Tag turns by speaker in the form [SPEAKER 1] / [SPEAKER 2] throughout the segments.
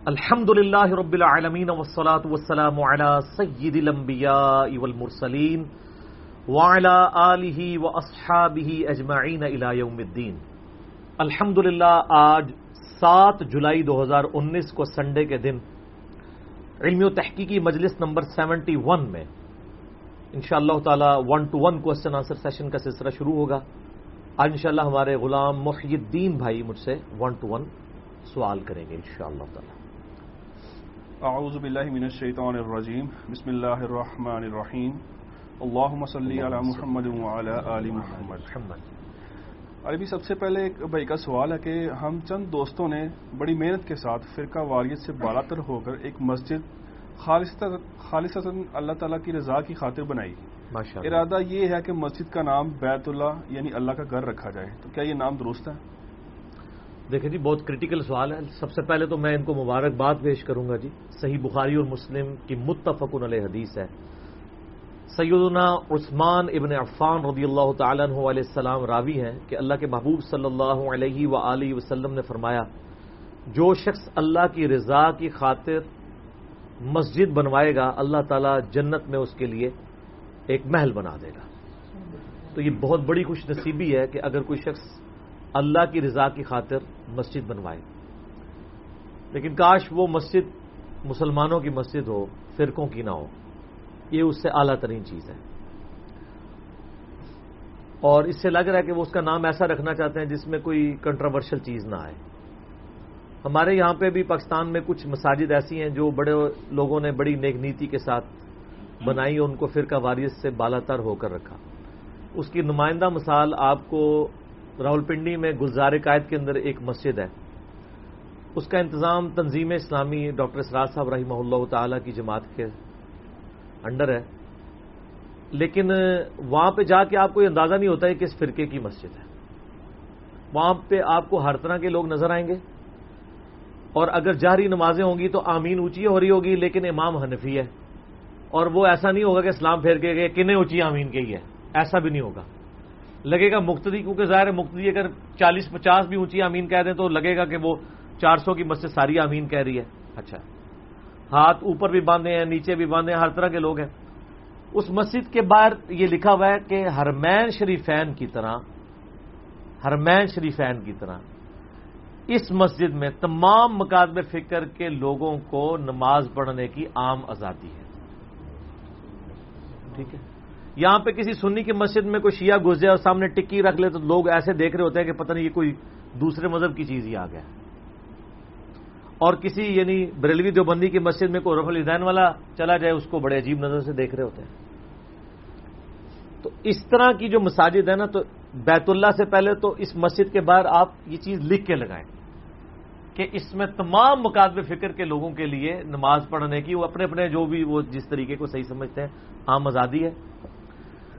[SPEAKER 1] الحمد للہ رب العالمین والصلاة والسلام على سید الانبیاء والمرسلین وعلى آلہ واصحابہ اجمعین الى یوم الدین الحمد آج سات جولائی دو ہزار انیس کو سنڈے کے دن علمی و تحقیقی مجلس نمبر سیونٹی ون میں انشاءاللہ تعالی one to one question answer session کا سلسلہ شروع ہوگا آج انشاءاللہ ہمارے غلام محی الدین بھائی مجھ سے ون ٹو ون سوال کریں گے انشاءاللہ تعالی
[SPEAKER 2] اعوذ باللہ من الشیطان الرجیم. بسم اللہ الرحمن الرحیم. اللہم صلی علی محمد وعلی آل محمد. عربی سب سے پہلے ایک بھائی کا سوال ہے کہ ہم چند دوستوں نے بڑی محنت کے ساتھ فرقہ واریت سے بالا تر ہو کر ایک مسجد خالصتاً اللہ تعالیٰ کی رضا کی خاطر بنائی. ارادہ یہ ہے کہ مسجد کا نام بیت اللہ یعنی اللہ کا گھر رکھا جائے. تو کیا یہ نام درست ہے؟
[SPEAKER 1] دیکھیں جی بہت کرٹیکل سوال ہے سب سے پہلے تو میں ان کو مبارکباد پیش کروں گا جی۔ صحیح بخاری اور مسلم کی متفق علیہ حدیث ہے۔ سیدنا عثمان ابن عفان رضی اللہ تعالیٰ عنہ علیہ السلام راوی ہیں کہ اللہ کے محبوب صلی اللہ علیہ و وسلم نے فرمایا، جو شخص اللہ کی رضا کی خاطر مسجد بنوائے گا، اللہ تعالیٰ جنت میں اس کے لیے ایک محل بنا دے گا۔ تو یہ بہت بڑی خوش نصیبی ہے کہ اگر کوئی شخص اللہ کی رضا کی خاطر مسجد بنوائے۔ لیکن کاش وہ مسجد مسلمانوں کی مسجد ہو، فرقوں کی نہ ہو۔ یہ اس سے اعلیٰ ترین چیز ہے۔ اور اس سے لگ رہا ہے کہ وہ اس کا نام ایسا رکھنا چاہتے ہیں جس میں کوئی کنٹروورشل چیز نہ آئے۔ ہمارے یہاں پہ بھی پاکستان میں کچھ مساجد ایسی ہیں جو بڑے لوگوں نے بڑی نیک نیتی کے ساتھ بنائی اور ان کو فرقہ واریت سے بالا تر ہو کر رکھا۔ اس کی نمائندہ مثال آپ کو راول پنڈی میں گلزار قائد کے اندر ایک مسجد ہے۔ اس کا انتظام تنظیم اسلامی ڈاکٹر اسرار صاحب رحمہ اللہ تعالی کی جماعت کے انڈر ہے۔ لیکن وہاں پہ جا کے آپ کو یہ اندازہ نہیں ہوتا ہے کہ اس فرقے کی مسجد ہے۔ وہاں پہ آپ کو ہر طرح کے لوگ نظر آئیں گے۔ اور اگر جہری نمازیں ہوں گی تو آمین اونچی ہو رہی ہوگی، لیکن امام حنفی ہے۔ اور وہ ایسا نہیں ہوگا کہ اسلام پھیر کے گئے کنے اونچی آمین کے ہی ہے۔ ایسا بھی نہیں ہوگا۔ لگے گا مقتدی، کیونکہ ظاہر ہے مقتدی اگر چالیس پچاس بھی اونچی امین کہہ دیں تو لگے گا کہ وہ چار سو کی مسجد ساری امین کہہ رہی ہے۔ اچھا۔ ہاتھ اوپر بھی باندھے ہیں، نیچے بھی باندھے ہیں، ہر طرح کے لوگ ہیں۔ اس مسجد کے باہر یہ لکھا ہوا ہے کہ ہرمین شریفین کی طرح ہرمین شریفین کی طرح، اس مسجد میں تمام مقادم فکر کے لوگوں کو نماز پڑھنے کی عام آزادی ہے۔ ٹھیک ہے۔ یہاں پہ کسی سنی کی مسجد میں کوئی شیعہ گھس جائے اور سامنے ٹکی رکھ لے تو لوگ ایسے دیکھ رہے ہوتے ہیں کہ پتہ نہیں یہ کوئی دوسرے مذہب کی چیز ہی آ گیا۔ اور کسی یعنی بریلوی دیوبندی کی مسجد میں کوئی رف الدین والا چلا جائے، اس کو بڑے عجیب نظر سے دیکھ رہے ہوتے ہیں۔ تو اس طرح کی جو مساجد ہے نا، تو بیت اللہ سے پہلے تو اس مسجد کے باہر آپ یہ چیز لکھ کے لگائیں کہ اس میں تمام مقابل فکر کے لوگوں کے لیے نماز پڑھنے کی، وہ اپنے اپنے جو بھی وہ جس طریقے کو صحیح سمجھتے ہیں، عام آزادی ہے۔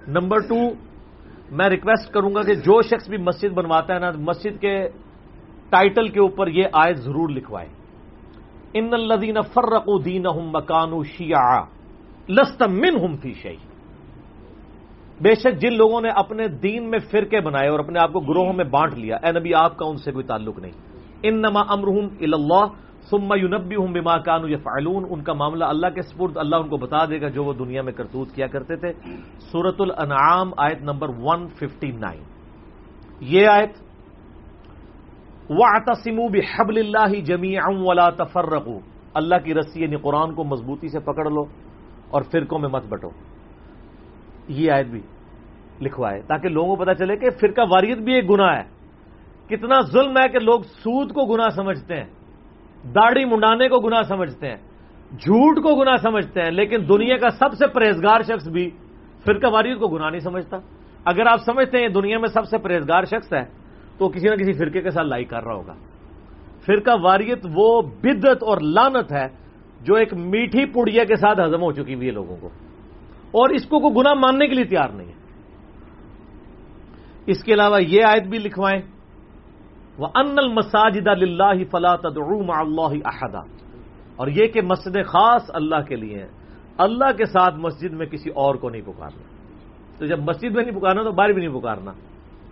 [SPEAKER 1] نمبر ٹو، میں ریکویسٹ کروں گا کہ جو شخص بھی مسجد بنواتا ہے نا، مسجد کے ٹائٹل کے اوپر یہ آیت ضرور لکھوائے ان الدین فرق دین ہم مکانو شیا لست من ہم فی شی بے شک جن لوگوں نے اپنے دین میں فرقے بنائے اور اپنے آپ کو گروہوں میں بانٹ لیا، اے نبی، آپ کا ان سے کوئی تعلق نہیں۔ ان نما امرحم اللہ ثم یونبی ہوں بما کانو یا ان کا معاملہ اللہ کے سپرد، اللہ ان کو بتا دے گا جو وہ دنیا میں کرتوت کیا کرتے تھے. سورت الانعام آیت نمبر 159 یہ آیت، وَاعْتَصِمُوا بِحَبْلِ اللَّهِ جَمِيعًا وَلَا تَفَرَّقُوا. اللہ کی رسی یعنی قرآن کو مضبوطی سے پکڑ لو اور فرقوں میں مت بٹو. یہ آیت بھی لکھوائے تاکہ لوگوں کو پتا چلے کہ فرقہ واریت بھی ایک گناہ ہے. کتنا ظلم ہے کہ لوگ سود کو گناہ سمجھتے ہیں. داڑھی منڈانے کو گناہ سمجھتے ہیں، جھوٹ کو گناہ سمجھتے ہیں، لیکن دنیا کا سب سے پرہیزگار شخص بھی فرقہ واریت کو گناہ نہیں سمجھتا۔ اگر آپ سمجھتے ہیں دنیا میں سب سے پرہیزگار شخص ہے، تو کسی نہ کسی فرقے کے ساتھ لائی کر رہا ہوگا۔ فرقہ واریت وہ بدت اور لانت ہے جو ایک میٹھی پڑیا کے ساتھ ہزم ہو چکی ہوئی ہے لوگوں کو۔ اور اس کو کوئی گناہ ماننے کے لیے تیار نہیں ہے۔ اس کے علاوہ یہ آیت بھی لکھوائیں۔ وہ ان المساجد اللہ فلا تدعو اللہ احدا اور یہ کہ مسجد خاص اللہ کے لیے ہیں۔ اللہ کے ساتھ مسجد میں کسی اور کو نہیں پکارنا۔ تو جب مسجد میں نہیں پکارنا تو باہر بھی نہیں پکارنا۔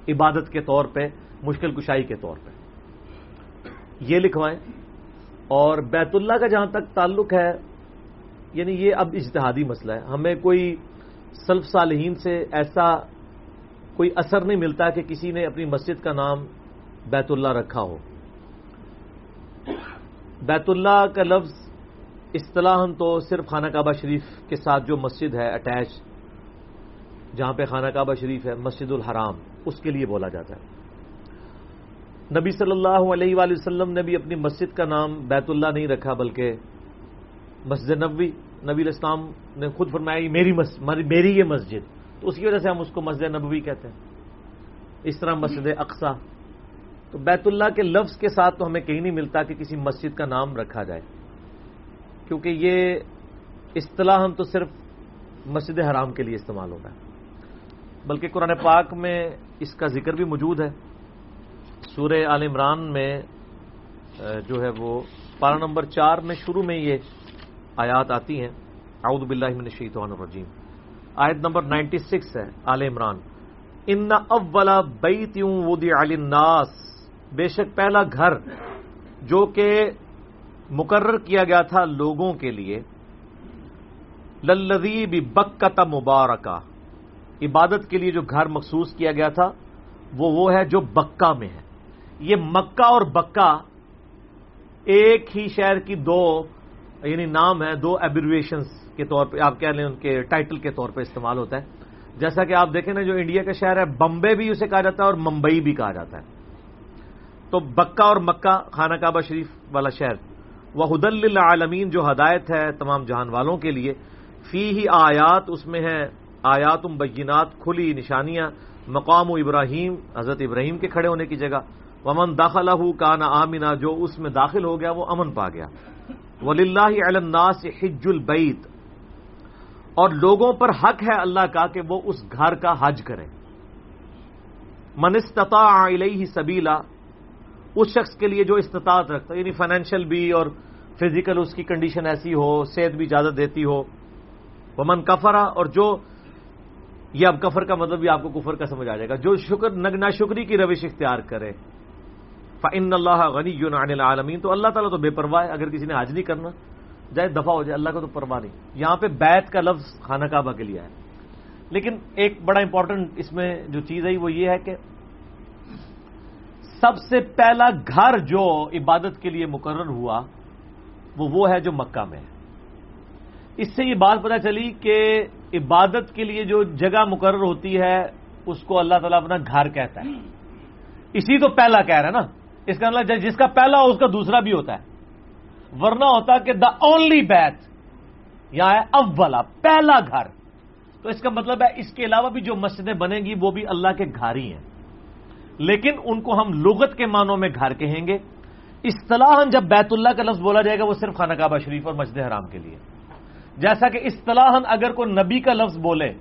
[SPEAKER 1] عبادت کے طور پہ، مشکل کشائی کے طور پہ۔ یہ لکھوائیں۔ اور بیت اللہ کا جہاں تک تعلق ہے یعنی یہ اب اجتہادی مسئلہ ہے۔ ہمیں کوئی سلف صالحین سے ایسا کوئی اثر نہیں ملتا کہ کسی نے اپنی مسجد کا نام بیت اللہ رکھا ہو۔ بیت اللہ کا لفظ اصطلاح تو صرف خانہ کعبہ شریف کے ساتھ جو مسجد ہے اٹیچ جہاں پہ خانہ کعبہ شریف ہے، مسجد الحرام، اس کے لیے بولا جاتا ہے۔ نبی صلی اللہ علیہ وآلہ وسلم نے بھی اپنی مسجد کا نام بیت اللہ نہیں رکھا، بلکہ مسجد نبوی، نبی الاسلام نے خود فرمایا میری میری یہ مسجد۔ تو اس کی وجہ سے ہم اس کو مسجد نبوی کہتے ہیں۔ اس طرح مسجد اقسا تو بیت اللہ کے لفظ کے ساتھ تو ہمیں کہیں نہیں ملتا کہ کسی مسجد کا نام رکھا جائے۔ کیونکہ یہ اصطلاح ہم تو صرف مسجد حرام کے لیے استعمال ہوتا ہے۔ بلکہ قرآن پاک میں اس کا ذکر بھی موجود ہے۔ سورہ عال عمران میں جو ہے وہ پارا نمبر چار میں شروع میں یہ آیات آتی ہیں۔ اعوذ باللہ من الشیطان الرجیم۔ آیت نمبر نائنٹی سکس ہے آل عمران۔ ان اولا بیتیوں ودی علی الناس بے شک پہلا گھر جو کہ مقرر کیا گیا تھا لوگوں کے لیے، للذی بکت مبارکہ، عبادت کے لیے جو گھر مخصوص کیا گیا تھا، وہ وہ ہے جو بکہ میں ہے۔ یہ مکہ اور بکہ ایک ہی شہر کی دو یعنی نام ہے، دو ایبریویشنس کے طور پہ، آپ کہہ لیں ان کے ٹائٹل کے طور پہ استعمال ہوتا ہے۔ جیسا کہ آپ دیکھیں نا، جو انڈیا کا شہر ہے بمبے بھی اسے کہا جاتا ہے اور ممبئی بھی کہا جاتا ہے۔ تو بکہ اور مکہ خانہ کعبہ شریف والا شہر۔ وہ حد العالمین جو ہدایت ہے تمام جہان والوں کے لیے۔ فی ہی آیات، اس میں ہے آیات بینات، کھلی نشانیاں۔ مقام و ابراہیم، حضرت ابراہیم کے کھڑے ہونے کی جگہ۔ ومن داخلہ کانا آمینہ جو اس میں داخل ہو گیا، وہ امن پا گیا۔ ولی اللہ الناس حج البعید اور لوگوں پر حق ہے اللہ کا کہ وہ اس گھر کا حج کریں۔ منستتا علیہ سبیلا اس شخص کے لیے جو استطاعت رکھتا یعنی فائنینشیل بھی اور فزیکل اس کی کنڈیشن ایسی ہو، صحت بھی اجازت دیتی ہو۔ وہ من کفرا اور جو، یہ اب کفر کا مطلب بھی آپ کو کفر کا سمجھ آ جائے گا۔ جو شکر نگنا شکری کی روش اختیار کرے۔ فن اللہ غنی یون العالمین تو اللہ تعالیٰ تو بے پرواہ ہے۔ اگر کسی نے حج نہیں کرنا، جائے دفاع ہو جائے، اللہ کا تو پرواہ نہیں۔ یہاں پہ بیت کا لفظ خانہ کعبہ کے لیے ہے لیکن ایک بڑا امپورٹنٹ اس میں جو چیز ہے، وہ یہ ہے کہ سب سے پہلا گھر جو عبادت کے لیے مقرر ہوا، وہ وہ ہے جو مکہ میں ہے۔ اس سے یہ بات پتہ چلی کہ عبادت کے لیے جو جگہ مقرر ہوتی ہے، اس کو اللہ تعالیٰ اپنا گھر کہتا ہے۔ اسی تو پہلا کہہ رہا ہے نا۔ اس کا مطلب جس کا پہلا ہو اس کا دوسرا بھی ہوتا ہے۔ ورنہ ہوتا کہ دا اونلی بیت یہاں ہے اولا پہلا گھر۔ تو اس کا مطلب ہے اس کے علاوہ بھی جو مسجدیں بنیں گی، وہ بھی اللہ کے گھر ہی ہیں۔ لیکن ان کو ہم لغت کے معنوں میں گھر کہیں گے۔ اصطلاح جب بیت اللہ کا لفظ بولا جائے گا وہ صرف خانہ کعبہ شریف اور مسجد حرام کے لیے۔ جیسا کہ اصطلاح اگر کوئی نبی کا لفظ بولے،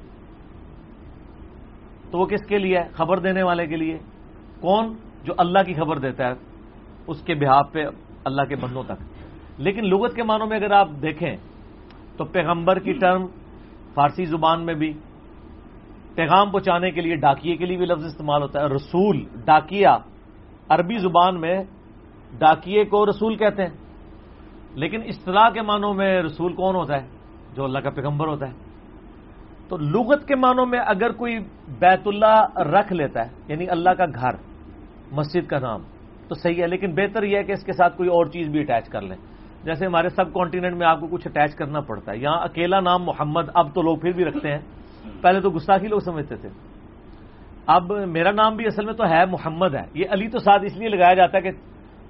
[SPEAKER 1] تو وہ کس کے لیے؟ ہے خبر دینے والے کے لیے۔ کون؟ جو اللہ کی خبر دیتا ہے، اس کے بحاف پہ اللہ کے بندوں تک۔ لیکن لغت کے معنوں میں اگر آپ دیکھیں، تو پیغمبر کی ٹرم فارسی زبان میں بھی پیغام پہنچانے کے لیے ڈاکیے کے لیے بھی لفظ استعمال ہوتا ہے۔ رسول ڈاکیا عربی زبان میں ڈاکیے کو رسول کہتے ہیں۔ لیکن اصطلاح کے معنوں میں رسول کون ہوتا ہے؟ جو اللہ کا پیغمبر ہوتا ہے۔ تو لغت کے معنوں میں اگر کوئی بیت اللہ رکھ لیتا ہے یعنی اللہ کا گھر، مسجد کا نام، تو صحیح ہے۔ لیکن بہتر یہ ہے کہ اس کے ساتھ کوئی اور چیز بھی اٹیچ کر لیں۔ جیسے ہمارے سب کانٹیننٹ میں آپ کو کچھ اٹیچ کرنا پڑتا ہے۔ یہاں اکیلا نام محمد اب تو لوگ پھر بھی رکھتے ہیں۔ پہلے تو گستاخی لوگ سمجھتے تھے۔ اب میرا نام بھی اصل میں تو ہے محمد ہے۔ یہ علی تو ساتھ اس لیے لگایا جاتا ہے کہ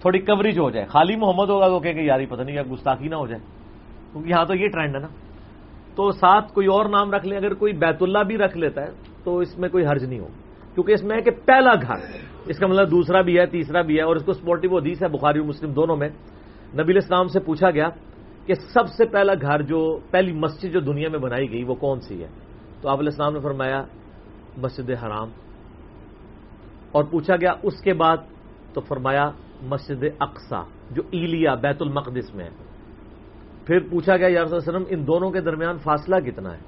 [SPEAKER 1] تھوڑی کوریج ہو جائے۔ خالی محمد ہوگا تو کہ یاری پتہ نہیں کیا گستاخی نہ ہو جائے۔ کیونکہ یہاں تو یہ ٹرینڈ ہے نا۔ تو ساتھ کوئی اور نام رکھ لیں۔ اگر کوئی بیت اللہ بھی رکھ لیتا ہے تو اس میں کوئی حرج نہیں ہو۔ کیونکہ اس میں ہے کہ پہلا گھر۔ اس کا مطلب دوسرا بھی ہے، تیسرا بھی ہے۔ اور اس کو سپورٹو حدیث ہے، بخاری مسلم دونوں میں۔ نبی اسلام سے پوچھا گیا کہ سب سے پہلا گھر جو، پہلی مسجد جو دنیا میں بنائی گئی وہ کون سی ہے؟ تو آپ السلام نے فرمایا، مسجد حرام۔ اور پوچھا گیا، اس کے بعد تو فرمایا، مسجد اقسا جو ایلیا، بیت المقدس میں ہے۔ پھر پوچھا گیا، یا وسلم، ان دونوں کے درمیان فاصلہ کتنا ہے؟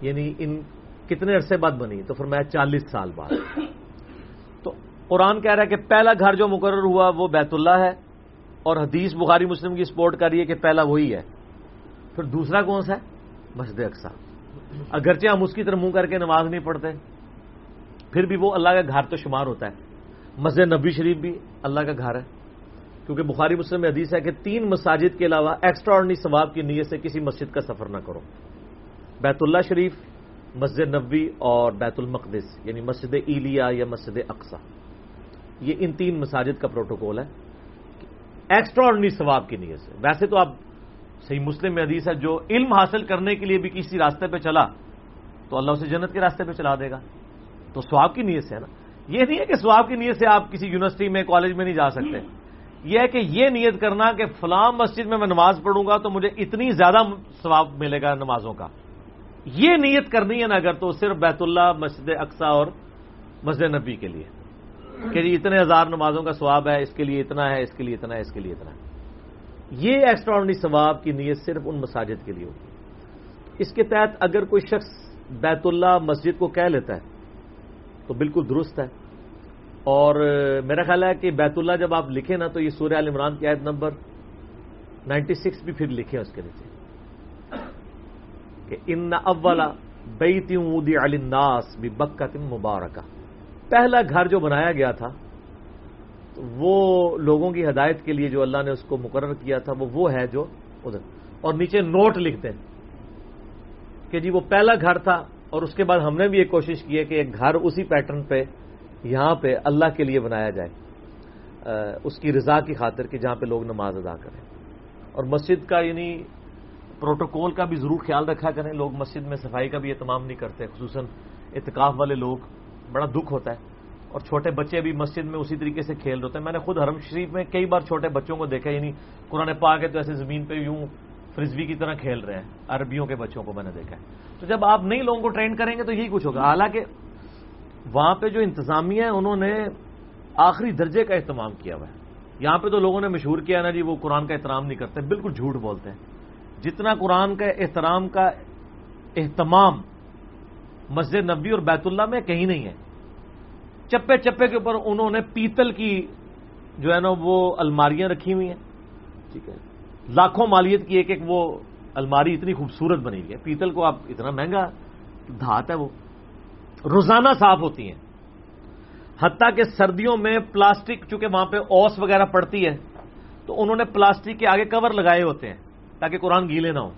[SPEAKER 1] یعنی ان کتنے عرصے بعد بنی؟ تو فرمایا، چالیس سال بعد۔ تو قرآن کہہ رہا ہے کہ پہلا گھر جو مقرر ہوا، وہ بیت اللہ ہے۔ اور حدیث بخاری مسلم کی سپورٹ کر رہی ہے کہ پہلا وہی ہے۔ پھر دوسرا کون سا ہے؟ مسجد اقسا اگرچہ ہم اس کی طرف منہ کر کے نماز نہیں پڑھتے، پھر بھی وہ اللہ کا گھر تو شمار ہوتا ہے۔ مسجد نبی شریف بھی اللہ کا گھر ہے۔ کیونکہ بخاری مسلم میں حدیث ہے کہ تین مساجد کے علاوہ ایکسٹرا آرڈنی ثواب کی نیت سے کسی مسجد کا سفر نہ کرو۔ بیت اللہ شریف، مسجد نبی اور بیت المقدس یعنی مسجد ایلیا یا مسجد اقسا یہ ان تین مساجد کا پروٹوکول ہے۔ ایکسٹرا آرڈنی ثواب کی نیت سے۔ ویسے تو آپ صحیح مسلم میں حدیث ہے، جو علم حاصل کرنے کے لیے بھی کسی راستے پہ چلا، تو اللہ اسے جنت کے راستے پہ چلا دے گا۔ تو سواب کی نیت سے ہے نا۔ یہ نہیں ہے کہ سواب کی نیت سے آپ کسی یونیورسٹی میں، کالج میں نہیں جا سکتے۔ یہ ہے کہ یہ نیت کرنا کہ فلاں مسجد میں میں نماز پڑھوں گا تو مجھے اتنی زیادہ ثواب ملے گا نمازوں کا۔ یہ نیت کرنی ہے نا، اگر تو صرف بیت اللہ، مسجد اقسا اور مسجد نبی کے لیے۔ کہ جی اتنے ہزار نمازوں کا ثواب ہے، اس کے لیے اتنا ہے، اس کے لیے اتنا ہے، اس کے لیے اتنا ہے۔ یہ ایکسٹرا ثواب کی نیت صرف ان مساجد کے لیے ہوگی اس کے تحت اگر کوئی شخص بیت اللہ مسجد کو کہہ لیتا ہے، تو بالکل درست ہے۔ اور میرا خیال ہے کہ بیت اللہ جب آپ لکھیں نا، تو یہ سوریہ عال عمران کی عید نمبر نائنٹی سکس بھی پھر لکھیں اس کے نیچے۔ کہ ان اولا بیتی علی الناس بھی بکت مبارکہ۔ پہلا گھر جو بنایا گیا تھا وہ لوگوں کی ہدایت کے لیے جو اللہ نے اس کو مقرر کیا تھا، وہ وہ ہے جو ادھر۔ اور نیچے نوٹ لکھتے ہیں کہ جی وہ پہلا گھر تھا اور اس کے بعد ہم نے بھی یہ کوشش کی ہے کہ ایک گھر اسی پیٹرن پہ، یہاں پہ اللہ کے لیے بنایا جائے اس کی رضا کی خاطر کہ جہاں پہ لوگ نماز ادا کریں۔ اور مسجد کا یعنی پروٹوکول کا بھی ضرور خیال رکھا کریں۔ لوگ مسجد میں صفائی کا بھی اہتمام نہیں کرتے، خصوصاً اتکاف والے لوگ، بڑا دکھ ہوتا ہے۔ اور چھوٹے بچے بھی مسجد میں اسی طریقے سے کھیل رہے ہیں۔ میں نے خود حرم شریف میں کئی بار چھوٹے بچوں کو دیکھا یعنی قرآن پاک ہے تو ایسے زمین پہ یوں فرزوی کی طرح کھیل رہے ہیں۔ عربیوں کے بچوں کو میں نے دیکھا ہے۔ تو جب آپ نئی لوگوں کو ٹرین کریں گے تو یہی کچھ ہوگا۔ حالانکہ وہاں پہ جو انتظامیہ ہے انہوں نے آخری درجے کا اہتمام کیا ہوا ہے۔ یہاں پہ تو لوگوں نے مشہور کیا نا جی وہ قرآن کا احترام نہیں کرتے، بالکل جھوٹ بولتے ہیں۔ جتنا قرآن کا احترام کا اہتمام مسجد نبی اور بیت اللہ میں کہیں نہیں ہے۔ چپے چپے کے اوپر انہوں نے پیتل کی جو ہے نا وہ الماریاں رکھی ہوئی ہیں۔ ٹھیک ہے۔ لاکھوں مالیت کی ایک ایک وہ الماری اتنی خوبصورت بنی ہوئی ہے۔ پیتل کو آپ اتنا مہنگا دھات ہے وہ۔ روزانہ صاف ہوتی ہیں۔ حتیٰ کہ سردیوں میں پلاسٹک چونکہ وہاں پہ اوس وغیرہ پڑتی ہے، تو انہوں نے پلاسٹک کے آگے کور لگائے ہوتے ہیں تاکہ قرآن گیلے نہ ہو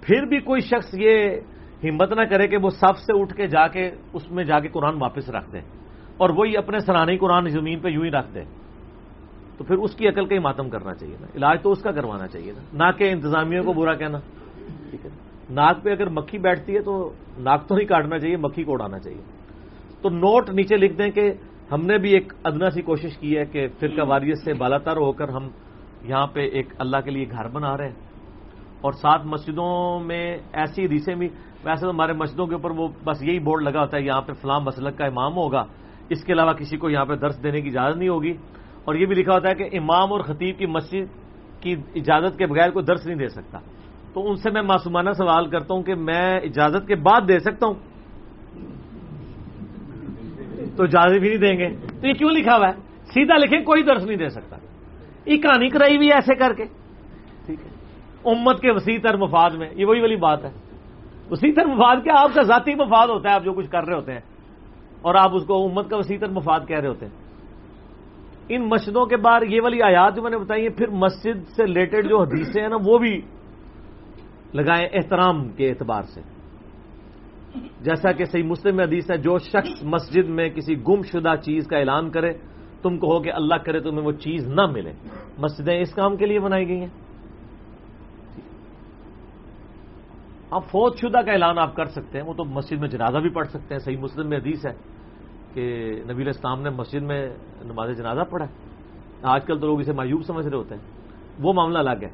[SPEAKER 1] پھر بھی کوئی شخص یہ ہمت نہ کرے کہ وہ سب سے اٹھ کے جا کے اس میں جا کے قرآن واپس رکھ دے۔ اور وہی اپنے سرانی قرآن زمین پہ یوں ہی رکھ دے، تو پھر اس کی عقل کا ہی ماتم کرنا چاہیے نا۔ علاج تو اس کا کروانا چاہیے نا۔ نہ کہ انتظامیہ کو برا کہنا، ٹھیک ہے۔ ناک پہ اگر مکھی بیٹھتی ہے تو ناک تو نہیں کاٹنا چاہیے، مکھی کو اڑانا چاہیے۔ تو نوٹ نیچے لکھ دیں کہ ہم نے بھی ایک ادنا سی کوشش کی ہے کہ فرقہ واریت سے بالا تر ہو کر ہم یہاں پہ ایک اللہ کے لیے گھر بنا رہے ہیں۔ اور ساتھ مسجدوں میں ایسی حدیثیں بھی، ویسے تو ہمارے مسجدوں کے اوپر وہ بس یہی بورڈ لگا ہوتا ہے، یہاں پہ فلام مسلک کا امام ہوگا۔ اس کے علاوہ کسی کو یہاں پہ درس دینے کی اجازت نہیں ہوگی۔ اور یہ بھی لکھا ہوتا ہے کہ امام اور خطیب کی مسجد کی اجازت کے بغیر کوئی درس نہیں دے سکتا۔ تو ان سے میں معصومانہ سوال کرتا ہوں کہ میں اجازت کے بعد دے سکتا ہوں؟ تو اجازت بھی نہیں دیں گے۔ تو یہ کیوں لکھا ہوا ہے؟ سیدھا لکھیں، کوئی درس نہیں دے سکتا۔ یہ کہانی کرائی ہوئی ایسے کر کے۔ ٹھیک ہے۔ امت کے وسیع تر مفاد میں، یہ وہی والی بات ہے۔ وسیع تر مفاد کیا؟ آپ کا ذاتی مفاد ہوتا ہے، آپ جو کچھ کر رہے ہوتے ہیں۔ اور آپ اس کو امت کا وسیع تر مفاد کہہ رہے ہوتے ہیں۔ ان مسجدوں کے بعد یہ والی آیات جو میں نے بتائی ہے پھر مسجد سے ریلیٹڈ جو حدیثیں ہیں نا، وہ بھی لگائیں احترام کے اعتبار سے۔ جیسا کہ صحیح مسلم میں حدیث ہے، جو شخص مسجد میں کسی گم شدہ چیز کا اعلان کرے، تم کہو کہ اللہ کرے تمہیں وہ چیز نہ ملے۔ مسجدیں اس کام کے لیے بنائی گئی ہیں۔ آپ فوج شدہ کا اعلان آپ کر سکتے ہیں۔ وہ تو مسجد میں جنازہ بھی پڑھ سکتے ہیں۔ صحیح مسلم میں حدیث ہے کہ نبی الاسلام نے مسجد میں نماز جنازہ پڑھا آج کل تو لوگ اسے مایوب سمجھ رہے ہوتے ہیں۔ وہ معاملہ الگ ہے۔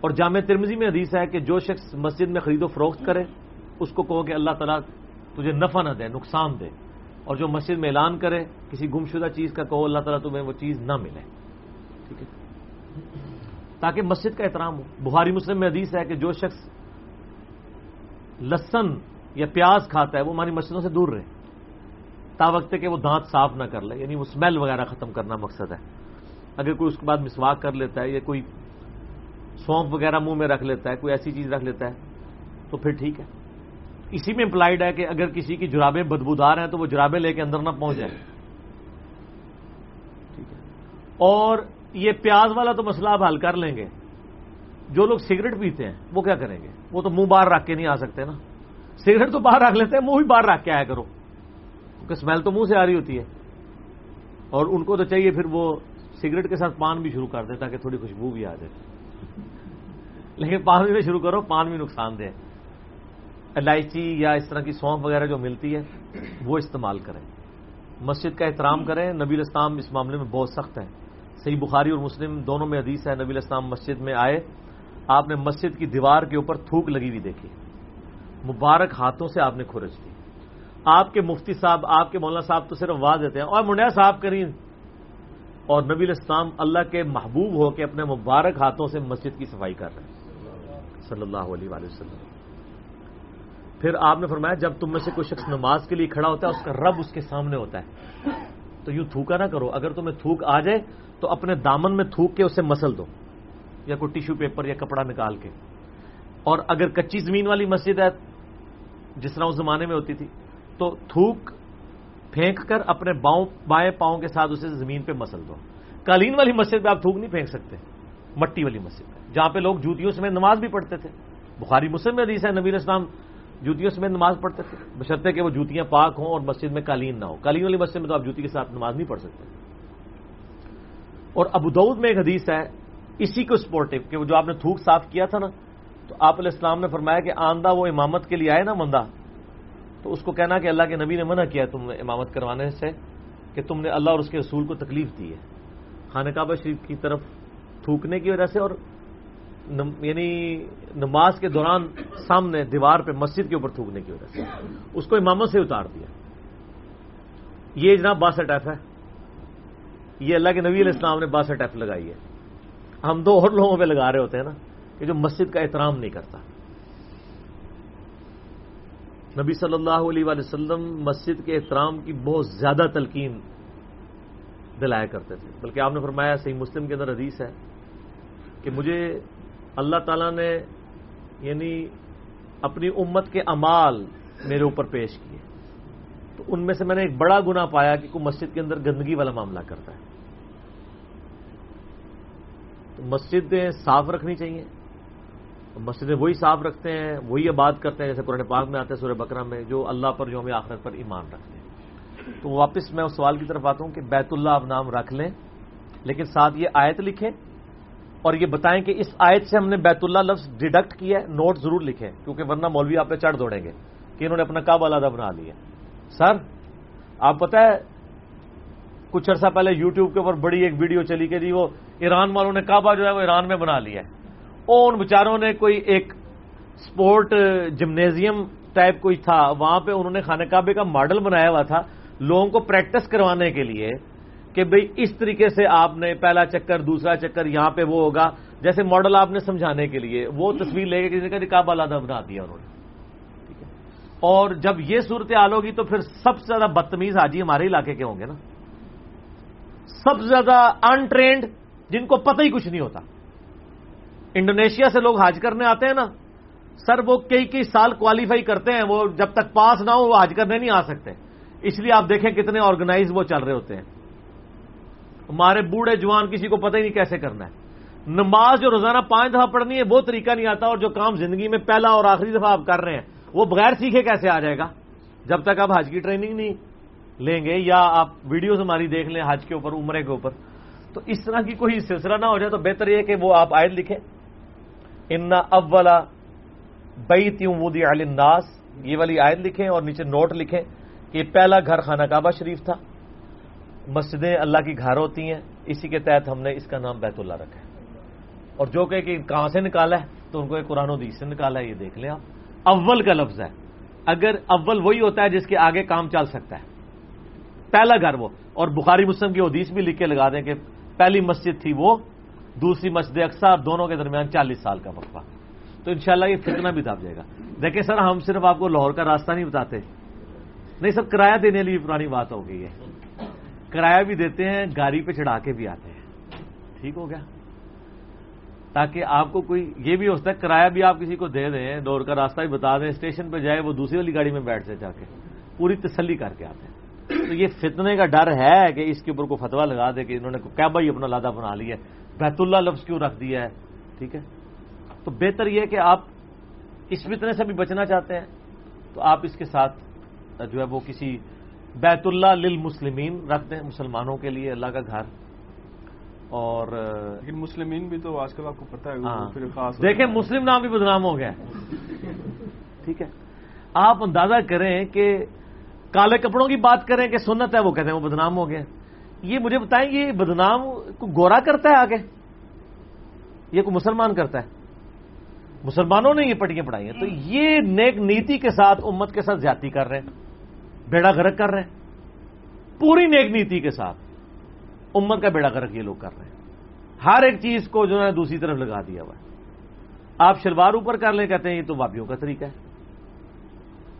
[SPEAKER 1] اور جامع ترمزی میں حدیث ہے کہ جو شخص مسجد میں خرید و فروخت کرے، اس کو کہو کہ اللہ تعالیٰ تجھے نفع نہ دے، نقصان دے۔ اور جو مسجد میں اعلان کرے، کسی گمشدہ چیز کا کہو، اللہ تعالیٰ تمہیں وہ چیز نہ ملے۔ ٹھیک ہے؟ تاکہ مسجد کا احترام ہو۔ بخاری مسلم میں حدیث ہے کہ جو شخص لسن یا پیاز کھاتا ہے، وہ ہماری مسجدوں سے دور رہے۔ تا وقت کہ وہ دانت صاف نہ کر لے یعنی وہ اسمیل وغیرہ ختم کرنا مقصد ہے۔ اگر کوئی اس کے بعد مسواک کر لیتا ہے یا کوئی سونپ وغیرہ منہ میں رکھ لیتا ہے، کوئی ایسی چیز رکھ لیتا ہے، تو پھر ٹھیک ہے۔ اسی میں امپلائڈ ہے کہ اگر کسی کی جرابیں بدبودار ہیں تو وہ جرابیں لے کے اندر نہ پہنچ جائیں۔ ٹھیک ہے۔ اور یہ پیاز والا تو مسئلہ آپ حل کر لیں گے۔ جو لوگ سگریٹ پیتے ہیں، وہ کیا کریں گے؟ وہ تو منہ باہر رکھ کے نہیں آ سکتے نا۔ سگریٹ تو باہر رکھ لیتے ہیں، منہ بھی باہر رکھ کے آیا کرو۔ کیونکہ اسمیل تو منہ سے آ رہی ہوتی ہے۔ اور ان کو تو چاہیے پھر وہ سگریٹ کے ساتھ پان بھی شروع کر دیں تاکہ تھوڑی خوشبو بھی آ جائے۔ لیکن پان بھی شروع کرو، پان بھی نقصان دے الائچی یا اس طرح کی سونف وغیرہ جو ملتی ہے، وہ استعمال کریں۔ مسجد کا احترام کریں، نبی الاسلام اس معاملے میں بہت سخت ہے صحیح بخاری اور مسلم دونوں میں حدیث ہے، نبی الاسلام مسجد میں آئے۔ آپ نے مسجد کی دیوار کے اوپر تھوک لگی ہوئی دیکھی۔ مبارک ہاتھوں سے آپ نے کھرچ دی۔ آپ کے مفتی صاحب، آپ کے مولانا صاحب تو صرف آواز دیتے ہیں۔ اور منڈیا صاحب کریں اور نبی الاسلام اللہ کے محبوب ہو کے اپنے مبارک ہاتھوں سے مسجد کی صفائی کر رہے ہیں۔ صلی اللہ علیہ وآلہ وسلم۔ پھر آپ نے فرمایا، جب تم میں سے کوئی شخص نماز کے لیے کھڑا ہوتا ہے، اس کا رب اس کے سامنے ہوتا ہے۔ تو یوں تھوکا نہ کرو۔ اگر تمہیں تھوک آ جائے، تو اپنے دامن میں تھوک کے اسے مسل دو۔ یا کوئی ٹیشو پیپر یا کپڑا نکال کے۔ اور اگر کچی زمین والی مسجد ہے، جس طرح اس زمانے میں ہوتی تھی، تو تھوک پھینک کر اپنے باؤں، بائیں پاؤں کے ساتھ اسے زمین پہ مسل دو۔ قالین والی مسجد پہ آپ تھوک نہیں پھینک سکتے، مٹی والی مسجد پہ جہاں پہ لوگ جوتیوں سے نماز بھی پڑھتے تھے۔ بخاری مسلم میں حدیث ہے نبیر اسلام جوتیوں سے نماز پڑھتے تھے۔ بشرطے کہ وہ جوتیاں پاک ہوں اور مسجد میں قالین نہ ہو۔ قالین والی مسجد میں تو آپ جوتی کے ساتھ نماز نہیں پڑھ سکتے۔ اور ابود میں ایک حدیث ہے اسی کو سپورٹو کہ جو آپ نے تھوک صاف کیا تھا نا، تو آپ علیہ السلام نے فرمایا کہ آندہ وہ امامت کے لیے آئے نا مندہ، تو اس کو کہنا کہ اللہ کے نبی نے منع کیا تم نے امامت کروانے سے کہ تم نے اللہ اور اس کے رسول کو تکلیف دی ہے۔ خانہ کعبہ شریف کی طرف تھوکنے کی وجہ سے اور یعنی نماز کے دوران سامنے دیوار پہ مسجد کے اوپر تھوکنے کی وجہ سے۔ اس کو امامت سے اتار دیا۔ یہ جناب باسٹھ ایف ہے۔ یہ اللہ کے نبی علیہ السلام نے باسٹھ ایف لگائی ہے۔ ہم دو اور لوگوں پہ لگا رہے ہوتے ہیں نا کہ جو مسجد کا احترام نہیں کرتا۔ نبی صلی اللہ علیہ وآلہ وسلم مسجد کے احترام کی بہت زیادہ تلقین دلایا کرتے تھے۔ بلکہ آپ نے فرمایا صحیح مسلم کے اندر حدیث ہے کہ مجھے اللہ تعالیٰ نے یعنی اپنی امت کے امال میرے اوپر پیش کیے۔ تو ان میں سے میں نے ایک بڑا گنا پایا کہ کوئی مسجد کے اندر گندگی والا معاملہ کرتا ہے۔ تو مسجدیں صاف رکھنی چاہیے۔ مسجدیں وہی صاف رکھتے ہیں، وہی آباد کرتے ہیں، جیسے قرآن پاک میں آتے ہیں سورہ بکرا میں، جو اللہ پر یوم آخرت پر ایمان رکھتے ہیں۔ تو واپس میں اس سوال کی طرف آتا ہوں کہ بیت اللہ آپ نام رکھ لیں، لیکن ساتھ یہ آیت لکھیں اور یہ بتائیں کہ اس آیت سے ہم نے بیت اللہ لفظ ڈیڈکٹ کیا ہے نوٹ ضرور لکھیں، کیونکہ ورنہ مولوی آپ پہ چڑھ دوڑیں گے کہ انہوں نے اپنا کعبہ علیحدہ بنا لیا۔ سر، آپ پتہ ہے، کچھ عرصہ پہلے یوٹیوب کے اوپر بڑی ایک ویڈیو چلی کہ جی وہ ایران والوں نے کعبہ جو ہے وہ ایران میں بنا لیا ہے۔ اور ان بچاروں نے کوئی ایک سپورٹ جمنیزیم ٹائپ کوئی تھا، وہاں پہ انہوں نے خانہ کعبے کا ماڈل بنایا ہوا تھا لوگوں کو پریکٹس کروانے کے لیے کہ بھئی اس طریقے سے آپ نے پہلا چکر، دوسرا چکر یہاں پہ وہ ہوگا۔ جیسے ماڈل آپ نے سمجھانے کے لیے، وہ تصویر لے کے کسی کا کعبہ علادہ بنا دیا انہوں نے۔ اور جب یہ صورت حال ہوگی تو پھر سب سے زیادہ بدتمیز حاجی ہمارے علاقے کے ہوں گے نا۔ سب سے زیادہ انٹرینڈ جن کو پتہ ہی کچھ نہیں ہوتا۔ انڈونیشیا سے لوگ حاج کرنے آتے ہیں نا، سر وہ کئی کئی سال کوالیفائی کرتے ہیں، وہ جب تک پاس نہ ہو، وہ حاج کرنے نہیں آ سکتے۔ اس لیے آپ دیکھیں کتنے آرگنائز وہ چل رہے ہوتے ہیں۔ ہمارے بوڑھے جوان کسی کو پتہ ہی نہیں کیسے کرنا ہے۔ نماز جو روزانہ پانچ دفعہ پڑھنی ہے، وہ طریقہ نہیں آتا اور جو کام زندگی میں پہلا اور آخری دفعہ آپ کر رہے ہیں، وہ بغیر سیکھے کیسے آ جائے گا؟ جب تک آپ حج کی ٹریننگ نہیں لیں گے یا آپ ویڈیوز ہماری دیکھ لیں حج کے اوپر، عمرے کے اوپر تو اس طرح کی کوئی سلسلہ نہ ہو جائے تو بہتر یہ کہ وہ آپ آئے لکھیں۔ ان اولا بیت ودی الناس یہ والی آیت لکھیں اور نیچے نوٹ لکھیں کہ پہلا گھر خانہ کعبہ شریف تھا۔ مسجدیں اللہ کی گھر ہوتی ہیں۔ اسی کے تحت ہم نے اس کا نام بیت اللہ رکھا ہے۔ اور جو کہ کہاں سے نکالا ہے، تو ان کو ایک قرآن حدیث سے نکالا ہے، یہ دیکھ لیں آپ۔ اول کا لفظ ہے۔ اگر اول وہی ہوتا ہے جس کے آگے کام چل سکتا ہے۔ پہلا گھر وہ۔ اور بخاری مسلم کی حدیث بھی لکھ کے لگا دیں کہ پہلی مسجد تھی وہ، دوسری مسجد اکثر دونوں کے درمیان چالیس سال کا وقفہ۔ تو انشاءاللہ یہ فتنہ بھی دب جائے گا۔ دیکھیں سر، ہم صرف آپ کو لاہور کا راستہ نہیں بتاتے۔ نہیں سب کرایہ دینے لیے پرانی بات ہو گئی ہے۔ کرایہ بھی دیتے ہیں، گاڑی پہ چڑھا کے بھی آتے ہیں۔ ٹھیک ہو گیا؟ تاکہ آپ کو کوئی یہ بھی ہو سکتا ہے، کرایہ بھی آپ کسی کو دے دیں دور کا راستہ بھی بتا دیں، اسٹیشن پہ جائے وہ دوسری والی گاڑی میں بیٹھ سے جا کے۔ پوری تسلی کر کے آتے ہیں۔ تو یہ فتنے کا ڈر ہے کہ اس کے اوپر کو فتوا لگا دے کہ انہوں نے کیا بھائی اپنا لادہ بنا لیا ہے۔ بیت اللہ لفظ کیوں رکھ دیا ہے؟ ٹھیک ہے؟ تو بہتر یہ کہ آپ اس فتنے سے بھی بچنا چاہتے ہیں تو آپ اس کے ساتھ جو ہے وہ کسی بیت اللہ للمسلمین رکھ دیں مسلمانوں کے لیے اللہ کا گھر۔ اور
[SPEAKER 2] لیکن مسلمین بھی تو آج کل آپ کو پتا ہے
[SPEAKER 1] ہاں۔ خاص دیکھیں مسلم نام بھی بدنام ہو گیا ٹھیک ہے؟ آپ اندازہ کریں کہ کالے کپڑوں کی بات کریں کہ سنت ہے، وہ کہتے ہیں وہ بدنام ہو گیا یہ مجھے بتائیں یہ بدنام کو گورا کرتا ہے آگے؟ یہ کوئی مسلمان کرتا ہے؟ مسلمانوں نے یہ پٹیاں پڑھائی ہیں۔ تو یہ نیک نیتی کے ساتھ امت کے ساتھ زیادتی کر رہے ہیں، بیڑا گرک کر رہے ہیں۔ پوری نیک نیتی کے ساتھ امت کا بیڑا گرک یہ لوگ کر رہے ہیں۔ ہر ایک چیز کو جو ہے دوسری طرف لگا دیا ہوا ہے۔ آپ شلوار اوپر کر لیں، کہتے ہیں یہ تو واپیوں کا طریقہ ہے۔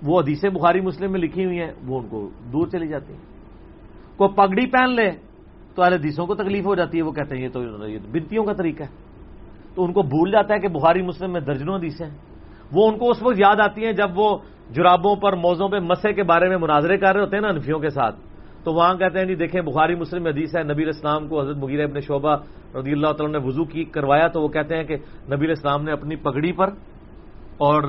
[SPEAKER 1] وہ حدیثیں بخاری مسلم میں لکھی ہوئی ہیں، وہ ان کو دور چلی جاتی ہیں۔ کوئی پگڑی پہن لے تو اہل حدیثوں کو تکلیف ہو جاتی ہے، وہ کہتے ہیں، یہ تو بنتیوں کا طریقہ ہے۔ تو ان کو بھول جاتا ہے کہ بخاری مسلم میں درجنوں حدیثیں ہیں۔ وہ ان کو اس وقت یاد آتی ہیں جب وہ جرابوں پر موزوں پہ مسے کے بارے میں مناظرے کر رہے ہوتے ہیں نا انفیوں کے ساتھ۔ تو وہاں کہتے ہیں جی دیکھیں، بخاری مسلم حدیث ہے، نبی اسلام کو حضرت مغیر ابن شعبہ رضی اللہ تعالیٰ نے وضو کی، کروایا، تو وہ کہتے ہیں کہ نبی اسلام نے اپنی پگڑی پر اور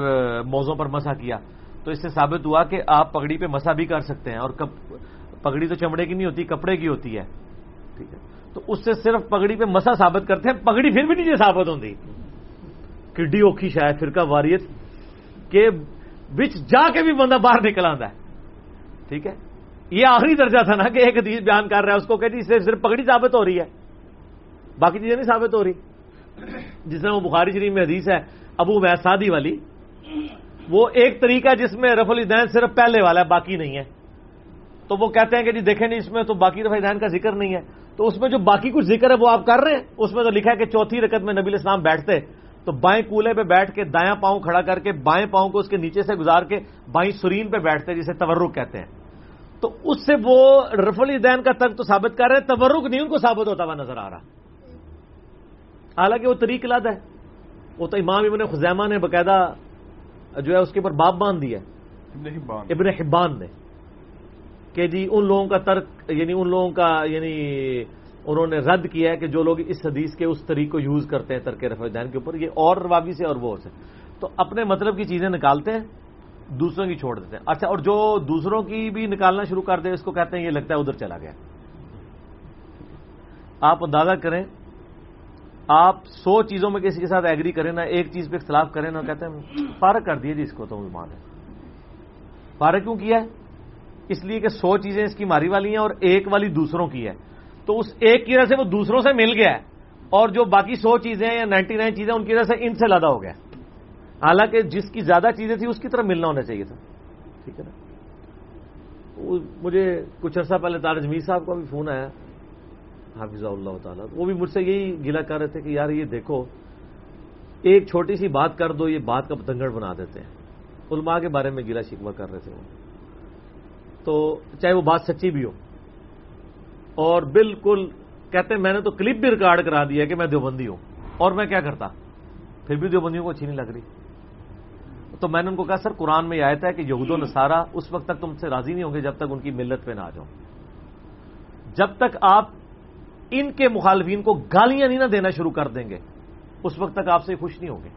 [SPEAKER 1] موزوں پر مسا کیا۔ تو اس سے ثابت ہوا کہ آپ پگڑی پہ مسا بھی کر سکتے ہیں اور پگڑی تو چمڑے کی نہیں ہوتی، کپڑے کی ہوتی ہے۔ ٹھیک ہے۔ تو اس سے صرف پگڑی پہ مسا ثابت کرتے ہیں، پگڑی پھر بھی نہیں ثابت ہوتی۔ کڈی اوکھی شاید فرقہ واریت کے بچ جا کے بھی بندہ باہر نکل آتا ہے۔ ٹھیک ہے۔ یہ آخری درجہ تھا نا کہ ایک حدیث بیان کر رہا ہے، اس کو کہتی سے صرف پگڑی ثابت ہو رہی ہے۔ باقی چیزیں نہیں ثابت ہو رہی۔ جس میں وہ بخاری شریف میں حدیث ہے، ابو سادی والی وہ ایک طریقہ جس میں رف الدین صرف پہلے والا ہے، باقی نہیں ہے۔ تو وہ کہتے ہیں کہ جی دیکھیں نہیں اس میں تو باقی رف الدین کا ذکر نہیں ہے۔ تو اس میں جو باقی کچھ ذکر ہے وہ آپ کر رہے ہیں؟ اس میں تو لکھا ہے کہ چوتھی رکت میں نبی اسلام بیٹھتے۔ تو بائیں کولے پہ بیٹھ کے دایاں پاؤں کھڑا کر کے بائیں پاؤں کو اس کے نیچے سے گزار کے بائیں سرین پہ بیٹھتے، جسے تورک کہتے ہیں۔ تو اس سے وہ رف الدین کا تک تو ثابت کر رہے ہیں، تورک نہیں ان کو ثابت ہوتا ہوا نظر آ رہا۔ حالانکہ وہ طریق لد ہے۔ وہ تو امام ابن خزیمہ نے باقاعدہ جو ہے اس کے اوپر باپ باندھ دیا ابن حبان۔ نے۔ کہ جی ان لوگوں کا ترک یعنی ان لوگوں کا یعنی انہوں نے رد کیا ہے کہ جو لوگ اس حدیث کے اس طریق کو یوز کرتے ہیں ترک رفع دین کے اوپر یہ اور روابی سے اور وہ سے۔ تو اپنے مطلب کی چیزیں نکالتے ہیں دوسروں کی چھوڑ دیتے ہیں۔ اچھا اور جو دوسروں کی بھی نکالنا شروع کر دے اس کو کہتے ہیں یہ لگتا ہے ادھر چلا گیا۔ آپ اندازہ کریں آپ سو چیزوں میں کسی کے ساتھ ایگری کریں نا ایک چیز پہ اختلاف کریں نا کہتے ہیں، فارغ کر دیے جی اس کو تو ایمان ہے۔ فارغ کیوں کیا ہے؟ اس لیے کہ سو چیزیں اس کی ماری والی ہیں اور ایک والی دوسروں کی ہے۔ تو اس ایک کی وجہ سے وہ دوسروں سے مل گیا ہے۔ اور جو باقی سو چیزیں یا نائنٹی نائن چیزیں ان کی وجہ سے ان سے لادہ ہو گیا حالانکہ جس کی زیادہ چیزیں تھیں، اس کی طرف ملنا ہونا چاہیے تھا۔ ٹھیک ہے نا؟ مجھے کچھ عرصہ پہلے تارج میر صاحب کا بھی فون آیا۔ حافظ اللہ تعالیٰ۔ وہ بھی مجھ سے یہی گلا کر رہے تھے کہ یار یہ دیکھو، ایک چھوٹی سی بات کر دو، یہ بات کا پتنگڑ بنا دیتے ہیں۔ علماء کے بارے میں گلا شکوا کر رہے تھے وہ۔ تو چاہے وہ بات سچی بھی ہو۔ اور بالکل کہتے ہیں، میں نے تو کلپ بھی ریکارڈ کرا دیا کہ میں دیوبندی ہوں۔ اور میں کیا کرتا؟ پھر بھی دیوبندیوں کو اچھی نہیں لگ رہی۔ تو میں نے ان کو کہا، سر، قرآن میں یہ آیت ہے کہ یہود و نصارہ اس وقت تک تم سے راضی نہیں ہوں گے جب تک ان کی ملت پہ نہ آ جاؤ جب تک آپ ان کے مخالفین کو گالیاں نہیں نہ دینا شروع کر دیں گے۔ اس وقت تک آپ سے خوش نہیں ہوں گے۔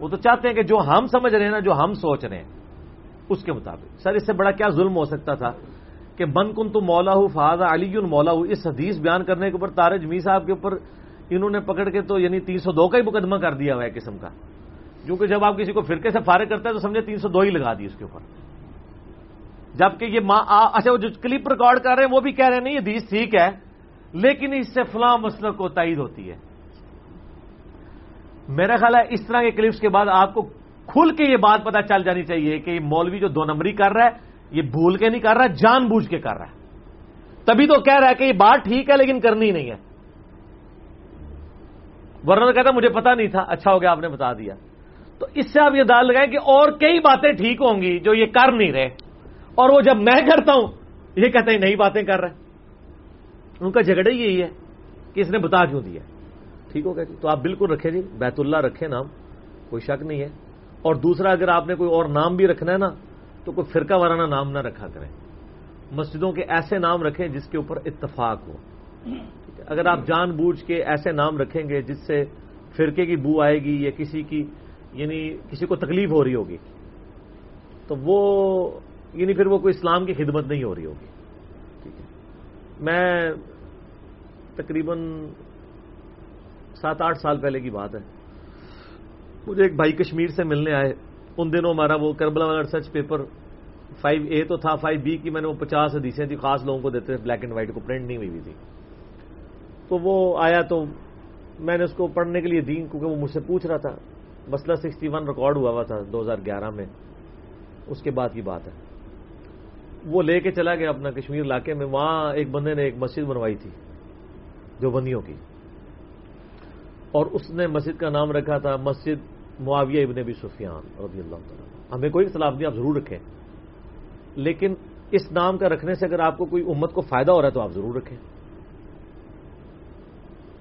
[SPEAKER 1] وہ تو چاہتے ہیں کہ جو ہم سمجھ رہے ہیں نا، جو ہم سوچ رہے ہیں، اس کے مطابق۔ سر، اس سے بڑا کیا ظلم ہو سکتا تھا کہ من کن تو مولا ہوں فہذا علی مولا ہوں اس حدیث بیان کرنے کے اوپر تارج می صاحب کے اوپر انہوں نے پکڑ کے تو یعنی تین سو دو کا ہی مقدمہ کر دیا ہوا ہے قسم کا۔ کیونکہ جب آپ کسی کو فرقے سے فارغ کرتے ہیں تو سمجھے تین سو دو ہی لگا دی اس کے اوپر۔ جبکہ یہ اچھا وہ جو کلپ ریکارڈ کر رہے ہیں، وہ بھی کہہ رہے ہیں، نہیں، یہ حدیث ٹھیک ہے۔ لیکن اس سے فلاں مسئلہ کو تائید ہوتی ہے۔ میرا خیال ہے اس طرح کے کلپس کے بعد آپ کو کھل کے یہ بات پتا چل جانی چاہیے کہ یہ مولوی جو دو نمبری کر رہا ہے، یہ بھول کے نہیں کر رہا، جان بوجھ کے کر رہا ہے۔ تبھی تو کہہ رہا ہے کہ یہ بات ٹھیک ہے لیکن کرنی نہیں ہے۔ ورنہ کہتا مجھے پتا نہیں تھا اچھا ہو گیا، آپ نے بتا دیا۔ تو اس سے آپ یہ دال لگائیں کہ اور کئی باتیں ٹھیک ہوں گی جو یہ کر نہیں رہے۔ اور وہ جب میں کرتا ہوں، یہ کہتے ہیں نئی باتیں کر رہے ان کا جھگڑا ہی یہی ہے کہ اس نے بتا کیوں دیا ٹھیک ہوگا جی؟ تو آپ بالکل رکھیں جی بیت اللہ رکھیں نام، کوئی شک نہیں ہے۔ اور دوسرا، اگر آپ نے کوئی اور نام بھی رکھنا ہے نا، تو کوئی فرقہ وارانہ نام نہ رکھا کریں۔ مسجدوں کے ایسے نام رکھیں جس کے اوپر اتفاق ہو۔ اگر آپ جان بوجھ کے ایسے نام رکھیں گے جس سے فرقے کی بو آئے گی یا کسی کی یعنی کسی کو تکلیف ہو رہی ہوگی، تو وہ یعنی پھر وہ کوئی اسلام کی خدمت نہیں ہو رہی ہوگی۔ میں تقریباً سات آٹھ سال پہلے کی بات ہے۔ مجھے ایک بھائی کشمیر سے ملنے آئے۔ ان دنوں ہمارا وہ کربلا والا ریسرچ پیپر فائیو اے تو تھا فائیو بی کی میں نے وہ پچاس حدیثیں تھی خاص لوگوں کو دیتے تھے بلیک اینڈ وائٹ کو پرنٹ نہیں ہوئی تھی۔ تو وہ آیا تو میں نے اس کو پڑھنے کے لیے دی کیونکہ وہ مجھ سے پوچھ رہا تھا۔ مسئلہ سکسٹی ون ریکارڈ ہوا ہوا تھا دو ہزار گیارہ میں۔ اس کے بعد کی بات ہے۔ وہ لے کے چلا گیا اپنا کشمیر علاقے میں، وہاں ایک بندے نے ایک مسجد بنوائی تھی جو بندیوں کی۔ اور اس نے مسجد کا نام رکھا تھا مسجد معاویہ ابن ابی سفیان رضی اللہ تعالیٰ ہمیں کوئی اختلاف نہیں، آپ ضرور رکھیں۔ لیکن اس نام کا رکھنے سے اگر آپ کو کوئی امت کو فائدہ ہو رہا ہے تو آپ ضرور رکھیں۔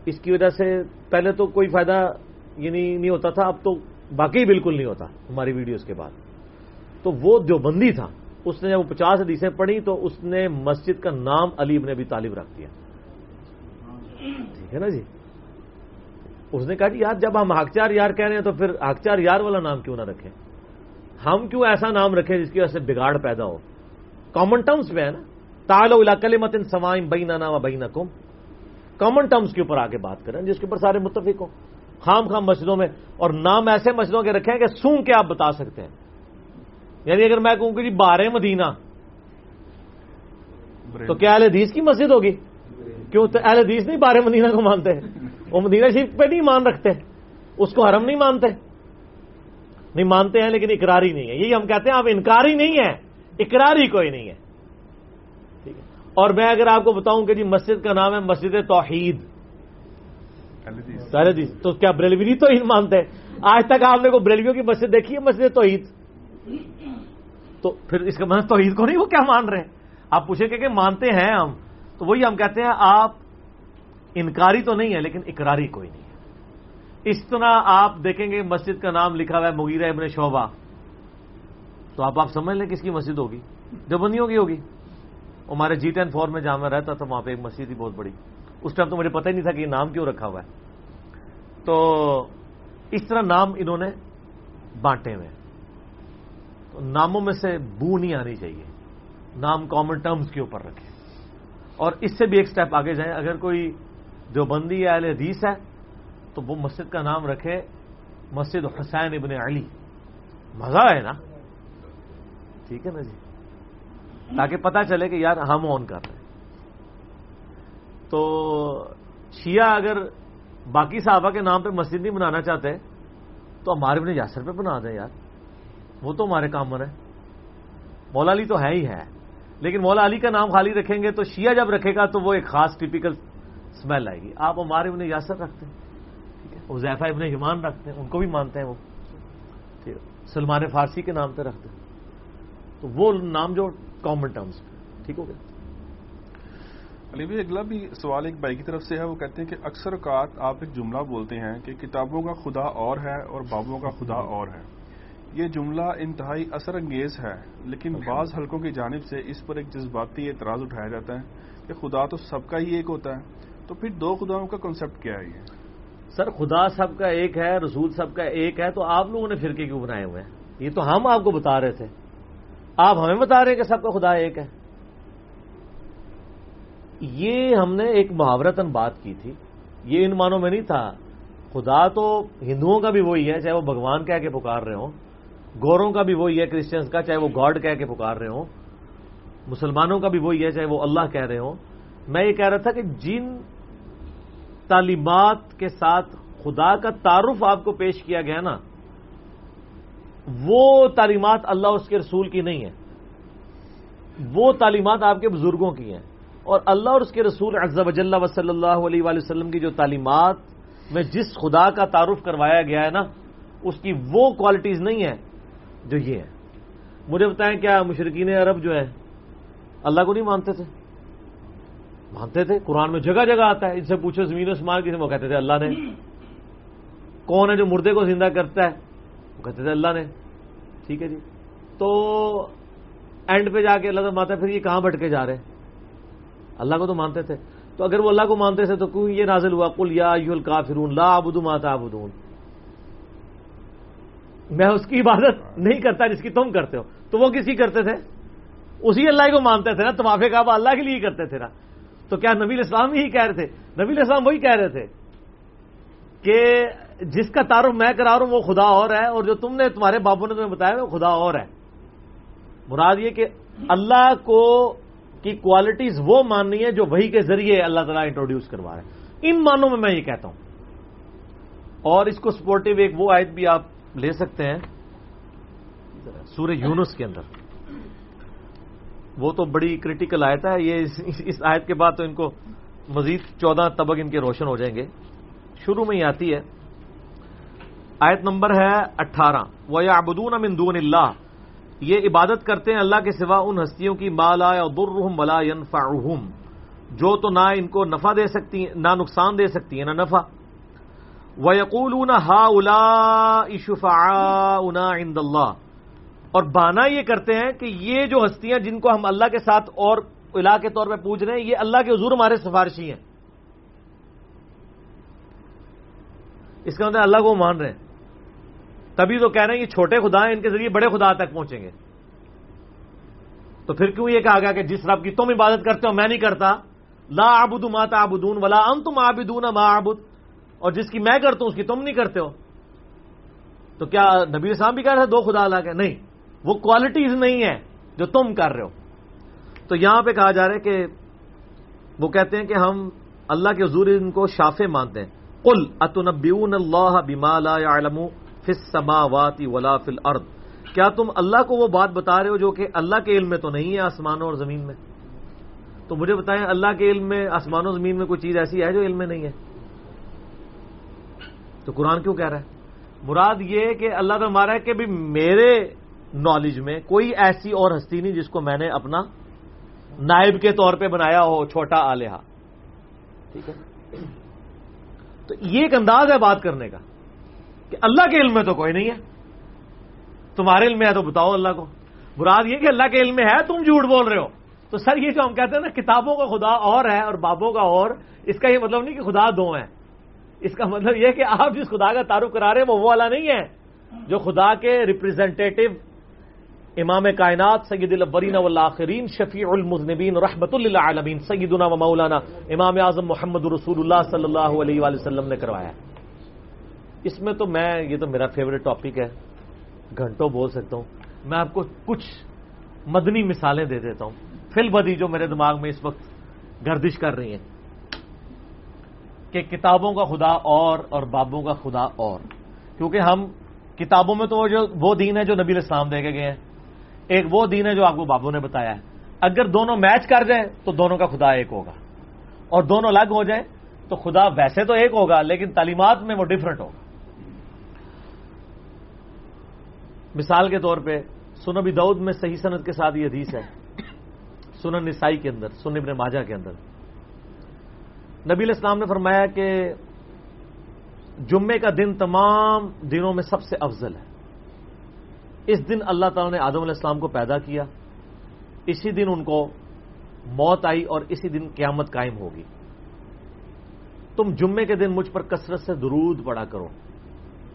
[SPEAKER 1] اس کی وجہ سے پہلے تو کوئی فائدہ یعنی نہیں ہوتا تھا، اب تو باقی بالکل نہیں ہوتا ہماری ویڈیوز کے بعد۔ تو وہ جو بندی تھا۔ اس نے جب وہ پچاس حدیثیں پڑھی تو اس نے مسجد کا نام علی ابن ابی طالب رکھ دیا۔ ٹھیک ہے نا جی؟ اس نے کہا جی یار جب ہم ہاکچار یار کہہ رہے ہیں تو پھر ہاکچار یار والا نام کیوں نہ رکھیں؟ ہم کیوں ایسا نام رکھیں جس کی وجہ سے بگاڑ پیدا ہو؟ کامن ٹرمس پہ ہے نا۔ تالو علاقل متن سوائم بئی نہ بئی نہ کم کامن ٹرمس کے اوپر آگے بات کریں، جس کے اوپر سارے متفق ہوں۔ خام خام مسجدوں میں اور نام ایسے مسجدوں کے رکھیں کہ سون کے آپ بتا سکتے ہیں۔ یعنی اگر میں کہوں کہ جی بارے مدینہ تو کیا اہل حدیث کی مسجد ہوگی؟ کیوں تو اہل حدیث نہیں بارے مدینہ کو مانتے؟ وہ مدینہ شریف پہ نہیں مان رکھتے اس کو حرم نہیں مانتے۔ نہیں مانتے ہیں لیکن اقراری نہیں ہے۔ یہی ہم کہتے ہیں آپ انکاری نہیں ہے اقراری کوئی نہیں ہے۔ ٹھیک ہے۔ اور میں اگر آپ کو بتاؤں کہ جی مسجد کا نام ہے مسجد توحید۔ تو کیا بریلوی تو عید مانتے؟ ہیں آج تک آپ نے کو بریلویوں کی مسجد دیکھی ہے مسجد توحید؟ تو پھر اس کا مطلب توحید کو نہیں، وہ کیا مان رہے ہیں؟ آپ پوچھیں کہ مانتے ہیں ہم؟ تو وہی ہم کہتے ہیں، آپ انکاری تو نہیں ہے لیکن اقراری کوئی نہیں ہے۔ اس طرح آپ دیکھیں گے مسجد کا نام لکھا ہوا ہے مغیرہ ابن شعبہ۔ تو آپ آپ سمجھ لیں کس کی مسجد ہوگی؟ جو بندیوں کی ہوگی۔ ہمارے جی ٹین فور میں جہاں میں رہتا تھا، وہاں پہ ایک مسجد تھی بہت بڑی۔ اس ٹائم تو مجھے پتہ ہی نہیں تھا کہ یہ نام کیوں رکھا ہوا ہے۔ تو اس طرح نام انہوں نے بانٹے ہوئے تو ناموں میں سے بو نہیں آنی چاہیے۔ نام کامن ٹرمز کے اوپر رکھے اور اس سے بھی ایک سٹیپ آگے جائیں۔ اگر کوئی جو بندی ہے اہل حدیث ہے، تو وہ مسجد کا نام رکھے مسجد حسین ابن علی۔ مزہ ہے نا؟ ٹھیک ہے نا جی؟ تاکہ پتا چلے کہ یار ہم آن کر رہے ہیں۔ تو شیعہ اگر باقی صحابہ کے نام پہ مسجد نہیں بنانا چاہتے، تو ہمارے اپنے یاسر پہ بنا دیں یار۔ وہ تو ہمارے کام ہے۔ مولا علی تو ہے ہی ہے۔ لیکن مولا علی کا نام خالی رکھیں گے تو شیعہ جب رکھے گا تو وہ ایک خاص ٹیپیکل اسمیل آئے گی۔ آپ ہمارے انہیں یاسر رکھتے ہیں وہ زیفا ابن ایمان رکھتے ہیں، ان کو بھی مانتے ہیں وہ۔ ٹھیک سلمان فارسی کے نام پہ رکھتے ہیں۔ تو وہ نام جو کامن ٹرمس ٹھیک ہو گیا۔
[SPEAKER 2] علی بھی اگلا بھی سوال ایک بھائی کی طرف سے ہے۔ وہ کہتے ہیں کہ اکثر اوقات آپ ایک جملہ بولتے ہیں کہ کتابوں کا خدا اور ہے اور بابوں کا خدا اور ہے۔ یہ جملہ انتہائی اثر انگیز ہے لیکن بعض حلقوں کی جانب سے اس پر ایک جذباتی اعتراض اٹھایا جاتا ہے کہ خدا تو سب کا ہی ایک ہوتا ہے۔ تو پھر دو خداؤں کا کنسپٹ کیا ہے یہ؟
[SPEAKER 1] سر خدا سب کا ایک ہے رسول سب کا ایک ہے تو آپ لوگوں نے فرقے کیوں بنائے ہوئے ہیں؟ یہ تو ہم آپ کو بتا رہے تھے۔ آپ ہمیں بتا رہے ہیں کہ سب کا خدا ایک ہے۔ یہ ہم نے ایک محاورتن بات کی تھی۔ یہ ان مانوں میں نہیں تھا۔ خدا تو ہندوؤں کا بھی وہی ہے چاہے وہ بھگوان کہہ کے پکار رہے ہوں۔ گوروں کا بھی وہی ہے کرسچنس کا، چاہے وہ گاڈ کہہ کے پکار رہے ہوں، مسلمانوں کا بھی وہی ہے، چاہے وہ اللہ کہہ رہے ہوں۔ میں یہ کہہ رہا تھا کہ جن تعلیمات کے ساتھ خدا کا تعارف آپ کو پیش کیا گیا نا، وہ تعلیمات اللہ اس کے رسول کی نہیں ہے وہ تعلیمات آپ کے بزرگوں کی ہیں۔ اور اللہ اور اس کے رسول وجل و صلی اللہ علیہ وآلہ وسلم کی جو تعلیمات میں جس خدا کا تعارف کروایا گیا ہے نا، اس کی وہ کوالٹیز نہیں ہے جو یہ ہے مجھے بتائیں کیا مشرقین عرب جو ہے اللہ کو نہیں مانتے تھے؟ مانتے تھے؟ قرآن میں جگہ جگہ آتا ہے، ان سے پوچھو، زمین اسمان کسی وہ کہتے تھے اللہ نے۔ کون ہے جو مردے کو زندہ کرتا ہے؟ وہ کہتے تھے اللہ نے۔ ٹھیک ہے جی۔ تو اینڈ پہ جا کے اللہ ماتا پھر یہ کہاں بٹ کے جا رہے ہیں؟ اللہ کو تو مانتے تھے۔ تو اگر وہ اللہ کو مانتے تھے تو کیوں یہ نازل ہوا؟ کل یا الکافرون، لا آبدو ماتا آبدون میں اس کی عبادت نہیں کرتا جس کی تم کرتے ہو۔ تو وہ کسی کرتے تھے؟ اسی اللہ کو مانتے تھے نا تمافے کعبہ اللہ کے لیے کرتے تھے نا۔ تو کیا نبی اسلام ہی کہہ رہے تھے؟ نبی اسلام وہی کہہ رہے تھے کہ جس کا تعارف میں کرا رہا ہوں، وہ خدا اور ہے، اور جو تم نے تمہارے بابو نے تمہیں بتایا، وہ خدا اور ہے۔ مراد یہ کہ اللہ کو کی کوالٹیز وہ ماننی ہے جو وہی کے ذریعے اللہ تعالیٰ انٹروڈیوس کروا رہے ہیں۔ ان مانوں میں میں یہ کہتا ہوں۔ اور اس کو سپورٹو ایک وہ آیت بھی آپ لے سکتے ہیں سورہ یونس کے اندر۔ وہ تو بڑی کریٹیکل آیت ہے، یہ اس آیت کے بعد تو ان کو مزید چودہ طبق ان کے روشن ہو جائیں گے۔ شروع میں ہی آتی ہے۔ آیت نمبر ہے اٹھارہ۔ وہ یا ابدون امندون اللہ یہ عبادت کرتے ہیں اللہ کے سوا ان ہستیوں کی مالا یا درحم ولا ینفعہم جو تو نہ ان کو نفع دے سکتی ہیں نہ نقصان دے سکتی ہیں، نہ نفع۔ وہ یقول ہا الا اشفا عند اللہ اور بانا یہ کرتے ہیں کہ یہ جو ہستیاں جن کو ہم اللہ کے ساتھ اور الا کے طور پہ پوچھ رہے ہیں، یہ اللہ کے حضور ہمارے سفارشی ہیں۔ اس کا مطلب اللہ کو مان رہے ہیں۔ تبھی تو کہہ رہے ہیں یہ چھوٹے خدا ہیں، ان کے ذریعے بڑے خدا تک پہنچیں گے۔ تو پھر کیوں یہ کہا گیا کہ جس رب کی تم عبادت کرتے ہو، میں نہیں کرتا۔ لا آبود ماتا آبدون ولا ام تم آبدون ما آبد اور جس کی میں کرتا ہوں، اس کی تم نہیں کرتے ہو۔ تو کیا نبی صاحب بھی کہہ رہے دو خدا اللہ کے؟ نہیں، وہ کوالٹیز نہیں ہے جو تم کر رہے ہو۔ تو یہاں پہ کہا جا رہا ہے کہ وہ کہتے ہیں کہ ہم اللہ کے حضور ان کو شافے مانتے ہیں۔ قل اتنبیون اللہ بما لا يعلم فی السماوات ولا فی الارض۔ کیا تم اللہ کو وہ بات بتا رہے ہو جو کہ اللہ کے علم میں تو نہیں ہے آسمانوں اور زمین میں؟ تو مجھے بتائیں، اللہ کے علم میں، آسمانوں زمین میں کوئی چیز ایسی ہے جو علم میں نہیں ہے؟ تو قرآن کیوں کہہ رہا ہے؟ مراد یہ کہ اللہ تو ہمارا ہے کہ بھی میرے نالج میں کوئی ایسی اور ہستی نہیں جس کو میں نے اپنا نائب کے طور پہ بنایا ہو، چھوٹا آلیہ۔ ٹھیک ہے؟ تو یہ ایک انداز ہے بات کرنے کا کہ اللہ کے علم میں تو کوئی نہیں ہے۔ تمہارے علم میں ہے تو بتاؤ اللہ کو۔ مراد یہ کہ اللہ کے علم میں ہے، تم جھوٹ بول رہے ہو۔ تو سر یہ جو ہم کہتے ہیں نا، کتابوں کا خدا اور ہے اور بابوں کا اور، اس کا یہ مطلب نہیں کہ خدا دو ہیں۔ اس کا مطلب یہ کہ آپ جس خدا کا تعارف کرا رہے ہیں، وہ والا نہیں ہے، جو خدا کے ریپرزینٹیو امام کائنات، سید البرین والآخرین، شفیع المذنبین، رحمت اللہ عالمین سیدنا و مولانا امام اعظم محمد رسول اللہ صلی اللہ علیہ وآلہ وسلم نے کروایا اس میں تو میں، یہ تو میرا فیوریٹ ٹاپک ہے۔ گھنٹوں بول سکتا ہوں۔ میں آپ کو کچھ مدنی مثالیں دے دیتا ہوں۔ فل بدی جو میرے دماغ میں اس وقت گردش کر رہی ہیں۔ کہ کتابوں کا خدا اور اور بابوں کا خدا اور۔ کیونکہ ہم کتابوں میں تو جو وہ دین ہے جو نبی اسلام دے کے گئے ہیں۔ ایک وہ دین ہے جو آپ کو بابو نے بتایا ہے۔ اگر دونوں میچ کر جائیں تو دونوں کا خدا ایک ہوگا۔ اور دونوں الگ ہو جائیں تو خدا ویسے تو ایک ہوگا، لیکن تعلیمات میں وہ ڈفرنٹ ہوگا۔ مثال کے طور پہ سنبی دعود میں صحیح صنعت کے ساتھ یہ حدیث ہے۔ سنن نسائی کے اندر سن ابن ماجہ کے اندر۔ نبی الاسلام نے فرمایا کہ جمعے کا دن تمام دنوں میں سب سے افضل ہے۔ اس دن اللہ تعالیٰ نے آدم علیہ السلام کو پیدا کیا۔ اسی دن ان کو موت آئی اور اسی دن قیامت قائم ہوگی۔ تم جمعے کے دن مجھ پر کثرت سے درود پڑا کرو۔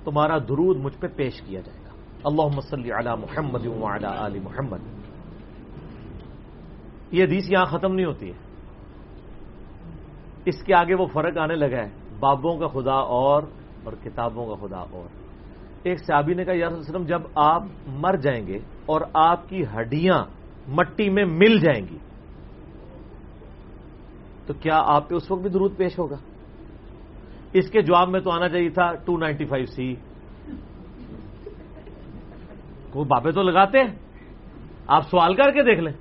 [SPEAKER 1] تمہارا درود مجھ پہ پیش کیا جائے گا۔ اللہ مسلی علی محمد علی محمد۔ یہ حدیث یہاں ختم نہیں ہوتی ہے۔ اس کے آگے وہ فرق آنے لگا ہے۔ بابوں کا خدا اور اور کتابوں کا خدا اور۔ ایک صحابی نے کہا، یا وسلم، جب آپ مر جائیں گے اور آپ کی ہڈیاں مٹی میں مل جائیں گی، تو کیا آپ پہ اس وقت بھی درود پیش ہوگا؟ اس کے جواب میں تو آنا چاہیے تھا ٹو نائنٹی فائیو سی۔ وہ بابے تو لگاتے ہیں۔ آپ سوال کر کے دیکھ لیں۔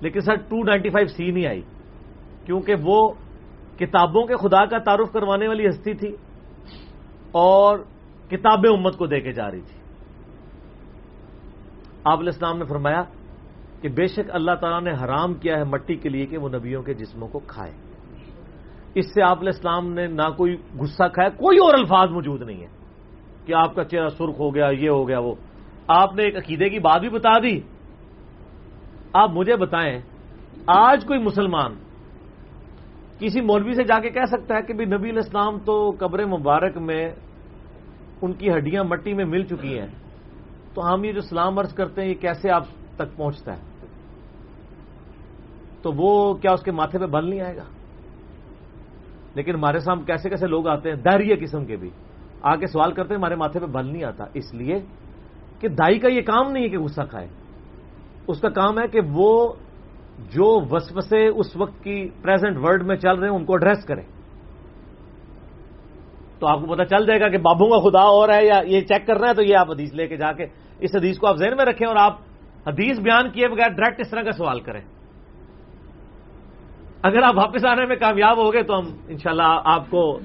[SPEAKER 1] لیکن sir, two ninety five C نہیں آئی۔ کیونکہ وہ کتابوں کے خدا کا تعارف کروانے والی ہستی تھی اور کتابیں امت کو دے کے جا رہی تھی۔ آپ علیہ السلام نے فرمایا کہ بے شک اللہ تعالیٰ نے حرام کیا ہے مٹی کے لیے کہ وہ نبیوں کے جسموں کو کھائے۔ اس سے آپ علیہ السلام نے نہ کوئی غصہ کھایا، کوئی اور الفاظ موجود نہیں ہے کہ آپ کا چہرہ سرخ ہو گیا، یہ ہو گیا، وہ۔ آپ نے ایک عقیدے کی بات بھی بتا دی۔ آپ مجھے بتائیں، آج کوئی مسلمان کسی مولوی سے جا کے کہہ سکتا ہے کہ بھی نبی علیہ السلام تو قبر مبارک میں ان کی ہڈیاں مٹی میں مل چکی ہیں۔ تو ہم یہ جو سلام عرض کرتے ہیں، یہ کیسے آپ تک پہنچتا ہے؟ تو وہ کیا اس کے ماتھے پہ بل نہیں آئے گا؟ لیکن ہمارے سامنے کیسے کیسے لوگ آتے ہیں دہریہ قسم کے بھی۔ آ کے سوال کرتے ہیں، ہمارے ماتھے پہ بل نہیں آتا۔ اس لیے کہ دائی کا یہ کام نہیں ہے کہ غصہ کھائے۔ اس کا کام ہے کہ وہ جو وسوسے اس وقت کی پریزنٹ ورلڈ میں چل رہے ہیں، ان کو ایڈریس کرے تو آپ کو پتا چل جائے گا کہ بابوں کا خدا اور ہے یا یہ چیک کرنا ہے، تو یہ آپ حدیث لے کے جا کے اس حدیث کو آپ ذہن میں رکھیں اور آپ حدیث بیان کیے بغیر ڈائریکٹ اس طرح کا سوال کریں۔ اگر آپ واپس آنے میں کامیاب ہو گئے تو ہم انشاءاللہ آپ کو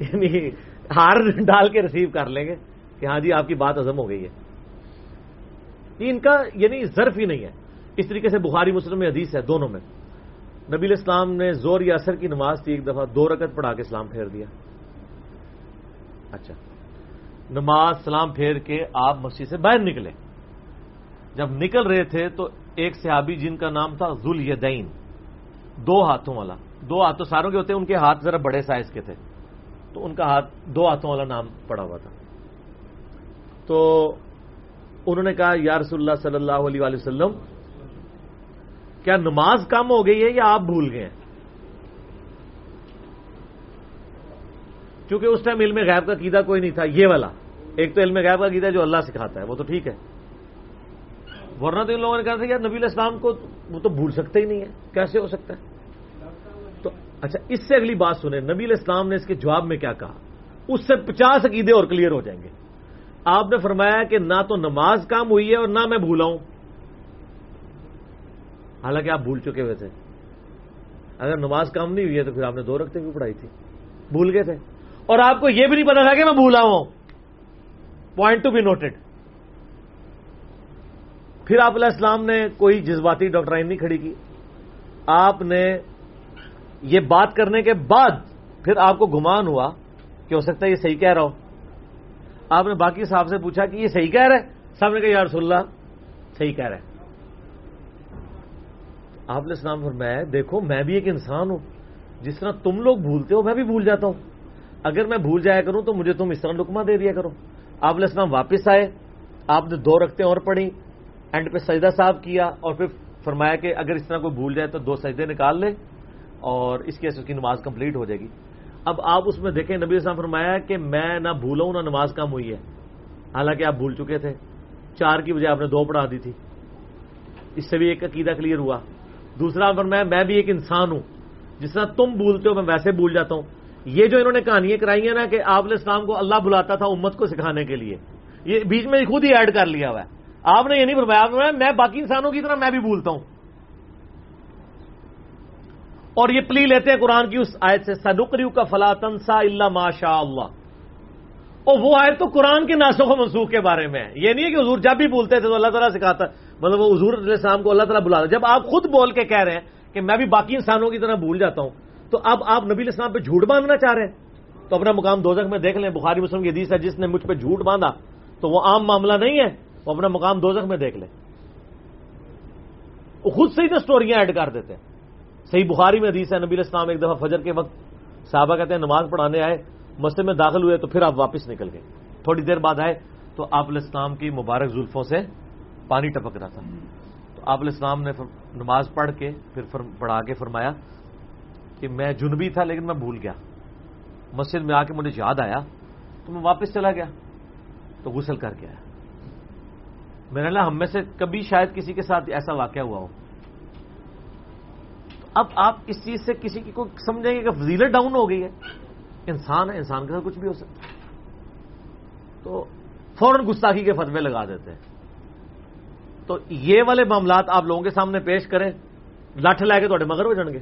[SPEAKER 1] یعنی ہار ڈال کے ریسیو کر لیں گے کہ ہاں جی آپ کی بات ہزم ہو گئی ہے۔ یہ ان کا یعنی ظرف ہی نہیں ہے۔ اس طریقے سے بخاری مسلم میں حدیث ہے دونوں میں۔ نبی الاسلام نے زور یا اثر کی نماز تھی، ایک دفعہ دو رکت پڑھا کے اسلام پھیر دیا۔ اچھا۔ نماز سلام پھیر کے آپ مسجد سے باہر نکلے۔ جب نکل رہے تھے تو ایک صحابی جن کا نام تھا ذل یدین دو ہاتھوں والا۔ دو ہاتھوں ساروں کے ہوتے ہیں، ان کے ہاتھ ذرا بڑے سائز کے تھے۔ تو ان کا ہاتھ دو ہاتھوں والا نام پڑا ہوا تھا۔ تو انہوں نے کہا، یا رسول اللہ صلی اللہ علیہ وسلم کیا نماز کم ہو گئی ہے یا آپ بھول گئے ہیں؟ کیونکہ اس ٹائم علم غیب کا قیدا کوئی نہیں تھا، یہ والا۔ ایک تو علم غیب کا قیدا جو اللہ سکھاتا ہے، وہ تو ٹھیک ہے۔ ورنہ تو ان لوگوں نے کہا تھا یار نبی الاسلام کو وہ تو بھول سکتے ہی نہیں ہے کیسے ہو سکتا ہے؟ تو اچھا اس سے اگلی بات سنیں۔ نبی الاسلام نے اس کے جواب میں کیا کہا؟ اس سے پچاس عقیدے اور کلیئر ہو جائیں گے۔ آپ نے فرمایا کہ نہ تو نماز کام ہوئی ہے اور نہ میں بھولا ہوں حالانکہ آپ بھول چکے ہوئے تھے۔ اگر نماز کام نہیں ہوئی ہے تو پھر آپ نے دو رکھتے ہوئے پڑھائی تھی۔ بھول گئے تھے۔ اور آپ کو یہ بھی نہیں پتا تھا کہ میں بھولا ہوں۔ پوائنٹ ٹو بی نوٹڈ پھر آپ علیہ السلام نے کوئی جذباتی ڈاکٹرائن نہیں کھڑی کی۔ آپ نے یہ بات کرنے کے بعد پھر آپ کو گمان ہوا کہ ہو سکتا ہے یہ صحیح کہہ رہا ہو۔ آپ نے باقی صاحب سے پوچھا کہ یہ صحیح کہہ رہے صاحب نے کہا، یا رسول اللہ، صحیح کہہ رہے آپ علیہ السلام فرمایا دیکھو میں بھی ایک انسان ہوں۔ جس طرح تم لوگ بھولتے ہو، میں بھی بھول جاتا ہوں۔ اگر میں بھول جایا کروں تو مجھے تم اس طرح لکما دے دیا کرو۔ آپ علیہ السلام واپس آئے، آپ نے دو رکھتے اور پڑھی، اینڈ پہ سجدہ صاحب کیا اور پھر فرمایا کہ اگر اس طرح کوئی بھول جائے تو دو سجدے نکال لے اور اس کیس اس کی نماز کمپلیٹ ہو جائے گی۔ اب آپ اس میں دیکھیں، نبی اسلام فرمایا کہ میں نہ بھولوں نہ نماز کم ہوئی ہے۔ حالانکہ آپ بھول چکے تھے۔ چار کی وجہ آپ نے دو پڑھا دی تھی۔ اس سے بھی ایک عقیدہ کلیئر ہوا۔ دوسرا فرمایا میں بھی ایک انسان ہوں۔ جس طرح تم بھولتے ہو، میں ویسے بھول جاتا ہوں۔ یہ جو انہوں نے کہانیاں کرائی ہیں نا کہ آپ علیہ السلام کو اللہ بلاتا تھا امت کو سکھانے کے لیے، یہ بیچ میں خود ہی ایڈ کر لیا ہوا ہے۔ آپ نے یہ نہیں فرمایا فرمایا، میں باقی انسانوں کی طرح میں بھی بھولتا ہوں۔ اور یہ پلی لیتے ہیں قرآن کی اس آیت سے سدکریو کا فلا تنسا اللہ ماشاء اللہ اور وہ آیت تو قرآن کے ناسوں و منسوخ کے بارے میں ہے۔ یہ نہیں ہے کہ حضور جب بھی بولتے تھے تو اللہ تعالیٰ سکھاتا۔ مطلب وہ حضور علیہ السلام کو اللہ تعالیٰ بلاتا جب آپ خود بول کے کہہ رہے ہیں کہ میں بھی باقی انسانوں کی طرح بھول جاتا ہوں، تو اب آپ نبی السلام پہ جھوٹ باندھنا چاہ رہے ہیں۔ تو اپنا مقام دوزخ میں دیکھ لیں۔ بخاری مسلم کی حدیث ہے، جس نے مجھ پہ جھوٹ باندھا، تو وہ عام معاملہ نہیں ہے۔ وہ اپنا مقام دوزخ میں دیکھ لیں۔ وہ خود سے ہی تو اسٹوریاں ایڈ کر دیتے ہیں۔ صحیح بخاری میں حدیث ہے، نبی السلام ایک دفعہ فجر کے وقت صحابہ کہتے ہیں، نماز پڑھانے آئے، مسجد میں داخل ہوئے، تو پھر آپ واپس نکل گئے۔ تھوڑی دیر بعد آئے، تو آپ علیہ السلام کی مبارک زلفوں سے پانی ٹپک رہا تھا۔ تو آپ علیہ السلام نے نماز پڑھ کے پھر پڑھا کے فرمایا کہ میں جنبی تھا لیکن میں بھول گیا۔ مسجد میں آ کے مجھے یاد آیا تو میں واپس چلا گیا تو غسل کر کے آیا۔ میرا اللہ ہم میں سے کبھی شاید کسی کے ساتھ ایسا واقعہ ہوا ہو۔ تو اب آپ اس چیز سے کسی کی کو سمجھیں گے کہ فضیلت ڈاؤن ہو گئی ہے۔ انسان ہے، انسان کے ساتھ کچھ بھی ہو سکتا تو فوراً گستاخی کے فتوے لگا دیتے ہیں۔ تو یہ والے معاملات آپ لوگوں کے سامنے پیش کریں لٹھ لے کے تھوڑے مگر ہو جان گے۔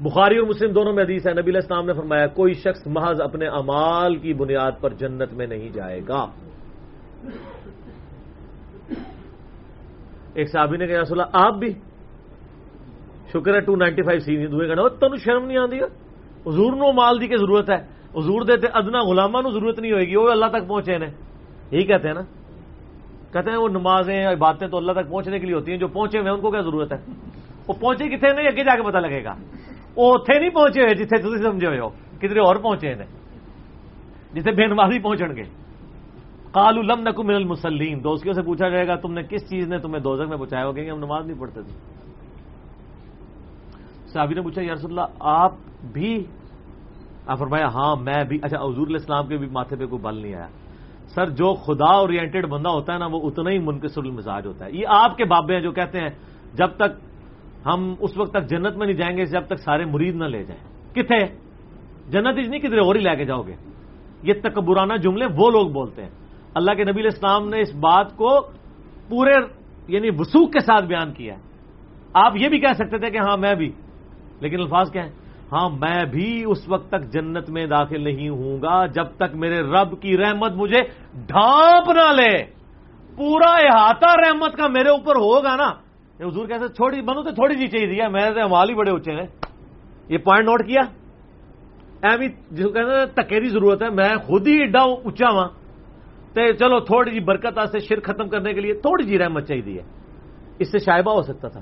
[SPEAKER 1] بخاری اور مسلم دونوں میں حدیث ہے، نبی علیہ السلام نے فرمایا، کوئی شخص محض اپنے امال کی بنیاد پر جنت میں نہیں جائے گا۔ ایک صحابی نے کہا رسول آپ بھی؟ شکر ہے، ٹو نائنٹی فائیو سی دوے کہنا تمہیں شرم نہیں آتی حضور نو مال دی کی ضرورت ہے۔ حضور دیتے ادنا غلامہ نو ضرورت نہیں ہوئے گی، وہ اللہ تک پہنچے نے۔ یہی کہتے ہیں نا۔ کہتے ہیں وہ نمازیں باتیں تو اللہ تک پہنچنے کے لیے ہوتی ہیں، جو پہنچے ہوئے ان کو کیا ضرورت ہے؟ وہ پہنچے کتنے نہیں، اگے جا کے پتا لگے گا۔ وہ اتنے نہیں پہنچے ہوئے جتنے تھی سمجھے ہوئے ہو کتنے اور پہنچے ہیں؟ جسے بے نمازی پہنچن گے۔ کال الم نقو من المسلیم دوستوں سے پوچھا جائے گا، تم نے کس چیز نے تمہیں دوزک میں پہنچایا ہوگا کہ ہم نماز نہیں پڑھتے تھے۔ صحابی نے پوچھا یارس اللہ، آپ بھی؟ آپ فرمایا ہاں میں بھی۔ اچھا حضور علیہ السلام کے بھی ماتھے پہ کوئی بل نہیں آیا۔ سر، جو خدا اورینٹیڈ بندہ ہوتا ہے نا، وہ اتنا ہی منکسر المزاج ہوتا ہے۔ یہ آپ کے بابے ہیں جو کہتے ہیں، جب تک ہم اس وقت تک جنت میں نہیں جائیں گے، جب تک سارے مرید نہ لے جائیں۔ کتنے جنت اس نہیں کدھر اور ہی لے کے جاؤ گے۔ یہ تکبرانہ جملے وہ لوگ بولتے ہیں۔ اللہ کے نبی الاسلام نے اس بات کو پورے یعنی وسوخ کے ساتھ بیان کیا ہے۔ آپ یہ بھی کہہ سکتے تھے کہ ہاں میں بھی۔ لیکن الفاظ کیا ہیں؟ ہاں میں بھی اس وقت تک جنت میں داخل نہیں ہوں گا جب تک میرے رب کی رحمت مجھے ڈھانپ نہ لے۔ پورا احاطہ رحمت کا میرے اوپر ہوگا نا۔ حضور کہتے چھوڑی بنو تو تھوڑی جی چاہیے دیا میرے تو ہمال ہی بڑے اچھے ہیں۔ یہ پوائنٹ نوٹ کیا؟ ایوی جس کو کہتے تکے کی ضرورت ہے۔ میں خود ہی ایڈا اچا وا ہاں۔ تو چلو، تھوڑی جی برکت سے شر ختم کرنے کے لیے تھوڑی جی رحمت چاہیے۔ اس سے شائبہ ہو سکتا تھا۔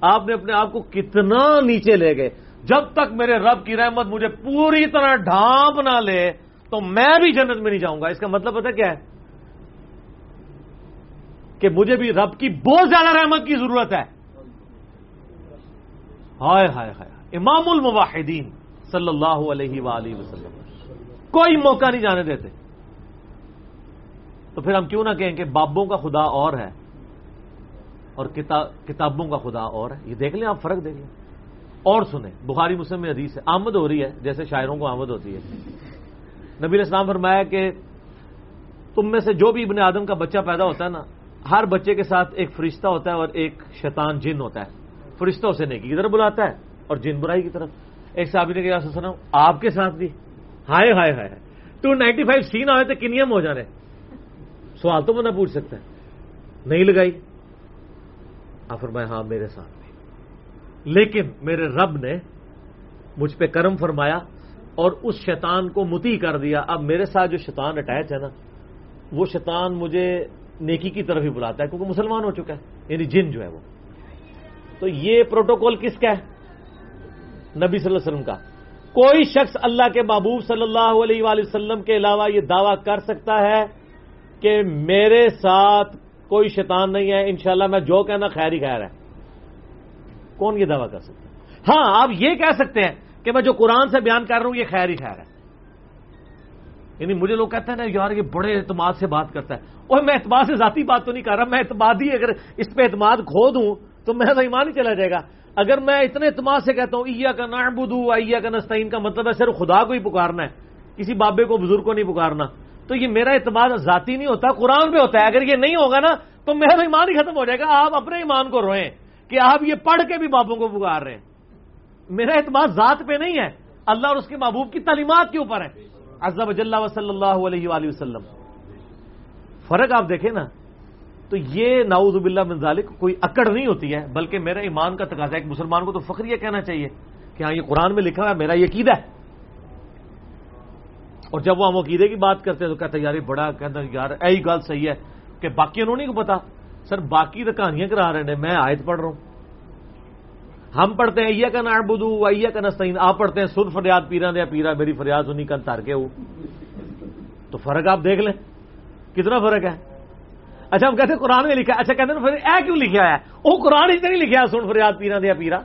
[SPEAKER 1] آپ نے اپنے آپ کو کتنا نیچے لے گئے۔ جب تک میرے رب کی رحمت مجھے پوری طرح ڈھانپ نہ لے، تو میں بھی جنت میں نہیں جاؤں گا۔ اس کا مطلب پتا کیا ہے؟ کہ مجھے بھی رب کی بہت زیادہ رحمت کی ضرورت ہے۔ ہائے ہائے ہائے امام المواحدین صلی اللہ علیہ وآلہ وسلم۔ کوئی موقع نہیں جانے دیتے۔ تو پھر ہم کیوں نہ کہیں کہ بابوں کا خدا اور ہے اور کتابوں کا خدا اور ہے؟ یہ دیکھ لیں آپ فرق دیکھ لیں۔ اور سنیں، بخاری مسلم میں حدیث ہے، آمد ہو رہی ہے، جیسے شاعروں کو آمد ہوتی ہے۔ نبی اسلام فرمایا کہ تم میں سے جو بھی ابن آدم کا بچہ پیدا ہوتا ہے نا، ہر بچے کے ساتھ ایک فرشتہ ہوتا ہے اور ایک شیطان جن ہوتا ہے۔ فرشتہ اسے نیکی کی طرف بلاتا ہے اور جن برائی کی طرف۔ ایک صحابی نے کہا سنا آپ کے ساتھ بھی؟ ہائے ہائے ہائے ٹو نائنٹی فائیو سین آئے تو کنیم ہو جانے؟ سوال تو بندہ پوچھ سکتا ہے۔ نہیں لگائی؟ آپ فرمائے ہاں میرے ساتھ۔ لیکن میرے رب نے مجھ پہ کرم فرمایا اور اس شیطان کو متی کر دیا۔ اب میرے ساتھ جو شیطان اٹیچ ہے نا، وہ شیطان مجھے نیکی کی طرف ہی بلاتا ہے کیونکہ مسلمان ہو چکا ہے یعنی جن جو ہے وہ۔ تو یہ پروٹوکول کس کا ہے؟ نبی صلی اللہ علیہ وسلم کا۔ کوئی شخص اللہ کے محبوب صلی اللہ علیہ وآلہ وسلم کے علاوہ یہ دعویٰ کر سکتا ہے کہ میرے ساتھ کوئی شیطان نہیں ہے، انشاءاللہ میں جو کہنا خیر ہی خیر ہے۔ کون یہ دعویٰ کر سکتا ہے؟ ہاں آپ یہ کہہ سکتے ہیں کہ میں جو قرآن سے بیان کر رہا ہوں، یہ خیر ہی خیر ہے۔ یعنی مجھے لوگ کہتے ہیں نا، یار، یہ بڑے اعتماد سے بات کرتا ہے۔ اور میں اعتماد سے ذاتی بات تو نہیں کر رہا، میں اعتماد ہی اگر اس پہ اعتماد کھو دوں تو میں تو ایمان ہی چلا جائے گا۔ اگر میں اتنے اعتماد سے کہتا ہوں ایا کا نعبدو ایا کا نستعین کا مطلب ہے صرف خدا کو ہی پکارنا ہے، کسی بابے کو، بزرگ کو نہیں پکارنا۔ تو یہ میرا اعتماد ذاتی نہیں ہوتا، قرآن پہ ہوتا ہے۔ اگر یہ نہیں ہوگا نا، تو میرا ایمان ہی ختم ہو جائے گا۔ آپ اپنے ایمان کو روئیں۔ کہ آپ یہ پڑھ کے بھی بابوں کو پکار رہے ہیں۔ میرا اعتماد ذات پہ نہیں ہے، اللہ اور اس کے محبوب کی تعلیمات کے اوپر ہے۔ عزب جل صلی اللہ علیہ وآلہ وسلم۔ فرق آپ دیکھیں نا، تو یہ ناؤز باللہ من ذالک کوئی اکڑ نہیں ہوتی ہے، بلکہ میرا ایمان کا تقاضا ہے۔ ایک مسلمان کو تو فخر یہ کہنا چاہیے کہ ہاں یہ قرآن میں لکھا ہے، میرا یہ عقیدہ ہے۔ اور جب وہ ہم عقیدے کی بات کرتے ہیں تو کہتے ہیں، یار یہ بڑا کہتا یار یہی گل صحیح ہے کہ باقی انہوں نہیں پتا۔ سر باقی تو کہانیاں کرا رہے ہیں۔ میں آیت پڑھ رہا ہوں۔ ہم پڑھتے ہیں ایا کا نار بدو ایا کا نستعین۔ آپ پڑھتے ہیں، سر فریاد پیرا دیا پیرا میری فریاد سنی، کن تار کے ہو۔ تو فرق آپ دیکھ لیں۔ کتنا فرق ہے؟ اچھا ہم کہتے ہیں قرآن میں لکھا اچھا کہتے ہیں، پھر اے کیوں لکھا ہے؟ وہ قرآن ہی نہیں لکھا سن فریاد پیرا دیا پیرا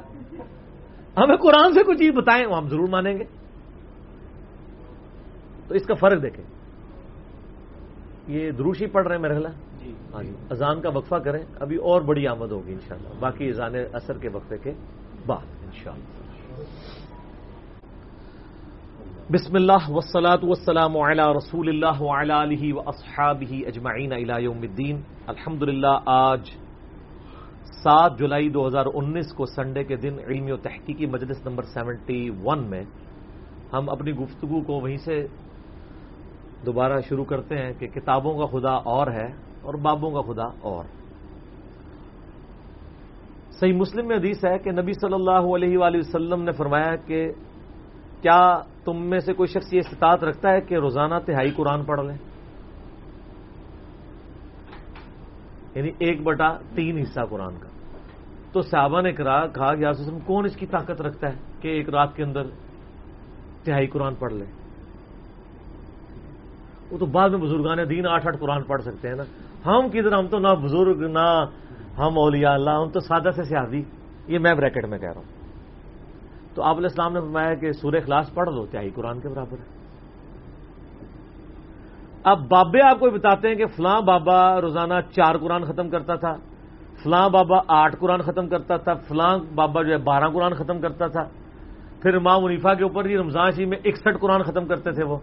[SPEAKER 1] ہمیں قرآن سے کوئی چیز بتائیں، وہ ہم ضرور مانیں گے۔ تو اس کا فرق دیکھیں۔ یہ دروشی پڑھ رہے ہیں، میرے خیال۔ جی. ہاں جی. اذان کا وقفہ کریں، ابھی اور بڑی آمد ہوگی انشاءاللہ. باقی اذان اثر کے وقفے کے بعد انشاءاللہ. بسم اللہ وسلاۃ وسلام علی رسول اللہ وعلی علیہ و اصحابہ اجمعین الی یوم الدین. الحمد آج سات جولائی دو ہزار انیس کو سنڈے کے دن علمی و تحقیقی مجلس نمبر سیونٹی ون میں ہم اپنی گفتگو کو وہیں سے دوبارہ شروع کرتے ہیں کہ کتابوں کا خدا اور ہے اور بابوں کا خدا اور۔ صحیح مسلم میں حدیث ہے کہ نبی صلی اللہ علیہ وآلہ وسلم نے فرمایا کہ کیا تم میں سے کوئی شخص یہ استطاعت رکھتا ہے کہ روزانہ تہائی قرآن پڑھ لیں یعنی ایک بٹا تین حصہ قرآن کا۔ تو صحابہ نے کہا کہ وسلم، کون اس کی طاقت رکھتا ہے کہ ایک رات کے اندر تہائی قرآن پڑھ لے؟ وہ تو بعد میں بزرگان دین آٹھ آٹھ قرآن پڑھ سکتے ہیں نا۔ ہم کدھر، ہم تو نہ بزرگ، نہ ہم اولیاء اللہ، ہم تو سادہ سے سیادی یہ میں بریکٹ میں کہہ رہا ہوں۔ تو آپ علیہ السلام نے فرمایا کہ سورہ خلاص پڑھ دو تہائی قرآن کے برابر ہے۔ اب بابے آپ کو بتاتے ہیں کہ فلاں بابا روزانہ چار قرآن ختم کرتا تھا، فلاں بابا آٹھ قرآن ختم کرتا تھا، فلاں بابا جو ہے بارہ قرآن ختم کرتا تھا۔ پھر ماں منیفا کے اوپر ہی رمضان شی میں اکسٹھ قرآن ختم کرتے تھے وہ۔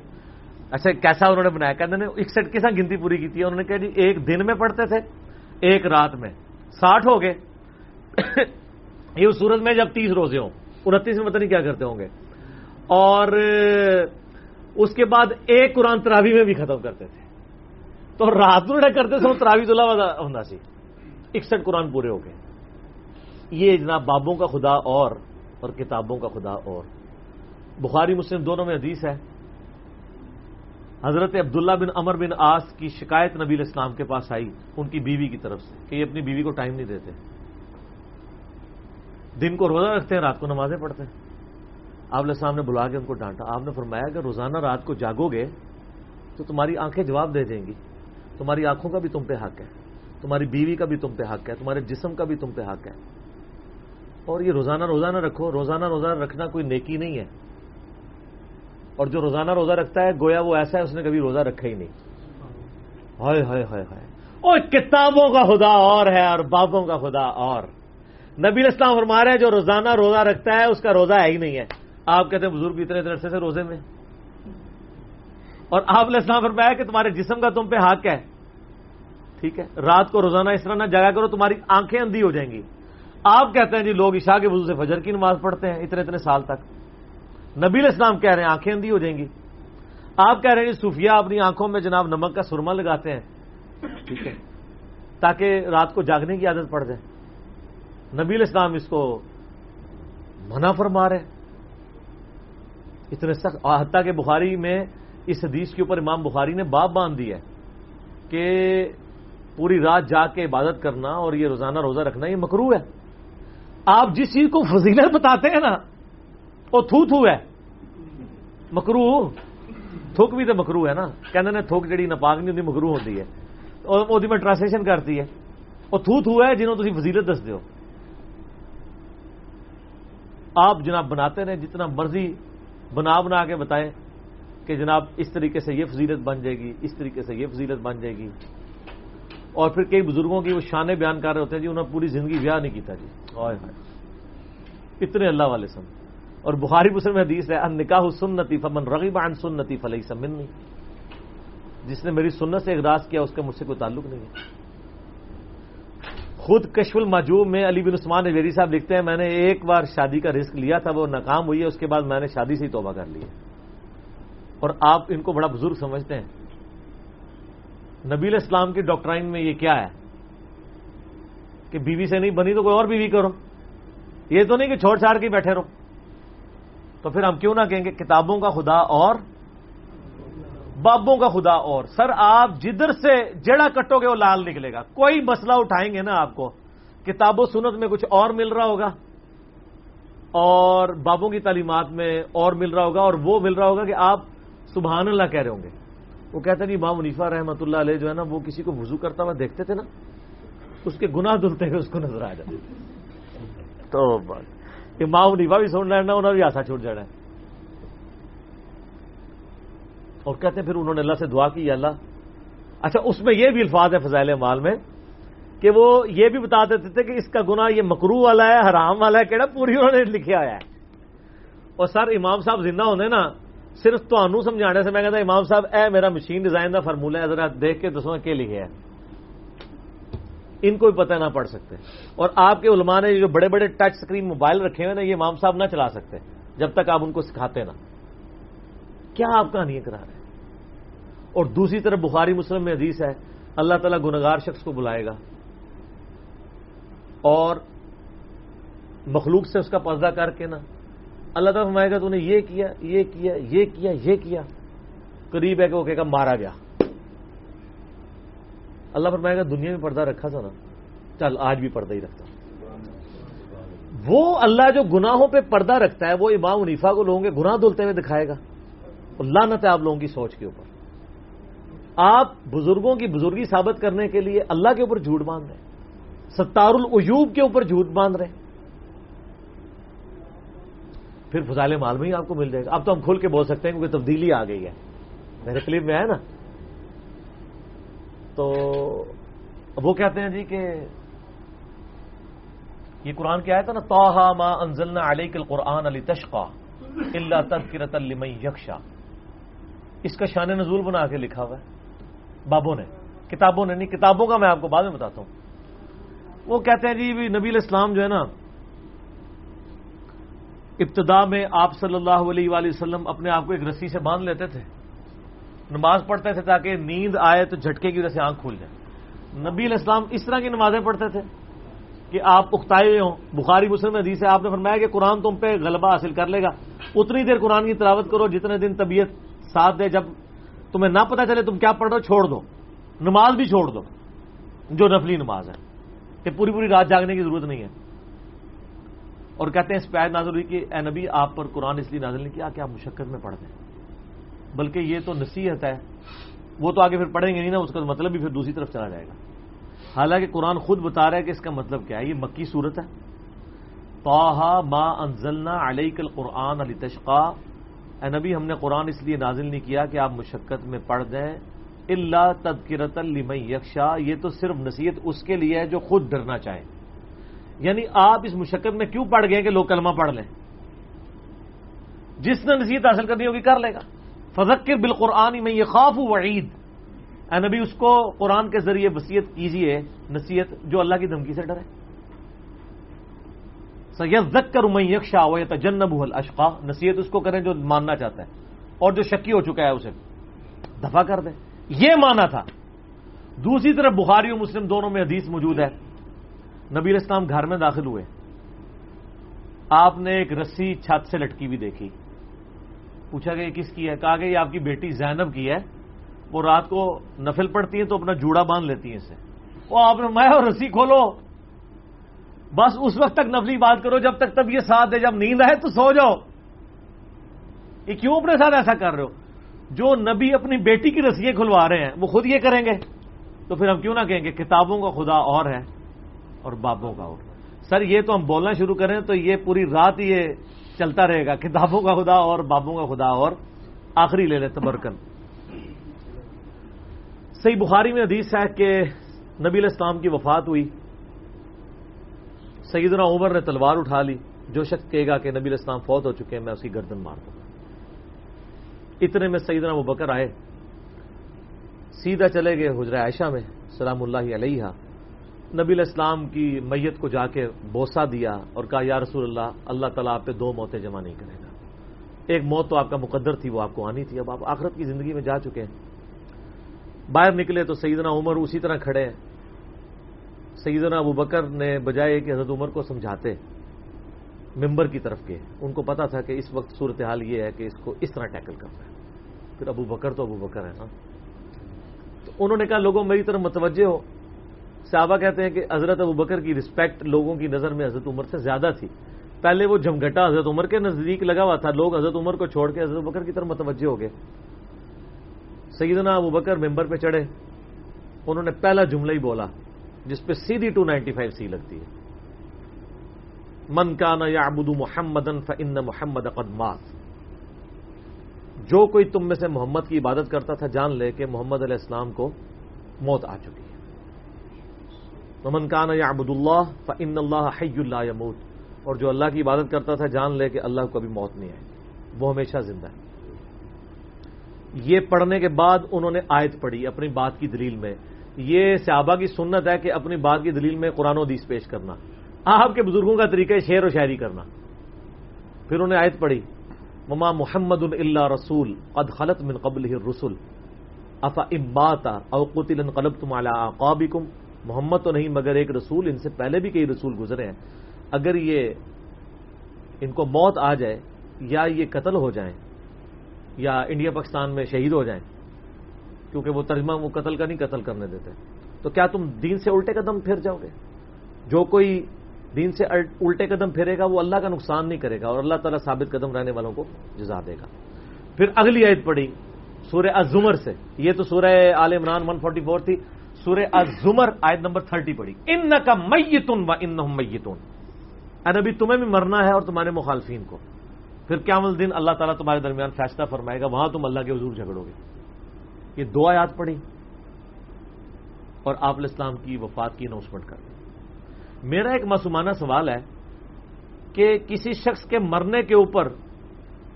[SPEAKER 1] اچھا کیسا انہوں نے بنایا؟ کہتے ہیں اکسٹھ کیسا گنتی پوری کی تھی۔ انہوں نے کہا جی ایک دن میں پڑھتے تھے، ایک رات میں۔ ساٹھ ہو گئے۔ یہ اس صورت میں جب تیس روزے ہوں، انتیس میں پتہ نہیں کیا کرتے ہوں گے۔ اور اس کے بعد ایک قرآن تراوی میں بھی ختم کرتے تھے۔ تو رات میں کرتے تھے تراوی تو ہونا سی۔ اکسٹھ قرآن پورے ہو گئے۔ یہ جناب بابوں کا خدا اور اور کتابوں کا خدا اور۔ بخاری مسلم دونوں میں حدیث ہے۔ حضرت عبداللہ بن امر بن آس کی شکایت نبی اسلام کے پاس آئی ان کی بیوی کی طرف سے کہ یہ اپنی بیوی کو ٹائم نہیں دیتے۔ دن کو روزہ رکھتے ہیں، رات کو نمازیں پڑھتے ہیں۔ آپ السلام نے بلا کے ان کو ڈانٹا۔ آپ نے فرمایا کہ روزانہ رات کو جاگو گے تو تمہاری آنکھیں جواب دے دیں گی۔ تمہاری آنکھوں کا بھی تم پہ حق ہے۔ تمہاری بیوی کا بھی تم پہ حق ہے۔ تمہارے جسم کا بھی تم پہ حق ہے۔ اور یہ روزانہ روزانہ رکھو۔ روزانہ روزانہ رکھنا کوئی نیکی نہیں ہے۔ اور جو روزانہ روزہ رکھتا ہے، گویا وہ ایسا ہے، اس نے کبھی روزہ رکھا ہی نہیں۔ ہائے ہائے ہائے ہائے۔ اور کتابوں کا خدا اور ہے اور بابوں کا خدا اور۔ نبی اسلام فرما رہے ہیں، جو روزانہ روزہ رکھتا ہے، اس کا روزہ ہے ہی نہیں ہے۔ آپ کہتے ہیں، بزرگ اتنے اتنے عرصے سے روزے میں اور آپ نے اسلام فرمایا کہ تمہارے جسم کا تم پہ حق ہے۔ ٹھیک ہے، رات کو روزانہ اس طرح نہ جگہ کرو، تمہاری آنکھیں اندھی ہو جائیں گی۔ آپ کہتے ہیں جی لوگ عشاء کے وضو سے فجر کی نماز پڑھتے ہیں، اتنے اتنے سال تک۔ نبی اسلام کہہ رہے ہیں آنکھیں اندھی ہو جائیں گی۔ آپ کہہ رہے ہیں جی صوفیہ اپنی آنکھوں میں جناب نمک کا سرما لگاتے ہیں۔ ٹھیک ہے۔ تاکہ رات کو جاگنے کی عادت پڑ جائے۔ نبی اسلام اس کو منع فرما رہے اتنے سخت۔ حتیٰ کہ بخاری میں اس حدیث کے اوپر امام بخاری نے باب باندھ دی ہے کہ پوری رات جا کے عبادت کرنا اور یہ روزانہ روزہ رکھنا یہ مکرو ہے۔ آپ جس چیز کو فضیلت بتاتے ہیں نا وہ تھو تھو ہے مکرو تھوک بھی تو مکرو ہے نا کہ تھوک جڑی نپاک نہیں ہوتی مکرو ہوتی ہے وہ میں ٹرانسلیشن کرتی ہے وہ تھو تھو ہے جنہوں تھی فضیلت دس دو آپ جناب بناتے رہے جتنا مرضی بنا بنا کے بتائیں کہ جناب اس طریقے سے یہ فضیلت بن جائے گی اس طریقے سے یہ فضیلت بن جائے گی اور پھر کئی بزرگوں کی وہ شانے بیان کر رہے ہوتے ہیں جی انہوں نے پوری زندگی بیاہ نہیں کیتا جی اتنے اللہ والے سن اور بخاری مسلم حدیث ہے ان نکاح سنتی فمن رغیب عن سنتی فلئی سمنی جس نے میری سنت سے اقداس کیا، اس کا مجھ سے کوئی تعلق نہیں ہے۔ خود کشف الماجوم میں علی بن عثمان ویری صاحب لکھتے ہیں، میں نے ایک بار شادی کا رسک لیا تھا، وہ ناکام ہوئی ہے، اس کے بعد میں نے شادی سے ہی توبہ کر لی ہے۔ اور آپ ان کو بڑا بزرگ سمجھتے ہیں۔ نبیل اسلام کی ڈاکٹرائن میں یہ کیا ہے؟ کہ بیوی سے نہیں، بنی تو کوئی اور بیوی کرو۔ یہ تو نہیں کہ چھوڑ چھاڑ کے بیٹھے رہو۔ تو پھر ہم کیوں نہ کہیں گے کتابوں کا خدا اور بابوں کا خدا اور سر آپ جدھر سے جڑا کٹو گے وہ لال نکلے گا کوئی مسئلہ اٹھائیں گے نا آپ کو کتاب و سنت میں کچھ اور مل رہا ہوگا اور بابوں کی تعلیمات میں اور مل رہا ہوگا اور وہ مل رہا ہوگا کہ آپ سبحان اللہ کہہ رہے ہوں گے وہ کہتے نہیں جی ماں منیفا رحمۃ اللہ علیہ جو ہے نا وہ کسی کو وضو کرتا ہوا دیکھتے تھے نا اس کے گناہ دھلتے ہوئے اس کو نظر آ جاتے تو ماں منیفا بھی سن لینا انہوں نے بھی آسا چھوٹ جانا ہے۔ اور کہتے ہیں پھر انہوں نے اللہ سے دعا کی اللہ۔ اچھا اس میں یہ بھی الفاظ ہے فضائل مال میں کہ وہ یہ بھی بتا دیتے تھے کہ اس کا گنا یہ مکرو والا ہے، حرام والا ہے کہڑا پوری انہوں نے لکھا ہوا ہے۔ اور سر امام صاحب زندہ ہونے نا، صرف تو سمجھانے سے میں کہتا امام صاحب، اے میرا مشین ڈیزائن کا فرمولہ ہے، ذرا دیکھ کے دسوں کے لکھے ہے۔ ان کو بھی پتہ نہ پڑ سکتے۔ اور آپ کے علماء نے جو بڑے بڑے ٹچ اسکرین موبائل رکھے ہوئے نا، یہ امام صاحب نہ چلا سکتے جب تک آپ ان کو سکھاتے نا کیا آپ کہانی کرا رہے ہیں؟ اور دوسری طرف بخاری مسلم میں حدیث ہے، اللہ تعالیٰ گنگار شخص کو بلائے گا۔ اور مخلوق سے اس کا پردہ کر کے نا اللہ تعالیٰ فرمائے گا، تو نے یہ کیا یہ کیا یہ کیا یہ کیا۔ قریب ہے کہ وہ کہے گا، مارا گیا۔ اللہ فرمائے گا، دنیا میں پردہ رکھا تھا نا، چل آج بھی پردہ ہی رکھتا وہ اللہ جو گناہوں پہ پردہ رکھتا ہے، وہ امام منیفا کو لوگوں کے گناہ دھلتے ہوئے دکھائے گا۔ اللہ نت ہے آپ لوگوں کی سوچ کے اوپر۔ آپ بزرگوں کی بزرگی ثابت کرنے کے لیے اللہ کے اوپر جھوٹ باندھ رہے ستار العیوب کے اوپر جھوٹ باندھ رہے پھر فضائل مال میں ہی آپ کو مل جائے گا۔ اب تو ہم کھل کے بول سکتے ہیں کیونکہ تبدیلی آ گئی ہے۔ میرے کلپ میں ہے نا۔ تو وہ کہتے ہیں جی کہ یہ قرآن کیا ہے نا توحا ما انزلنا علیک القرآن علی تشقا اللہ تذکرت لمن یکشا اس کا شان نزول بنا کے لکھا ہوا ہے، بابوں نے، کتابوں نے، نہیں، کتابوں کا میں آپ کو بعد میں بتاتا ہوں۔ وہ کہتے ہیں جی نبی الاسلام جو ہے نا، ابتدا میں آپ صلی اللہ علیہ وآلہ وسلم اپنے آپ کو ایک رسی سے باندھ لیتے تھے۔ نماز پڑھتے تھے تاکہ نیند آئے تو جھٹکے کی وجہ سے آنکھ کھول جائے۔ نبی الاسلام اس طرح کی نمازیں پڑھتے تھے کہ آپ اختائے ہوئے ہوں۔ بخاری مسلم حدیث سے آپ نے فرمایا کہ قرآن تم پہ غلبہ حاصل کر لے گا۔ اتنی دیر قرآن کی تلاوت کرو جتنے دن طبیعت ساتھ دے۔ جب تمہیں نہ پتا چلے تم کیا پڑھ رہے ہو، چھوڑ دو۔ نماز بھی چھوڑ دو، جو نفلی نماز ہے۔ کہ پوری پوری رات جاگنے کی ضرورت نہیں ہے۔ اور کہتے ہیں اس پہ نازل ہوئی کہ اے نبی، آپ پر قرآن اس لیے نازل نہیں کیا کہ آپ مشقت میں پڑھ دیں۔ بلکہ یہ تو نصیحت ہے، وہ تو آگے پھر پڑھیں گے نہیں نا، اس کا مطلب بھی پھر دوسری طرف چلا جائے گا۔ حالانکہ قرآن خود بتا رہا ہے کہ اس کا مطلب کیا ہے، یہ مکی صورت ہے۔ توحا ما انزلنا علیہ کل قرآن علی تشقا اے نبی، ہم نے قرآن اس لیے نازل نہیں کیا کہ آپ مشقت میں پڑھ دیں۔ اللہ تدکرت الم یکشا یہ تو صرف نصیحت اس کے لیے ہے جو خود ڈرنا چاہے یعنی آپ اس مشقت میں کیوں پڑھ گئے کہ لوگ کلمہ پڑھ لیں؟ جس نے نصیحت حاصل کرنی ہوگی کر لے گا۔ فضکر بالقرآن میں یہ خوف وعید۔ اے نبی، اس کو قرآن کے ذریعے وسیعت کیجیے، نصیحت جو اللہ کی دھمکی سے ڈرے۔ سید کر میں یکشا و تجنب اشقا نصیحت اس کو کریں جو ماننا چاہتا ہے اور جو شکی ہو چکا ہے اسے۔ دفاع کر دیں۔ یہ مانا تھا۔ دوسری طرف بخاری و مسلم دونوں میں حدیث موجود ہے۔ نبی اسلام گھر میں داخل ہوئے۔ آپ نے ایک رسی چھت سے لٹکی بھی دیکھی۔ پوچھا کہ یہ کس کی ہے؟ کہا کہ یہ آپ کی بیٹی زینب کی ہے۔ وہ رات کو نفل پڑتی ہیں تو اپنا جوڑا باندھ لیتی ہیں اسے وہ آپ نے میں اور رسی کھولو۔ بس اس وقت تک نفلی بات کرو، جب تک تب یہ ساتھ ہے جب نیند آئے تو سو جاؤ۔ یہ کیوں اپنے ساتھ ایسا کر رہے ہو؟ جو نبی اپنی بیٹی کی رسیے کھلوا رہے ہیں، وہ خود یہ کریں گے۔ تو پھر ہم کیوں نہ کہیں گے، کتابوں کا خدا اور ہے اور بابوں کا اور۔ سر، یہ تو ہم بولنا شروع کریں تو یہ پوری رات یہ چلتا رہے گا، کتابوں کا خدا اور بابوں کا خدا اور آخری لے لے، تبرکن۔ صحیح بخاری میں حدیث ہے کہ نبی الاسلام کی وفات ہوئی۔ سیدنا عمر نے تلوار اٹھا لی۔ جو شخص کہے گا کہ نبی الاسلام فوت ہو چکے ہیں، میں اس کی گردن مار دوں گا۔ اتنے میں سیدنا وہ بکر آئے۔ سیدھا چلے گئے حجرہ عائشہ میں، سلام اللہ علیہ نبی الاسلام کی میت کو جا کے بوسا دیا اور کہا، یا رسول اللہ اللہ تعالیٰ آپ پہ دو موتیں جمع نہیں کرے گا۔ ایک موت تو آپ کا مقدر تھی، وہ آپ کو آنی تھی۔ اب آپ آخرت کی زندگی میں جا چکے ہیں۔ باہر نکلے تو سیدنا عمر اسی طرح کھڑے۔ ہیں سیدنا ابو بکر نے بجائے کہ حضرت عمر کو سمجھاتے ممبر کی طرف کے۔ ان کو پتا تھا کہ اس وقت صورتحال یہ ہے کہ اس کو اس طرح ٹیکل کرنا ہے۔ پھر ابو بکر تو ابو بکر ہے نا تو انہوں نے کہا، لوگوں، میری طرف متوجہ ہو۔ صحابہ کہتے ہیں کہ حضرت ابو بکر کی رسپیکٹ لوگوں کی نظر میں حضرت عمر سے زیادہ تھی۔ پہلے وہ جمگٹا حضرت عمر کے نزدیک لگا ہوا تھا۔ لوگ حضرت عمر کو چھوڑ کے حضرت بکر کی طرف متوجہ ہو گئے۔ سیدنا ابو بکر ممبر پہ چڑھے۔ انہوں نے پہلا جملہ ہی بولا، جس پہ سیدھی ٹو نائنٹی فائیو سی لگتی ہے۔ من کا نا یا ابود محمد ان محمد قدمات جو کوئی تم میں سے محمد کی عبادت کرتا تھا، جان لے کہ محمد علیہ السلام کو موت آ چکی۔ ہے من کانا یا ابود اللہ فن اللہ حی اللہ یموت۔ اور جو اللہ کی عبادت کرتا تھا جان لے کہ اللہ کو کبھی موت نہیں آئی وہ ہمیشہ زندہ ہے۔ یہ پڑھنے کے بعد انہوں نے آیت پڑھی اپنی بات کی دلیل میں۔ یہ صحابہ کی سنت ہے کہ اپنی بات کی دلیل میں قرآن و حدیث پیش کرنا۔ آپ کے بزرگوں کا طریقہ ہے شعر و شاعری کرنا۔ پھر انہوں نے آیت پڑھی۔ مما محمد اللہ رسول قد خلط من قبل رسول افا امباتا او قتل قلب تم اعلیٰ محمد تو نہیں، مگر ایک رسول، ان سے پہلے بھی کئی رسول گزرے ہیں۔ اگر یہ ان کو موت آ جائے، یا یہ قتل ہو جائیں، یا انڈیا، پاکستان میں شہید ہو جائیں، کیونکہ وہ ترجمہ وہ قتل کا نہیں، قتل کرنے دیتے۔ تو کیا تم دین سے الٹے قدم پھر جاؤ گے؟ جو کوئی دین سے الٹے قدم پھرے گا، وہ اللہ کا نقصان نہیں کرے گا، اور اللہ تعالیٰ ثابت قدم رہنے والوں کو جزا دے گا۔ پھر اگلی عید پڑی سورہ ازمر سے۔ یہ تو سورہ عال عمران 144 تھی۔ سورہ ازمر آیت نمبر 30 پڑی۔ ان کا میتون و ان میتون ابھی تمہیں بھی مرنا ہے اور تمہارے مخالفین کو۔ پھر کیا دن اللہ تعالیٰ تمہارے درمیان فیصلہ فرمائے گا، وہاں تم اللہ کے حضور جھگڑو گے۔ یہ دو آیات پڑی اور آپ الاسلام کی وفات کی اناؤنسمنٹ کر دی۔ میرا ایک معصومانہ سوال ہے کہ کسی شخص کے مرنے کے اوپر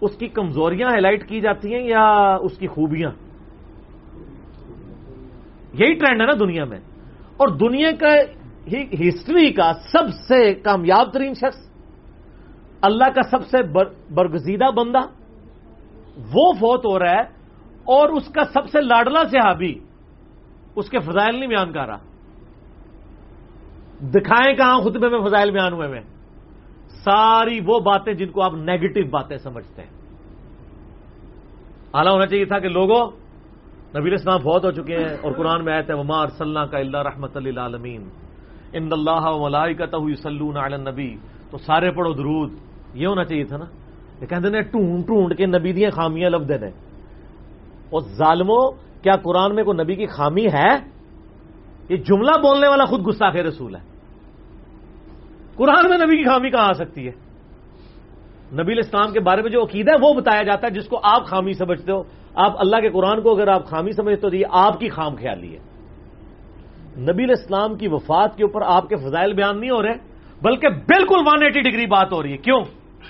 [SPEAKER 1] اس کی کمزوریاں ہائی لائٹ کی جاتی ہیں یا اس کی خوبیاں؟ یہی ٹرینڈ ہے نا دنیا میں۔ اور دنیا کا ہسٹری کا سب سے کامیاب ترین شخص، اللہ کا سب سے برگزیدہ بندہ، وہ فوت ہو رہا ہے اور اس کا سب سے لاڈلا صحابی، اس کے فضائل نہیں بیان کر رہا۔ دکھائیں کہاں خطبے میں فضائل بیان ہوئے میں ساری وہ باتیں جن کو آپ نیگیٹو باتیں سمجھتے ہیں۔ اعلیٰ ہونا چاہیے تھا کہ لوگوں نبی اسلام فوت ہو چکے ہیں اور قرآن میں آئے تھے ومار صلاح کا اللہ رحمت اللہ عالمین ان اللہ ملائی کا سلون نبی تو سارے پڑھو درود. یہ ہونا چاہیے تھا نا؟ یہ کہتے ہیں ٹونڈ ٹونڈ کے نبی دیا خامیاں لب دے اور ظالموں کیا قرآن میں کوئی نبی کی خامی ہے؟ یہ جملہ بولنے والا خود گستاخ رسول ہے. قرآن میں نبی کی خامی کہاں آ سکتی ہے؟ نبی اسلام کے بارے میں جو عقیدہ ہے، وہ بتایا جاتا ہے جس کو آپ خامی سمجھتے ہو آپ اللہ کے قرآن کو اگر آپ خامی سمجھتے تو یہ آپ کی خام خیالی ہے۔ نبی اسلام کی وفات کے اوپر آپ کے فضائل بیان نہیں ہو رہے، بلکہ بالکل ون ایٹی ڈگری بات ہو رہی ہے۔ کیوں؟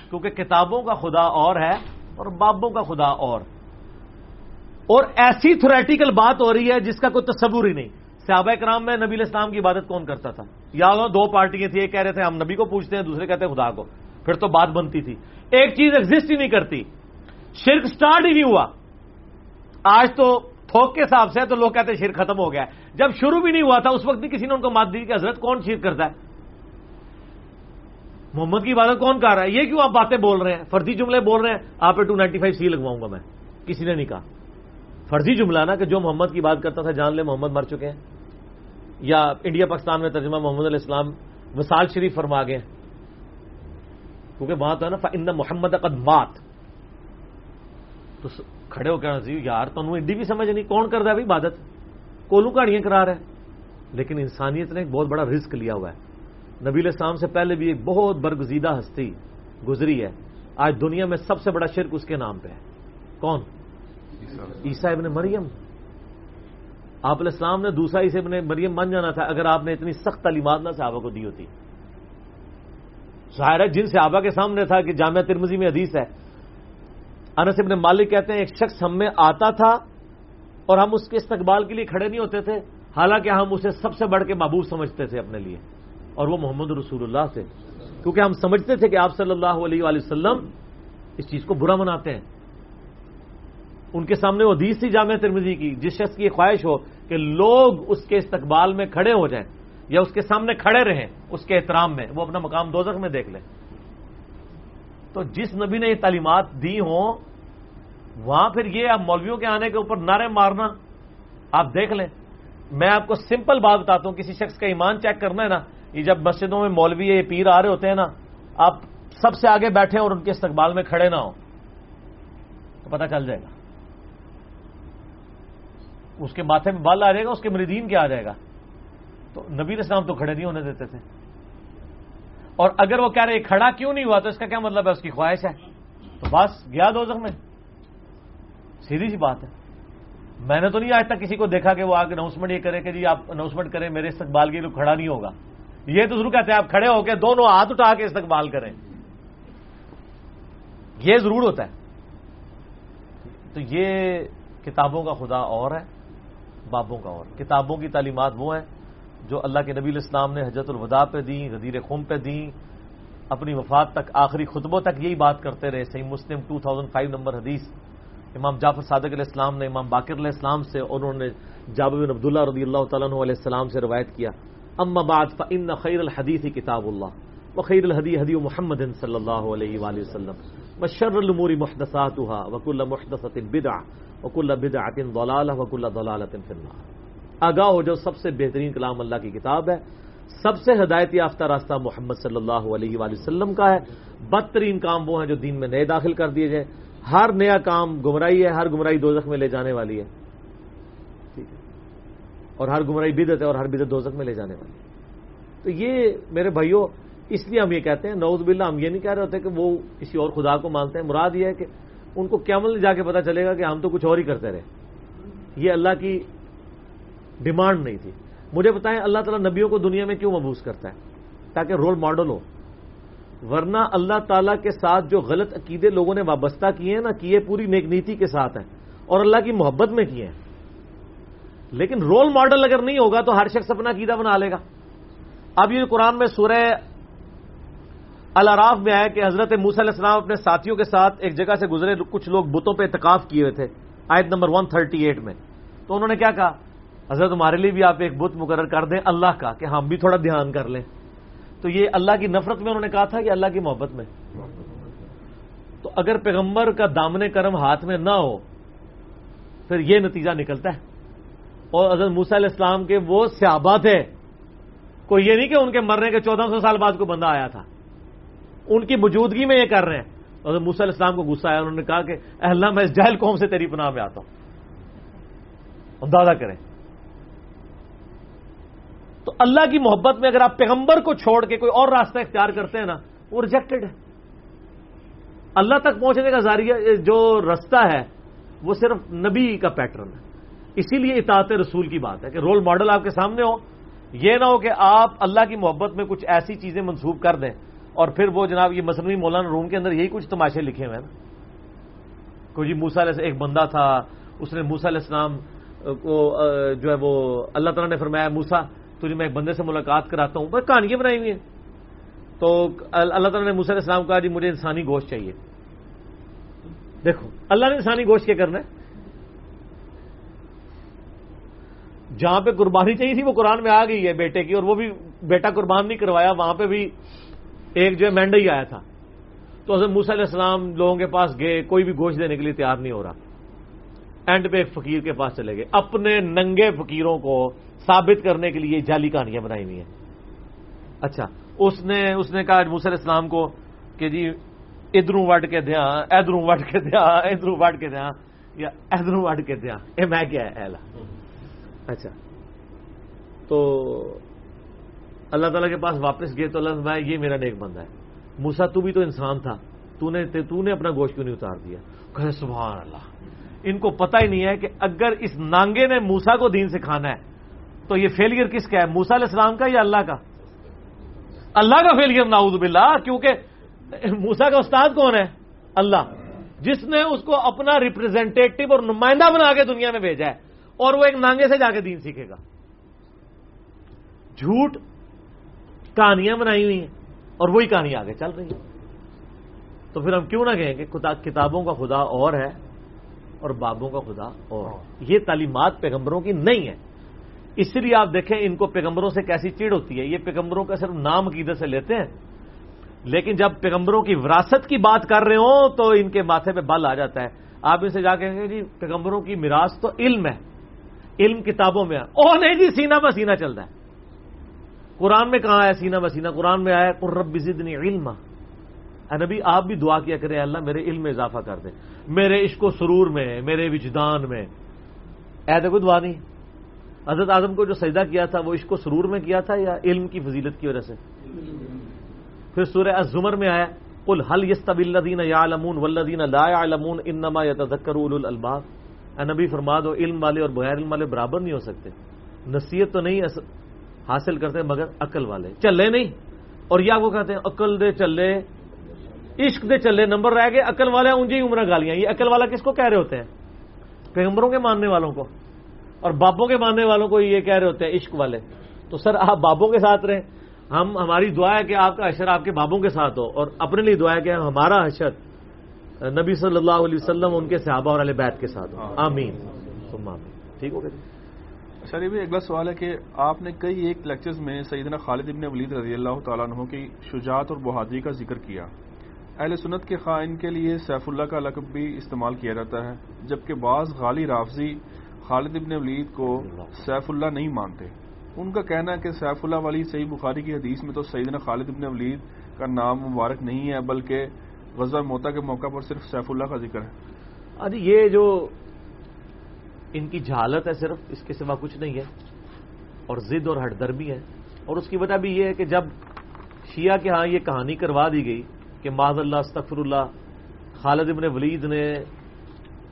[SPEAKER 1] کیونکہ کتابوں کا خدا اور ہے اور بابوں کا خدا اور۔ اور ایسی تھوریٹیکل بات ہو رہی ہے جس کا کوئی تصور ہی نہیں۔ صحابہ کرام میں نبی اسلام کی عبادت کون کرتا تھا؟ یا دو پارٹیاں تھیں، ایک کہہ رہے تھے ہم نبی کو پوچھتے ہیں، دوسرے کہتے ہیں خدا کو۔ پھر تو بات بنتی تھی۔ ایک چیز ایگزٹ ہی نہیں کرتی۔ شرک سٹارٹ ہی نہیں ہوا۔ آج تو تھوک کے حساب سے تو لوگ کہتے ہیں شرک ختم ہو گیا جب شروع بھی نہیں ہوا تھا، اس وقت بھی کسی نے ان کو مات دی کہ حضرت کون شرک کرتا ہے؟ محمد کی عبادت کون کر رہا ہے؟ یہ کیوں آپ باتیں بول رہے ہیں؟ فرضی جملے بول رہے ہیں، آپ پہ ٹو نائنٹی فائیو سی لگواؤں گا میں۔ کسی نے نہیں کہا۔ فرضی جملہ نا کہ جو محمد کی بات کرتا تھا، جان لے محمد مر چکے ہیں۔ یا انڈیا، پاکستان میں ترجمہ محمد علیہ السلام وسال شریف فرما گئے کیونکہ وہاں تو ہے نا ان محمد قدمات تو کھڑے ہو کہنا سی یار تمہیں ایڈی بھی سمجھ نہیں کون کرتا ہے عبادت کولو کہاڑیاں کرا رہا ہے لیکن انسانیت نے ایک بہت بڑا رسک لیا ہوا ہے نبی اسلام سے پہلے بھی ایک بہت برگزیدہ ہستی گزری ہے آج دنیا میں سب سے بڑا شرک اس کے نام پہ ہے کون عیسا ابن مریم آپ السلام نے دوسرا عیسا ابن مریم بن جانا تھا اگر آپ نے اتنی سخت تعلیمات نہ صحابہ کو دی ہوتی। ظاہر ہے، جن صحابہ کے سامنے تھا کہ جامعہ ترمزی میں حدیث ہے انس ابن مالک کہتے ہیں، ایک شخص ہم میں آتا تھا اور ہم اس کے استقبال کے لیے کھڑے نہیں ہوتے تھے، حالانکہ ہم اسے سب سے بڑھ کے محبوب سمجھتے تھے اپنے لیے، اور وہ محمد رسول اللہ سے۔ کیونکہ ہم سمجھتے تھے کہ آپ صلی اللہ علیہ وآلہ وسلم اس چیز کو برا مناتے ہیں۔ ان کے سامنے وہ حدیث تھی جامعہ ترمیزی کی، جس شخص کی خواہش ہو کہ لوگ اس کے استقبال میں کھڑے ہو جائیں یا اس کے سامنے کھڑے رہیں، اس کے احترام میں، وہ اپنا مقام دوزخ میں دیکھ لیں۔ تو جس نبی نے یہ تعلیمات دی ہوں، وہاں پھر یہ اب مولویوں کے آنے کے اوپر نعرے مارنا، آپ دیکھ لیں۔ میں آپ کو سمپل بات بتاتا ہوں، کسی شخص کا ایمان چیک کرنا ہے نا، یہ جب مسجدوں میں مولوی یہ پیر آ رہے ہوتے ہیں نا، آپ سب سے آگے بیٹھے اور ان کے استقبال میں کھڑے نہ ہو تو پتہ چل جائے گا۔ اس کے ماتھے میں بال آ جائے گا، اس کے مریدین کیا آ جائے گا۔ تو نبی اسلام تو کھڑے نہیں ہونے دیتے تھے۔ اور اگر وہ کہہ رہے کھڑا کیوں نہیں ہوا تو اس کا کیا مطلب ہے؟ اس کی خواہش ہے۔ تو بس، گیا دو میں۔ سیدھی سی بات ہے۔ میں نے تو نہیں آج تک کسی کو دیکھا کہ وہ آگے اناؤنسمنٹ یہ کرے کہ جی آپ اناؤنسمنٹ کریں، میرے استقبال کے لیے کھڑا نہیں ہوگا۔ یہ تو ضرور کہتے ہیں، آپ کھڑے ہو کے دونوں ہاتھ اٹھا کے استقبال کریں۔ یہ ضرور ہوتا ہے۔ تو یہ کتابوں کا خدا اور ہے، بابوں کا اور۔ کتابوں کی تعلیمات وہ ہیں جو اللہ کے نبی الاسلام نے حجرت الوداع پہ دیں غدیر خم پہ دیں، اپنی وفات تک، آخری خطبوں تک یہی بات کرتے رہے۔ صحیح مسلم 2005 نمبر حدیث۔ امام جعفر صادق علیہ السلام نے، امام باقر علیہ السلام سے، انہوں نے جابر بن عبداللہ رضی اللہ تعالیٰ علیہ السلام سے روایت کیا۔ اما بعد فان خیر الحدیث کتاب اللہ وخیر الحدی حدی محمد صلی اللہ علیہ وآلہ وسلم وشر الامور محدثاتها وكل محدثه بدعه وكل بدعه ضلاله وكل ضلاله في النار۔ آگاہ ہو جو سب سے بہترین کلام اللہ کی کتاب ہے۔ سب سے ہدایت یافتہ راستہ محمد صلی اللہ علیہ وآلہ وسلم کا ہے۔ بدترین کام وہ ہیں جو دین میں نئے داخل کر دیے گئے۔ ہر نیا کام گمراہی ہے، ہر گمراہی دوزخ میں لے جانے والی ہے۔ ٹھیک ہے۔ اور ہر گمراہی بدت ہے اور ہر بدت دوزخ میں لے جانے والی ہے۔ تو یہ میرے بھائیوں اس لیے ہم یہ کہتے ہیں نوز باللہ، ہم یہ نہیں کہہ رہے ہوتے کہ وہ کسی اور خدا کو مانتے ہیں۔ مراد یہ ہے کہ ان کو کیمل مطلب جا کے پتا چلے گا کہ ہم تو کچھ اور ہی کرتے رہے۔ یہ اللہ کی ڈیمانڈ نہیں تھی۔ مجھے بتائیں اللہ تعالیٰ نبیوں کو دنیا میں کیوں مبوس کرتا ہے؟ تاکہ رول ماڈل ہو۔ ورنہ اللہ تعالیٰ کے ساتھ جو غلط عقیدے لوگوں نے وابستہ کیے ہیں نا، کیے پوری نیک نیتی کے ساتھ ہیں اور اللہ کی محبت میں کیے ہیں۔ لیکن رول ماڈل اگر نہیں ہوگا تو ہر شخص اپنا عقیدہ بنا لے گا۔ اب یہ قرآن میں سورہ الاراف میں آیا کہ حضرت موسی علیہ السلام اپنے ساتھیوں کے ساتھ ایک جگہ سے گزرے، کچھ لوگ بتوں پہ اتقاف کیے ہوئے تھے، آیت نمبر 138 میں۔ تو انہوں نے کیا کہا؟ حضرت ہمارے لیے بھی آپ ایک بت مقرر کر دیں اللہ کا کہ ہم بھی تھوڑا دھیان کر لیں۔ تو یہ اللہ کی نفرت میں انہوں نے کہا تھا کہ اللہ کی محبت میں۔ تو اگر پیغمبر کا دامن کرم ہاتھ میں نہ ہو، پھر یہ نتیجہ نکلتا ہے۔ اور حضرت موسیٰ علیہ السلام کے وہ سیابہ تھے، کوئی یہ نہیں کہ ان کے مرنے کے چودہ سو سال بعد کو بندہ آیا تھا۔ ان کی موجودگی میں یہ کر رہے ہیں۔ حضرت موسیٰ علیہ السلام کو غصہ آیا، انہوں نے کہا کہ اللہ، میں اس جہل قوم سے تیری پناہ میں آتا ہوں۔ اندازہ کریں۔ تو اللہ کی محبت میں اگر آپ پیغمبر کو چھوڑ کے کوئی اور راستہ اختیار کرتے ہیں نا، وہ ریجیکٹڈ ہے۔ اللہ تک پہنچنے کا ذریعہ، جو رستہ ہے، وہ صرف نبی کا پیٹرن ہے۔ اسی لیے اطاعت رسول کی بات ہے کہ رول ماڈل آپ کے سامنے ہو۔ یہ نہ ہو کہ آپ اللہ کی محبت میں کچھ ایسی چیزیں منسوخ کر دیں اور پھر وہ جناب یہ مصنوعی مولانا روم کے اندر یہی کچھ تماشے لکھے ہوئے ہیں۔ نا کوئی جی موسا علیہ، ایک بندہ تھا، اس نے موسا علیہ السلام کو، جو ہے وہ اللہ تعالیٰ نے فرمایا موسا تجھے میں ایک بندے سے ملاقات کراتا ہوں۔ بس کہانیاں بنائی ہوئی ہیں۔ تو اللہ تعالیٰ نے علیہ السلام کہا جی مجھے انسانی گوشت چاہیے۔ دیکھو، اللہ نے انسانی گوشت کیا کرنا ہے؟ جہاں پہ قربانی چاہیے تھی، وہ قرآن میں آ گئی ہے بیٹے کی، اور وہ بھی بیٹا قربان نہیں کروایا، وہاں پہ بھی ایک جو ہے مینڈا ہی آیا تھا۔ تو حضرت موسیٰ علیہ السلام لوگوں کے پاس گئے، کوئی بھی گوشت دینے کے لیے تیار نہیں ہو رہا۔ اینڈ پہ ایک فقیر کے پاس چلے گئے۔ اپنے ننگے فقیروں کو ثابت کرنے کے لیے جعلی کہانیاں بنائی ہوئی ہیں۔ اچھا اس نے اس نے کہا موسیٰ علیہ السلام کو کہ جی ادھروں وٹ کے دیا، ادھروں وٹ کے دیا، ادھروں وٹ کے دیا، یا ادھروں وٹ کے دیا۔ اے میں کیا ہے اچھا۔ تو اللہ تعالیٰ کے پاس واپس گئے تو اللہ بھائی یہ میرا نیک بندہ ہے۔ موسا تو بھی تو انسان تھا۔ تو نے تو نے اپنا گوشت کیوں نہیں اتار دیا؟ کہ سبحان اللہ۔ ان کو پتہ ہی نہیں ہے کہ اگر اس نانگے نے موسا کو دین سے کھانا ہے، تو یہ فیلئر کس کا ہے؟ موسا علیہ السلام کا یا اللہ کا؟ اللہ کا فیلئر ناؤز باللہ، کیونکہ موسا کا استاد کون ہے؟ اللہ۔ جس نے اس کو اپنا ریپرزینٹیٹو اور نمائندہ بنا کے دنیا میں بھیجا ہے، اور وہ ایک نانگے سے جا کے دین سیکھے گا۔ جھوٹ کہانیاں بنائی ہوئی ہیں، اور وہی کہانی آگے چل رہی ہے تو پھر ہم کیوں نہ کہیں کہ کتابوں کا خدا اور ہے۔ اور بابوں کا خدا اور یہ تعلیمات پیغمبروں کی نہیں ہے اس لیے آپ دیکھیں ان کو پیغمبروں سے کیسی چیڑ ہوتی ہے۔ یہ پیغمبروں کا صرف نام عقیدت سے لیتے ہیں۔ لیکن جب پیغمبروں کی وراثت کی بات کر رہے ہوں تو ان کے ماتھے پہ بل آ جاتا ہے۔ آپ ان سے جا گے جی پیغمبروں کی میراث تو علم ہے۔ علم کتابوں میں او نہیں جی سینہ بسینہ چلتا ہے۔ قرآن میں کہاں ہے سینہ بسینہ قرآن میں آیا قرب بزدنی علم نبی، آپ بھی دعا کیا کریں اللہ میرے علم میں اضافہ کر دے، میرے عشق و سرور میں، میرے وجدان میں۔ اے کوئی دعا نہیں۔ حضرت اعظم کو جو سجدہ کیا تھا، وہ عشق و سرور میں کیا تھا یا علم کی فضیلت کی وجہ سے؟ پھر سورہ الزمر میں آیا، قل حل یستب الذین یعلمون والذین لا یعلمون انما یتذکر اولو الالباب؟ اے نبی، فرما دو، علم والے اور بغیر علم والے برابر نہیں ہو سکتے۔ نصیحت تو نہیں حاصل کرتے مگر عقل والے۔ چلے نہیں، اور یا وہ کہتے ہیں، عقل دے چلے۔ عشق دے چلے نمبر رہ گئے عقل والے اونجی عمرہ گالیاں۔ یہ عقل والا کس کو کہہ رہے ہوتے ہیں؟ پیغمبروں کے ماننے والوں کو۔ اور بابوں کے ماننے والوں کو یہ کہہ رہے ہوتے ہیں عشق والے۔ تو سر آپ بابوں کے ساتھ رہیں۔ ہم ہماری دعا ہے کہ آپ کا حشر آپ کے بابوں کے ساتھ ہو۔ اور اپنے لیے دعا ہے کہ ہمارا حشر نبی صلی اللہ علیہ وسلم ان کے صحابہ اور علیہ بیت کے ساتھ ہو۔ آمین۔ ٹھیک ہو گیا
[SPEAKER 2] شریف اگلا سوال ہے کہ آپ نے کئی ایک لیکچرز میں سیدنا خالد ابن ولید رضی اللہ تعالیٰ عنہ کی شجاعت اور بہادری کا ذکر کیا۔ اہل سنت کے خائن کے لیے سیف اللہ کا لقب بھی استعمال کیا جاتا ہے، جبکہ بعض غالی رافضی خالد ابن ولید کو سیف اللہ نہیں مانتے۔ ان کا کہنا ہے کہ سیف اللہ والی صحیح بخاری کی حدیث میں تو سیدنا خالد ابن ولید کا نام مبارک نہیں ہے، بلکہ غزہ موتا کے موقع پر صرف سیف اللہ کا ذکر ہے۔
[SPEAKER 1] ارے یہ جو ان کی جہالت ہے صرف، اس کے سوا کچھ نہیں ہے۔ اور ضد اور ہٹ درمی ہے۔ اور اس کی وجہ بھی یہ ہے کہ جب شیعہ کے ہاں یہ کہانی کروا دی گئی کہ معذ اللہ، استغفر اللہ، خالد ابن ولید نے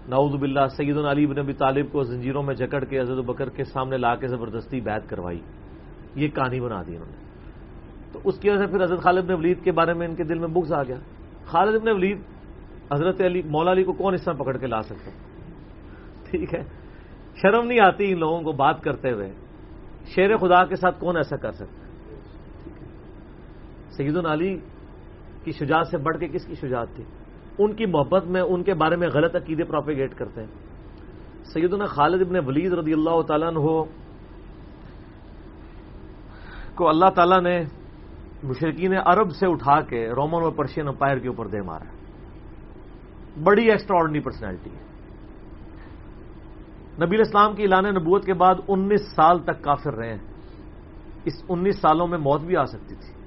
[SPEAKER 1] نعوذ باللہ سید علی ابن ابی طالب کو زنجیروں میں جکڑ کے عزد بکر کے سامنے لا کے زبردستی بیت کروائی۔ یہ کہانی بنا دی انہوں نے۔ تو اس کی وجہ سے پھر حضرت خالد ابن ولید کے بارے میں ان کے دل میں بغض آ گیا۔ خالد ابن ولید حضرت علی، مولا علی کو کون اس طرح پکڑ کے لا سکتا ٹھیک ہے۔ شرم نہیں آتی ان لوگوں کو بات کرتے ہوئے۔ شیر خدا کے ساتھ کون ایسا کر سکتا سید علی کی شجاعت سے بڑھ کے کس کی شجاعت تھی؟ ان کی محبت میں، ان کے بارے میں غلط عقیدے پروپیگیٹ کرتے ہیں۔ سیدنا خالد ابن ولید رضی اللہ تعالیٰ ہو کو اللہ تعالیٰ نے مشرقین عرب سے اٹھا کے رومن اور پرشین امپائر کے اوپر دے مارا۔ بڑی ایکسٹرا آرڈنری پرسنالٹی ہے۔ نبی اسلام کی اعلان نبوت کے بعد انیس سال تک کافر رہے ہیں۔ اس انیس سالوں میں موت بھی آ سکتی تھی۔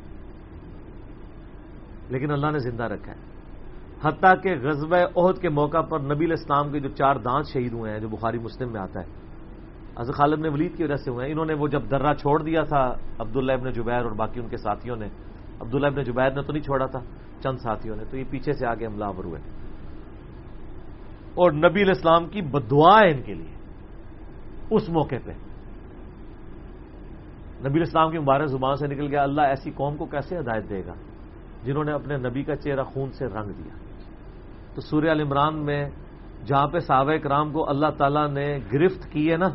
[SPEAKER 1] لیکن اللہ نے زندہ رکھا ہے۔ حتیٰ کہ غزب عہد کے موقع پر نبی اسلام کے جو چار دانت شہید ہوئے ہیں، جو بخاری مسلم میں آتا ہے۔ حضرت خالد نے ولید کی وجہ سے ہوئے ہیں۔ انہوں نے وہ جب درہ چھوڑ دیا تھا عبداللہ ابن جبیر اور باقی ان کے ساتھیوں نے، عبداللہ ابن جبیر نے تو نہیں چھوڑا تھا، چند ساتھیوں نے۔ تو یہ پیچھے سے آگے حملہ آور ہوئے۔ اور نبی الاسلام کی بدعا ہے ان کے لیے۔ اس موقع پہ۔ نبی الاسلام کی مبارک زبان سے نکل گیا، اللہ ایسی قوم کو کیسے ہدایت دے گا؟ جنہوں نے اپنے نبی کا چہرہ خون سے رنگ دیا۔ تو سوریہ عمران میں جہاں پہ صحابہ کرام کو اللہ تعالیٰ نے گرفت کی ہے نا،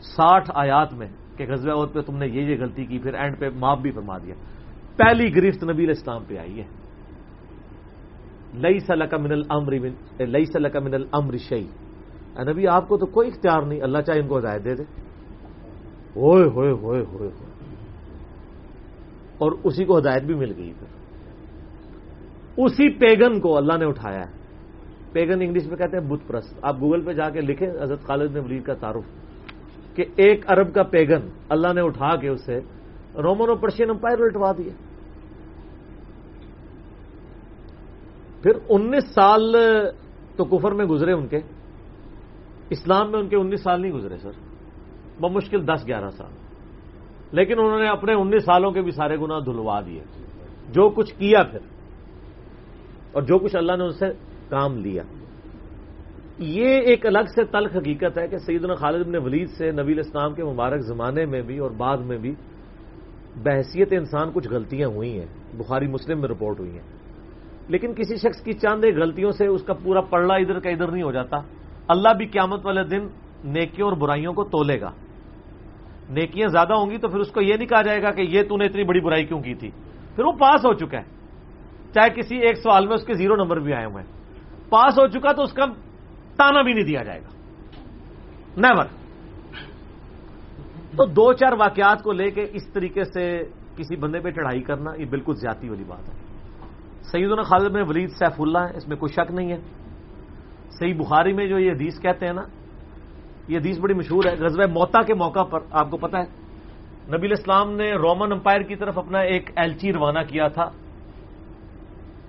[SPEAKER 1] ساٹھ آیات میں کہ غزوہ عہد پہ تم نے یہ یہ غلطی کی، پھر اینڈ پہ معاف بھی فرما دیا۔ پہلی گرفت نبی الاسلام پہ آئی ہے۔ لئی صلاح من الامر لئی صلاح من الامر شعی نبی، آپ کو تو کوئی اختیار نہیں، اللہ چاہے ان کو ہدایت دے دے۔ ہوئے ہوئے ہوئے ہوئے ہوئے۔ اور اسی کو ہدایت بھی مل گئی پھر۔ اسی پیگن کو اللہ نے اٹھایا ہے۔ پیگن انگلش میں کہتے ہیں بت پرست۔ آپ گوگل پہ جا کے لکھیں حضرت خالد نے ولید کا تعارف کہ ایک ارب کا پیگن اللہ نے اٹھا کے اسے رومن اور پرشین امپائر الٹوا دیا پھر انیس سال تو کفر میں گزرے ان کے۔ اسلام میں ان کے انیس سال نہیں گزرے، سر۔ بمشکل دس گیارہ سال۔ لیکن انہوں نے اپنے انیس سالوں کے بھی سارے گنا دھلوا دیے۔ جو کچھ کیا پھر، اور جو کچھ اللہ نے ان سے کام لیا۔ یہ ایک الگ سے تلخ حقیقت ہے کہ سیدنا خالد بن ولید سے نبی اسلام کے مبارک زمانے میں بھی اور بعد میں بھی بحثیت انسان کچھ غلطیاں ہوئی ہیں۔ بخاری مسلم میں رپورٹ ہوئی ہیں۔ لیکن کسی شخص کی چاند غلطیوں سے اس کا پورا پڑھنا ادھر کا ادھر نہیں ہو جاتا۔ اللہ بھی قیامت والے دن نیکیوں اور برائیوں کو تولے گا۔ نیکیاں زیادہ ہوں گی تو پھر اس کو یہ نہیں کہا جائے گا کہ یہ تو نے اتنی بڑی برائی کیوں کی تھی؟ پھر وہ پاس ہو چکا ہے۔ چاہے کسی ایک سوال میں اس کے زیرو نمبر بھی آئے ہوئے ہیں۔ پاس ہو چکا تو اس کا تانا بھی نہیں دیا جائے گا۔ نیور تو دو چار واقعات کو لے کے اس طریقے سے کسی بندے پہ چڑھائی کرنا یہ بالکل زیادتی والی بات ہے۔ سیدنا خالد میں ولید سیف اللہ ہے اس میں کوئی شک نہیں ہے۔ صحیح بخاری میں جو یہ حدیث کہتے ہیں نا یہ حدیث بڑی مشہور ہے، غزوہ موتا کے موقع پر، آپ کو پتا ہے۔ نبی الاسلام نے رومن امپائر کی طرف اپنا ایک ایلچی روانہ کیا تھا،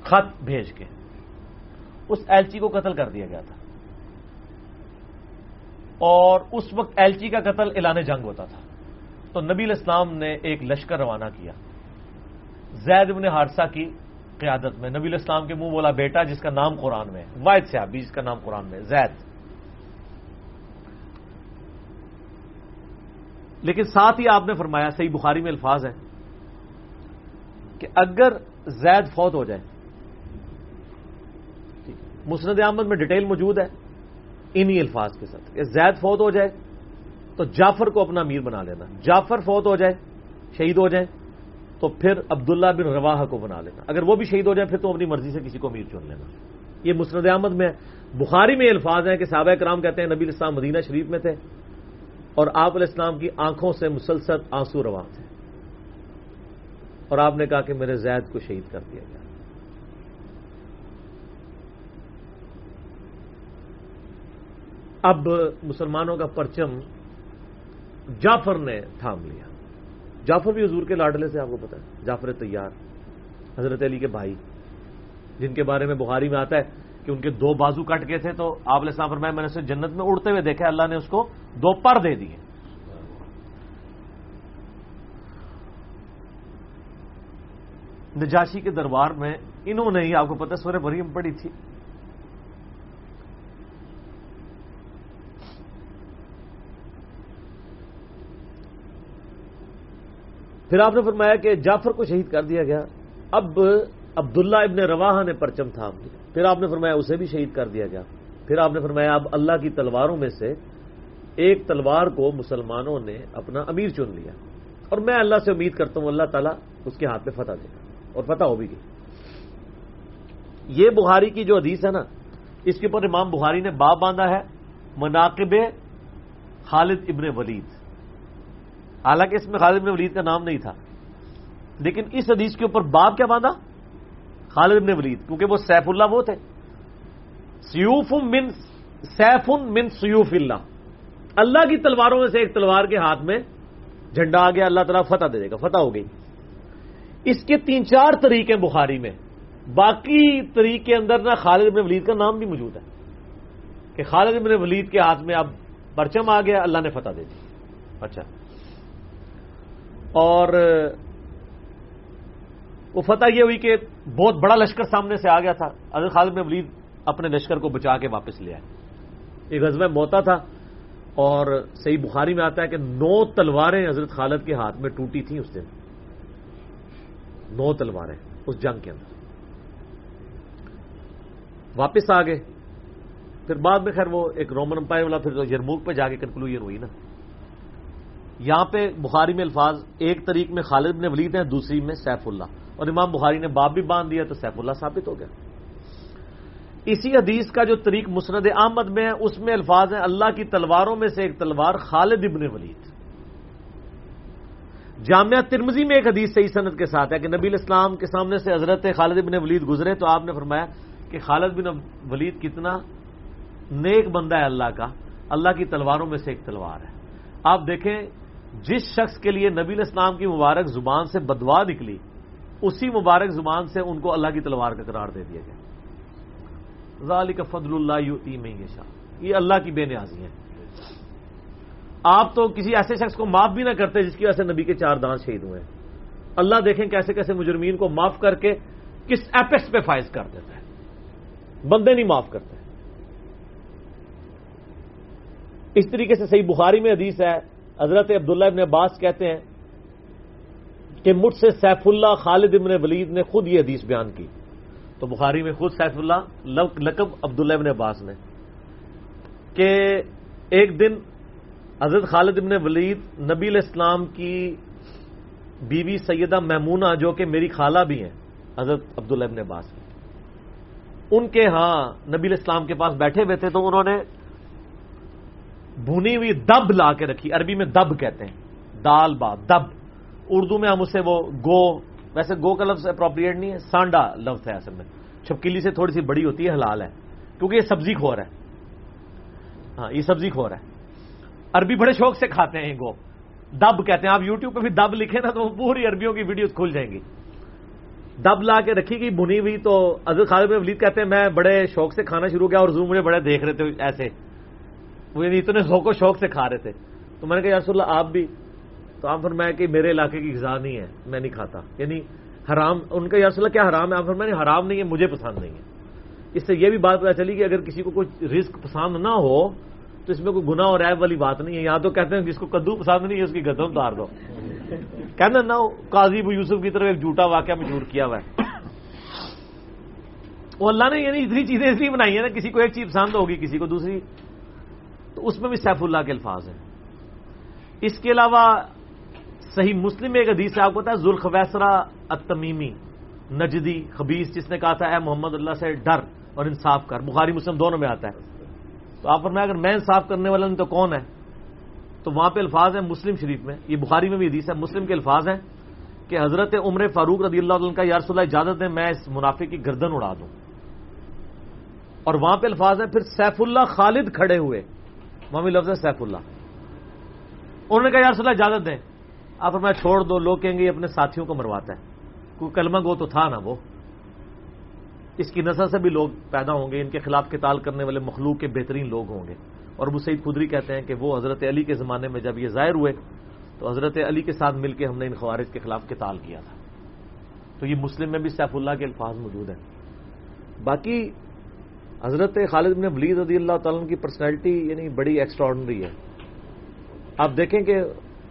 [SPEAKER 1] خط بھیج کے۔ اس ایلچی کو قتل کر دیا گیا تھا۔ اور اس وقت ایلچی کا قتل اعلان جنگ ہوتا تھا۔ تو نبی الاسلام نے ایک لشکر روانہ کیا۔ زید ابن حادثہ کی قیادت میں نبی الاسلام کے منہ بولا بیٹا، جس کا نام قرآن میں واحد صاحب جس کا نام قرآن میں زید۔ لیکن ساتھ ہی آپ نے فرمایا، صحیح بخاری میں الفاظ ہے کہ اگر زید فوت ہو جائے مسند احمد میں ڈیٹیل موجود ہے انہی الفاظ کے ساتھ، کہ زید فوت ہو جائے تو جعفر کو اپنا امیر بنا لینا، جعفر فوت ہو جائے، شہید ہو جائے تو پھر عبداللہ بن رواح کو بنا لینا۔ اگر وہ بھی شہید ہو جائے، پھر تو اپنی مرضی سے کسی کو امیر چن لینا۔ یہ مسند احمد میں، بخاری میں الفاظ ہیں کہ صحابہ کرام کہتے ہیں، نبی الاسلام مدینہ شریف میں تھے۔ اور آپ علیہ السلام کی آنکھوں سے مسلسل آنسو روا تھے۔ اور آپ نے کہا کہ میرے زید کو شہید کر دیا گیا اب مسلمانوں کا پرچم جعفر نے تھام لیا۔ جعفر بھی حضور کے لاڈلے سے، آپ کو پتا ہے۔ جعفر تیار، حضرت علی کے بھائی، جن کے بارے میں بخاری میں آتا ہے۔ کہ ان کے دو بازو کٹ گئے تھے تو آپ السلام فرمایا میں نے اسے جنت میں اڑتے ہوئے دیکھا اللہ نے اس کو دو پر دے دیے۔ نجاشی کے دربار میں انہوں نے ہی، آپ کو پتا سورہ مریم پڑی تھی۔ پھر آپ نے فرمایا کہ جعفر کو شہید کر دیا گیا۔ اب عبداللہ ابن رواہ نے پرچم تھام لیا پھر آپ نے فرمایا اسے بھی شہید کر دیا گیا پھر آپ نے فرمایا اب اللہ کی تلواروں میں سے ایک تلوار کو مسلمانوں نے اپنا امیر چن لیا۔ اور میں اللہ سے امید کرتا ہوں، اللہ تعالیٰ اس کے ہاتھ میں فتح دے گا۔ اور فتح ہو بھی گئی۔ یہ بخاری کی جو حدیث ہے نا، اس کے اوپر امام بخاری نے باب باندھا ہے، مناقب خالد ابن ولید۔ حالانکہ اس میں خالد ابن ولید کا نام نہیں تھا۔ لیکن اس حدیث کے اوپر باب کیا باندھا؟ خالد ابن ولید، کیونکہ وہ سیف اللہ وہ تھے۔ سیوف من سیف من سیوف اللہ۔ اللہ کی تلواروں میں سے ایک تلوار کے ہاتھ میں جھنڈا آ گیا، اللہ تعالیٰ فتح دے دے گا، فتح ہو گئی۔ اس کے تین چار طریقے بخاری میں۔ باقی طریق کے اندر نہ خالد ابن ولید کا نام بھی موجود ہے۔ کہ خالد ابن ولید کے ہاتھ میں اب پرچم آ گیا، اللہ نے فتح دے دی۔ اچھا۔ اور وہ فتح یہ ہوئی کہ بہت بڑا لشکر سامنے سے آ گیا تھا۔ حضرت خالد میں ولید اپنے لشکر کو بچا کے واپس لے آئے۔ ایک غزوہ موتا تھا اور صحیح بخاری میں آتا ہے کہ نو تلواریں حضرت خالد کے ہاتھ میں ٹوٹی تھیں اس دن۔ نو تلواریں اس جنگ کے اندر۔ واپس آ گئے۔ پھر بعد میں خیر وہ ایک رومن امپائر والا پھر یرموک پہ جا کے کنکلوژن ہوئی نا۔ یہاں پہ بخاری میں الفاظ ایک طریق میں خالد نے ولید ہیں، دوسری میں سیف اللہ۔ اور امام بخاری نے باپ بھی باندھ دیا تو سیف اللہ ثابت ہو گیا۔ اسی حدیث کا جو طریق مسند احمد میں ہے، اس میں الفاظ ہیں، اللہ کی تلواروں میں سے ایک تلوار خالد ابن ولید۔ جامعہ ترمزی میں ایک حدیث صحیح صنعت کے ساتھ ہے کہ نبی اسلام کے سامنے سے حضرت خالد ابن ولید گزرے تو آپ نے فرمایا کہ خالد بن ولید کتنا نیک بندہ ہے اللہ کا۔ اللہ کی تلواروں میں سے ایک تلوار ہے۔ آپ دیکھیں جس شخص کے لیے نبی اسلام کی مبارک زبان سے بدوا نکلی، اسی مبارک زبان سے ان کو اللہ کی تلوار کا قرار دے دیا گیا۔ ذالک فضل اللہ یوتی میں شاہ یہ اللہ کی بے نیازی ہیں۔ آپ تو کسی ایسے شخص کو معاف بھی نہ کرتے جس کی وجہ سے نبی کے چار دان شہید ہوئے۔ اللہ دیکھیں کیسے کیسے مجرمین کو معاف کر کے کس ایپیکس پہ فائز کر دیتا ہے بندے نہیں معاف کرتے۔ اس طریقے سے صحیح بخاری میں حدیث ہے حضرت عبداللہ ابن عباس کہتے ہیں کہ مجھ سے سیف اللہ خالد ابن ولید نے خود یہ حدیث بیان کی۔ تو بخاری میں خود سیف اللہ لقب عبداللہ ابن عباس نے کہ ایک دن حضرت خالد ابن ولید نبی الاسلام کی بیوی سیدہ محمونہ جو کہ میری خالہ بھی ہیں، حضرت عبداللہ ابن عباس۔ کی ان کے ہاں نبی الاسلام کے پاس بیٹھے ہوئے تھے تو انہوں نے بھونی ہوئی دب لا کے رکھی، عربی میں دب کہتے ہیں۔ دال با، دب۔ اردو میں ہم اسے وہ گو، ویسے گو کا لفظ اپروپریٹ نہیں ہے، سانڈا لفظ ہے اصل میں۔ چھپکیلی سے تھوڑی سی بڑی ہوتی ہے، حلال ہے۔ کیونکہ یہ سبزی کھور ہے۔ ہاں یہ سبزی کھور ہے۔ عربی بڑے شوق سے کھاتے ہیں گو۔ دب کہتے ہیں۔ آپ یوٹیوب پہ بھی دب لکھے نا تو پوری عربیوں کی ویڈیوز کھل جائیں گی۔ دب لا کے رکھی گئی بنی ہوئی تو عزت خالد میں ولید کہتے ہیں، میں بڑے شوق سے کھانا شروع کیا اور زو مجھے بڑے دیکھ رہے تھے ایسے۔ وہ یعنی اتنے ذوق و شوق سے کھا رہے تھے۔ تو میں نے کہا یارس اللہ، آپ بھی۔ تو آپ فرمایا کہ میرے علاقے کی غذا نہیں ہے، میں نہیں کھاتا۔ یعنی حرام، ان کا یارس اللہ، کیا حرام ہے؟ آپ فرمایا حرام نہیں ہے، مجھے پسند نہیں ہے۔ اس سے یہ بھی بات پتا چلی کہ اگر کسی کو کچھ رزق پسند نہ ہو، تو اس میں کوئی گناہ اور ایب والی بات نہیں ہے۔ یہاں تو کہتے ہیں، جس کو کدو پسند نہیں ہے، اس کی گدم اتار دو۔ کہنا نہ قاضی یوسف کی طرف ایک جھوٹا واقعہ مشہور کیا ہوا ہے۔ وہ اللہ نے یعنی اتنی چیزیں اس لیے بنائی ہیں نا، کسی کو ایک چیز پسند ہوگی، کسی کو دوسری۔ تو اس میں بھی سیف اللہ کے الفاظ ہیں۔ اس کے علاوہ صحیح مسلم ایک حدیث سے آپ کو پتا ہے ذوالخ ویسرا اتمیمی نجدی خبیص جس نے کہا تھا، اے محمد، اللہ سے ڈر اور انصاف کر۔ بخاری، مسلم دونوں میں آتا ہے۔ تو آپ فرمایا، اگر میں انصاف کرنے والا نہیں تو کون ہے؟ تو وہاں پہ الفاظ ہیں مسلم شریف میں۔ یہ بخاری میں بھی حدیث ہے، مسلم کے الفاظ ہیں کہ حضرت عمر فاروق رضی اللہ عنہ کا یارس اللہ، اجازت دیں، میں اس منافع کی گردن اڑا دوں۔ اور وہاں پہ الفاظ ہیں، پھر سیف اللہ خالد کھڑے ہوئے۔ وہاں بھی لفظ ہے سیف اللہ۔ انہوں نے کہا یارس اللہ اجازت دیں۔ آپ میں چھوڑ دو، لوگ کہیں گے یہ اپنے ساتھیوں کو مرواتا ہے۔ کوئی کلمہ گو تو تھا نا وہ۔ اس کی نسل سے بھی لوگ پیدا ہوں گے، ان کے خلاف قتال کرنے والے مخلوق کے بہترین لوگ ہوں گے۔ اور ابو سعید خدری کہتے ہیں کہ وہ حضرت علی کے زمانے میں جب یہ ظاہر ہوئے، تو حضرت علی کے ساتھ مل کے ہم نے ان خوارج کے خلاف قتال کیا تھا۔ تو یہ مسلم میں بھی سیف اللہ کے الفاظ موجود ہیں۔ باقی حضرت خالد بن ولید رضی اللہ تعالیٰ کی پرسنالٹی یعنی بڑی ایکسٹرارڈنری ہے۔ آپ دیکھیں کہ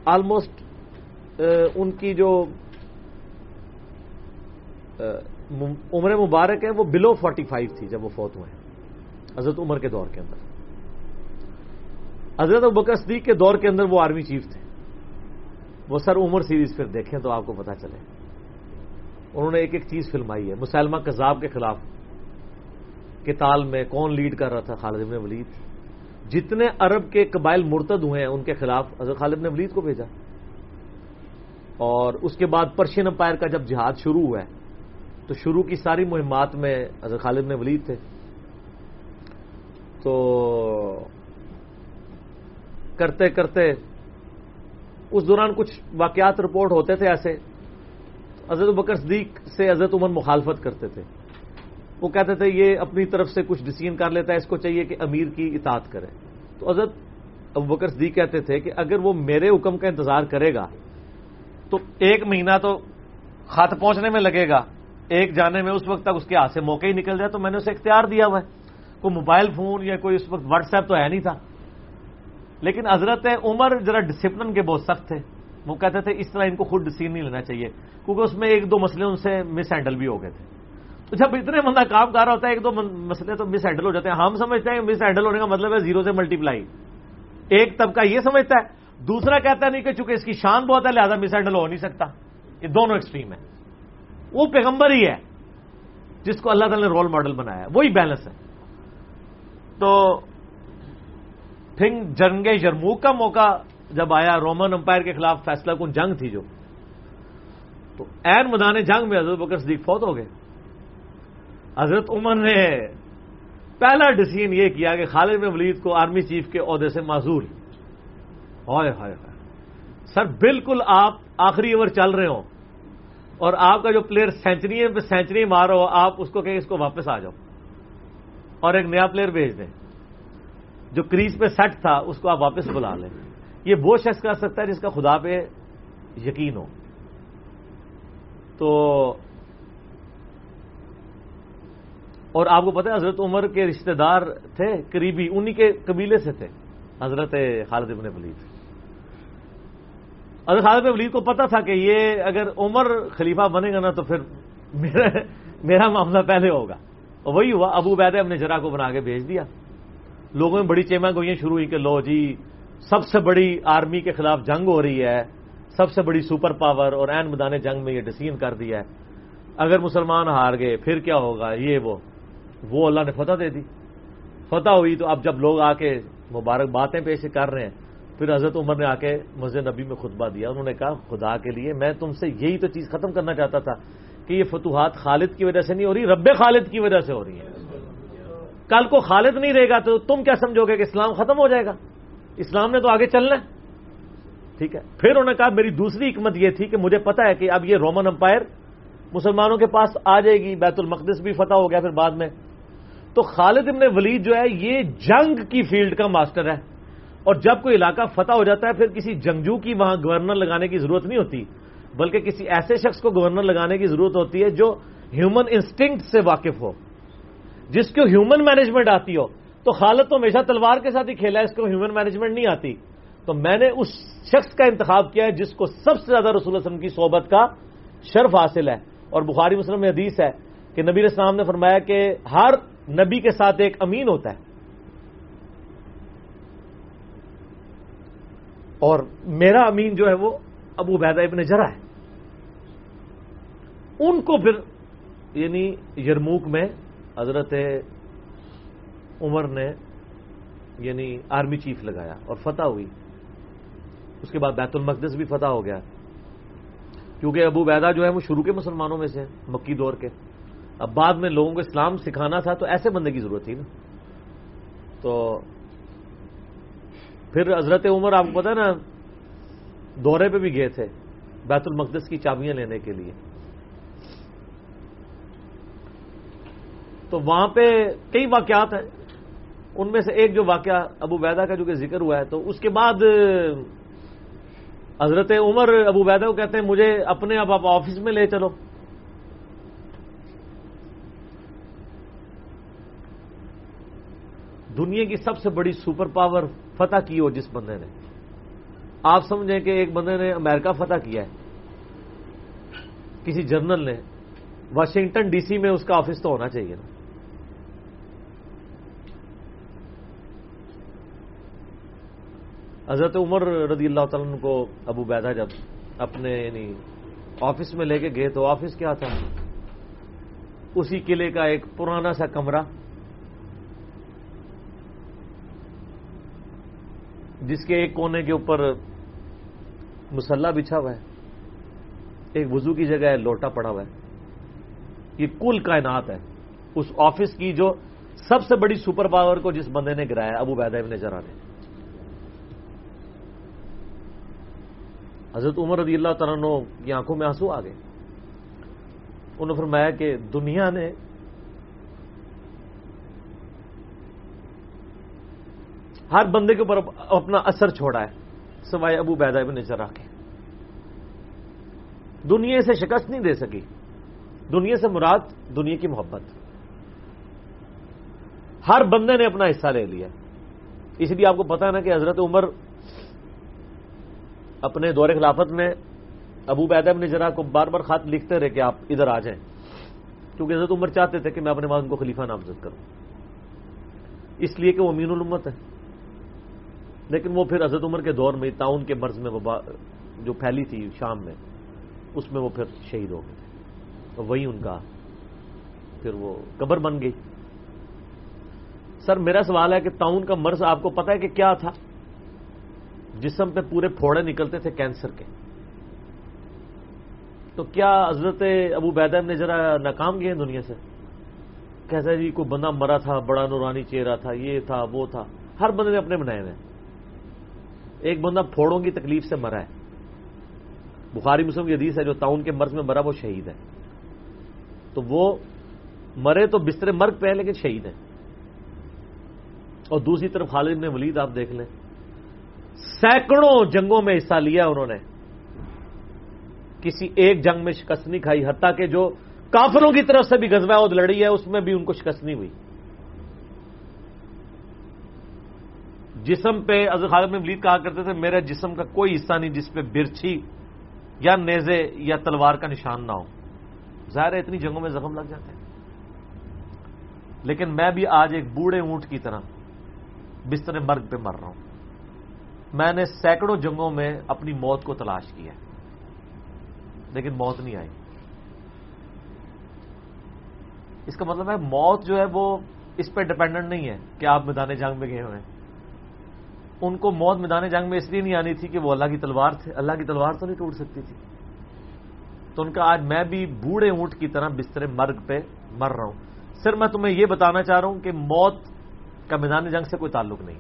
[SPEAKER 1] آلموسٹ ان کی جو عمر مبارک ہے، وہ بلو فورٹی فائیو تھی جب وہ فوت ہوئے حضرت عمر کے دور کے اندر۔ حضرت بکر صدیق کے دور کے اندر وہ آرمی چیف تھے۔ وہ سر عمر سیریز پھر دیکھیں تو آپ کو پتا چلے۔ انہوں نے ایک ایک چیز فلمائی ہے، مسلمہ کذاب کے خلاف۔ کتال میں کون لیڈ کر رہا تھا؟ خالد ابن ولید۔ جتنے عرب کے قبائل مرتد ہوئے ہیں، ان کے خلاف حضرت خالد ابن ولید کو بھیجا۔ اور اس کے بعد پرشین امپائر کا جب جہاد شروع ہوا ہے، تو شروع کی ساری مہمات میں حضرت خالد ابن ولید تھے۔ تو کرتے کرتے اس دوران کچھ واقعات رپورٹ ہوتے تھے ایسے۔ حضرت بکر صدیق سے حضرت عمر مخالفت کرتے تھے۔ وہ کہتے تھے یہ اپنی طرف سے کچھ ڈسیزن کر لیتا ہے، اس کو چاہیے کہ امیر کی اطاعت کرے۔ تو حضرت ابو بکر صدیق کہتے تھے کہ اگر وہ میرے حکم کا انتظار کرے گا، تو ایک مہینہ تو خط پہنچنے میں لگے گا۔ ایک جانے میں اس وقت تک اس کے ہاتھ سے موقع ہی نکل جائے، تو میں نے اسے اختیار دیا ہوا ہے۔ کوئی موبائل فون یا کوئی اس وقت واٹس ایپ تو ہے نہیں تھا۔ لیکن حضرت عمر ذرا ڈسپلن کے بہت سخت تھے۔ وہ کہتے تھے، اس طرح ان کو خود ڈسیزن نہیں لینا چاہیے، کیونکہ اس میں ایک دو مسئلے ان سے مس ہینڈل بھی ہو گئے تھے۔ تو جب اتنے بندہ کام کر رہا ہوتا ہے، ایک دو مسئلے تو مس ہینڈل ہو جاتے ہیں۔ ہم سمجھتے ہیں مس ہینڈل ہونے کا مطلب ہے زیرو سے ملٹی پلائی ایک طبقہ یہ سمجھتا ہے، دوسرا کہتا نہیں کہ چونکہ اس کی شان بہت ہے، لہذا مس ہینڈل ہو نہیں سکتا۔ یہ دونوں ایکسٹریم ہے وہ پیغمبر ہی ہے، جس کو اللہ تعالی نے رول ماڈل بنایا وہی بیلنس ہے۔ تو پھر جنگ یرموک کا موقع جب آیا رومن امپائر کے خلاف فیصلہ کن جنگ تھی جو۔ تو این مدان جنگ میں حضرت بکر صدیق فوت ہو گئے۔ حضرت عمر نے پہلا ڈسیزن یہ کیا کہ خالد میں ولید کو آرمی چیف کے عہدے سے معذور ہائے ہائے سر، بالکل آپ آخری اوور چل رہے ہوں۔ اور آپ کا جو پلیئر سینچری پہ سینچری مارو آپ اس کو کہیں اس کو واپس آ جاؤ۔ اور ایک نیا پلیئر بھیج دیں۔ جو کریز پہ سیٹ تھا، اس کو آپ واپس بلا لیں۔ یہ وہ شخص کر سکتا ہے جس کا خدا پہ یقین ہو۔ تو اور آپ کو پتا ہے حضرت عمر کے رشتہ دار تھے، قریبی، انہی کے قبیلے سے تھے، حضرت خالد ابن ولید۔ حضرت خالد ابن ولید کو پتا تھا کہ یہ اگر عمر خلیفہ بنے گا نا تو پھر میرا معاملہ پہلے ہوگا۔ اور وہی ہوا، ابو بید اپنے جرا کو بنا کے بھیج دیا۔ لوگوں میں بڑی چیما گوئیاں شروع ہوئی کہ لو جی سب سے بڑی آرمی کے خلاف جنگ ہو رہی ہے، سب سے بڑی سپر پاور اور این مدان جنگ میں یہ ڈسیزن کر دیا ہے۔ اگر مسلمان ہار گئے، پھر کیا ہوگا؟ یہ وہ۔ وہ اللہ نے فتح دے دی۔ فتح ہوئی تو اب جب لوگ آ کے مبارک باتیں پیش کر رہے ہیں، پھر حضرت عمر نے آ کے مسجد نبی میں خطبہ دیا۔ انہوں نے کہا، خدا کے لیے میں تم سے یہی تو چیز ختم کرنا چاہتا تھا کہ یہ فتوحات خالد کی وجہ سے نہیں ہو رہی، رب خالد کی وجہ سے ہو رہی ہیں۔ کل کو خالد نہیں رہے گا تو تم کیا سمجھو گے کہ اسلام ختم ہو جائے گا؟ اسلام نے تو آگے چلنا ہے۔ ٹھیک ہے۔ پھر انہوں نے کہا، میری دوسری حکمت یہ تھی کہ مجھے پتا ہے کہ اب یہ رومن امپائر مسلمانوں کے پاس آ جائے گی، بیت المقدس بھی فتح ہو گیا، پھر بعد میں تو خالد ابن ولید جو ہے، یہ جنگ کی فیلڈ کا ماسٹر ہے۔ اور جب کوئی علاقہ فتح ہو جاتا ہے، پھر کسی جنگجو کی وہاں گورنر لگانے کی ضرورت نہیں ہوتی، بلکہ کسی ایسے شخص کو گورنر لگانے کی ضرورت ہوتی ہے جو ہیومن انسٹنکٹ سے واقف ہو۔ جس کو ہیومن مینجمنٹ آتی ہو۔ تو خالد تو ہمیشہ تلوار کے ساتھ ہی کھیلا ہے، اس کو ہیومن مینجمنٹ نہیں آتی۔ تو میں نے اس شخص کا انتخاب کیا ہے، جس کو سب سے زیادہ رسول وسلم کی صحبت کا شرف حاصل ہے۔ اور بخاری مسلم میں حدیث ہے کہ نبی اسلام نے فرمایا کہ ہر نبی کے ساتھ ایک امین ہوتا ہے۔ اور میرا امین جو ہے وہ ابو بیدا ابن جرا ہے۔ ان کو پھر یعنی یرموک میں حضرت عمر نے یعنی آرمی چیف لگایا اور فتح ہوئی۔ اس کے بعد بیت المقدس بھی فتح ہو گیا۔ کیونکہ ابو بیدا جو ہے وہ شروع کے مسلمانوں میں سے مکی دور کے۔ اب بعد میں لوگوں کو اسلام سکھانا تھا تو ایسے بندے کی ضرورت تھی نا۔ تو پھر حضرت عمر، آپ کو پتا نا، دورے پہ بھی گئے تھے بیت المقدس کی چابیاں لینے کے لیے۔ تو وہاں پہ کئی واقعات ہیں۔ ان میں سے ایک جو واقعہ ابو بیدا کا جو کہ ذکر ہوا ہے، تو اس کے بعد حضرت عمر ابو بیدا کو کہتے ہیں، مجھے اپنے اب آپ آفس میں لے چلو۔ دنیا کی سب سے بڑی سپر پاور فتح کی ہو جس بندے نے۔ آپ سمجھیں کہ ایک بندے نے امریکہ فتح کیا ہے۔ کسی جرنل نے۔ واشنگٹن ڈی سی میں اس کا آفس تو ہونا چاہیے نا۔ حضرت عمر رضی اللہ تعالیٰ کو ابو بیدا جب اپنے یعنی آفس میں لے کے گئے تو آفس کیا تھا؟ اسی قلعے کا ایک پرانا سا کمرہ۔ جس کے ایک کونے کے اوپر مسلح بچھا ہوا ہے، ایک وضو کی جگہ ہے، لوٹا پڑا ہوا ہے۔ یہ کل کائنات ہے۔ اس آفس کی جو سب سے بڑی سپر پاور کو جس بندے نے گرایا، ابو بیدا ابن جرا نے۔ حضرت عمر رضی اللہ تعالیٰ کی آنکھوں میں آنسو آ گئے۔ انہوں نے فرمایا کہ دنیا نے ہر بندے کے اوپر اپنا اثر چھوڑا ہے، سوائے ابو بیدا ابن چرا کے۔ دنیا سے شکست نہیں دے سکی۔ دنیا سے مراد دنیا کی محبت۔ ہر بندے نے اپنا حصہ لے لیا۔ اس لیے آپ کو پتا ہے نا کہ حضرت عمر اپنے دور خلافت میں ابو بیدا ابن جرا کو بار بار خط لکھتے رہے کہ آپ ادھر آ جائیں۔ کیونکہ حضرت عمر چاہتے تھے کہ میں اپنے بعد ان کو خلیفہ نامزد کروں۔ اس لیے کہ وہ امین الامت ہے لیکن وہ پھر حضرت عمر کے دور میں تعاون کے مرض میں جو پھیلی تھی شام میں، اس میں وہ پھر شہید ہو گئے تھے۔ وہی ان کا پھر وہ قبر بن گئی۔ سر، میرا سوال ہے کہ تعاون کا مرض آپ کو پتا ہے کہ کیا تھا؟ جسم پہ پورے پھوڑے نکلتے تھے کینسر کے۔ تو کیا حضرت ابو بیدم نے ذرا ناکام گئے دنیا سے؟ کیسا جی کوئی بندہ مرا تھا، بڑا نورانی چہرہ تھا، یہ تھا، وہ تھا۔ ہر بندے نے اپنے بنائے ہوئے ایک بندہ پھوڑوں کی تکلیف سے مرا ہے۔ بخاری مسلم کی حدیث ہے جو تعاون کے مرض میں مرا، وہ شہید ہے۔ تو وہ مرے تو بستر مرگ پہ ہے لیکن شہید ہے۔ اور دوسری طرف خالد نے ولید آپ دیکھ لیں۔ سینکڑوں جنگوں میں حصہ لیا انہوں نے۔ کسی ایک جنگ میں شکست نہیں کھائی، حتیٰ کہ جو کافروں کی طرف سے بھی گزبہ عہد لڑی ہے، اس میں بھی ان کو شکست نہیں ہوئی۔ جسم پہ اضر خالد میں ولید کہا کرتے تھے، میرے جسم کا کوئی حصہ نہیں جس پہ برچھی یا نیزے یا تلوار کا نشان نہ ہو۔ ظاہر ہے اتنی جنگوں میں زخم لگ جاتے ہیں۔ لیکن میں بھی آج ایک بوڑھے اونٹ کی طرح بستر مرگ پہ مر رہا ہوں۔ میں نے سینکڑوں جنگوں میں اپنی موت کو تلاش کیا لیکن موت نہیں آئی۔ اس کا مطلب ہے موت جو ہے وہ اس پہ ڈپینڈنٹ نہیں ہے کہ آپ میدان جنگ میں گئے ہوئے ہیں۔ ان کو موت میدان جنگ میں اس لیے نہیں آنی تھی کہ وہ اللہ کی تلوار تھے۔ اللہ کی تلوار تو نہیں ٹوٹ سکتی تھی۔ تو ان کا آج میں بھی بوڑھے اونٹ کی طرح بستر مرگ پہ مر رہا ہوں۔ صرف میں تمہیں یہ بتانا چاہ رہا ہوں کہ موت کا میدان جنگ سے کوئی تعلق نہیں۔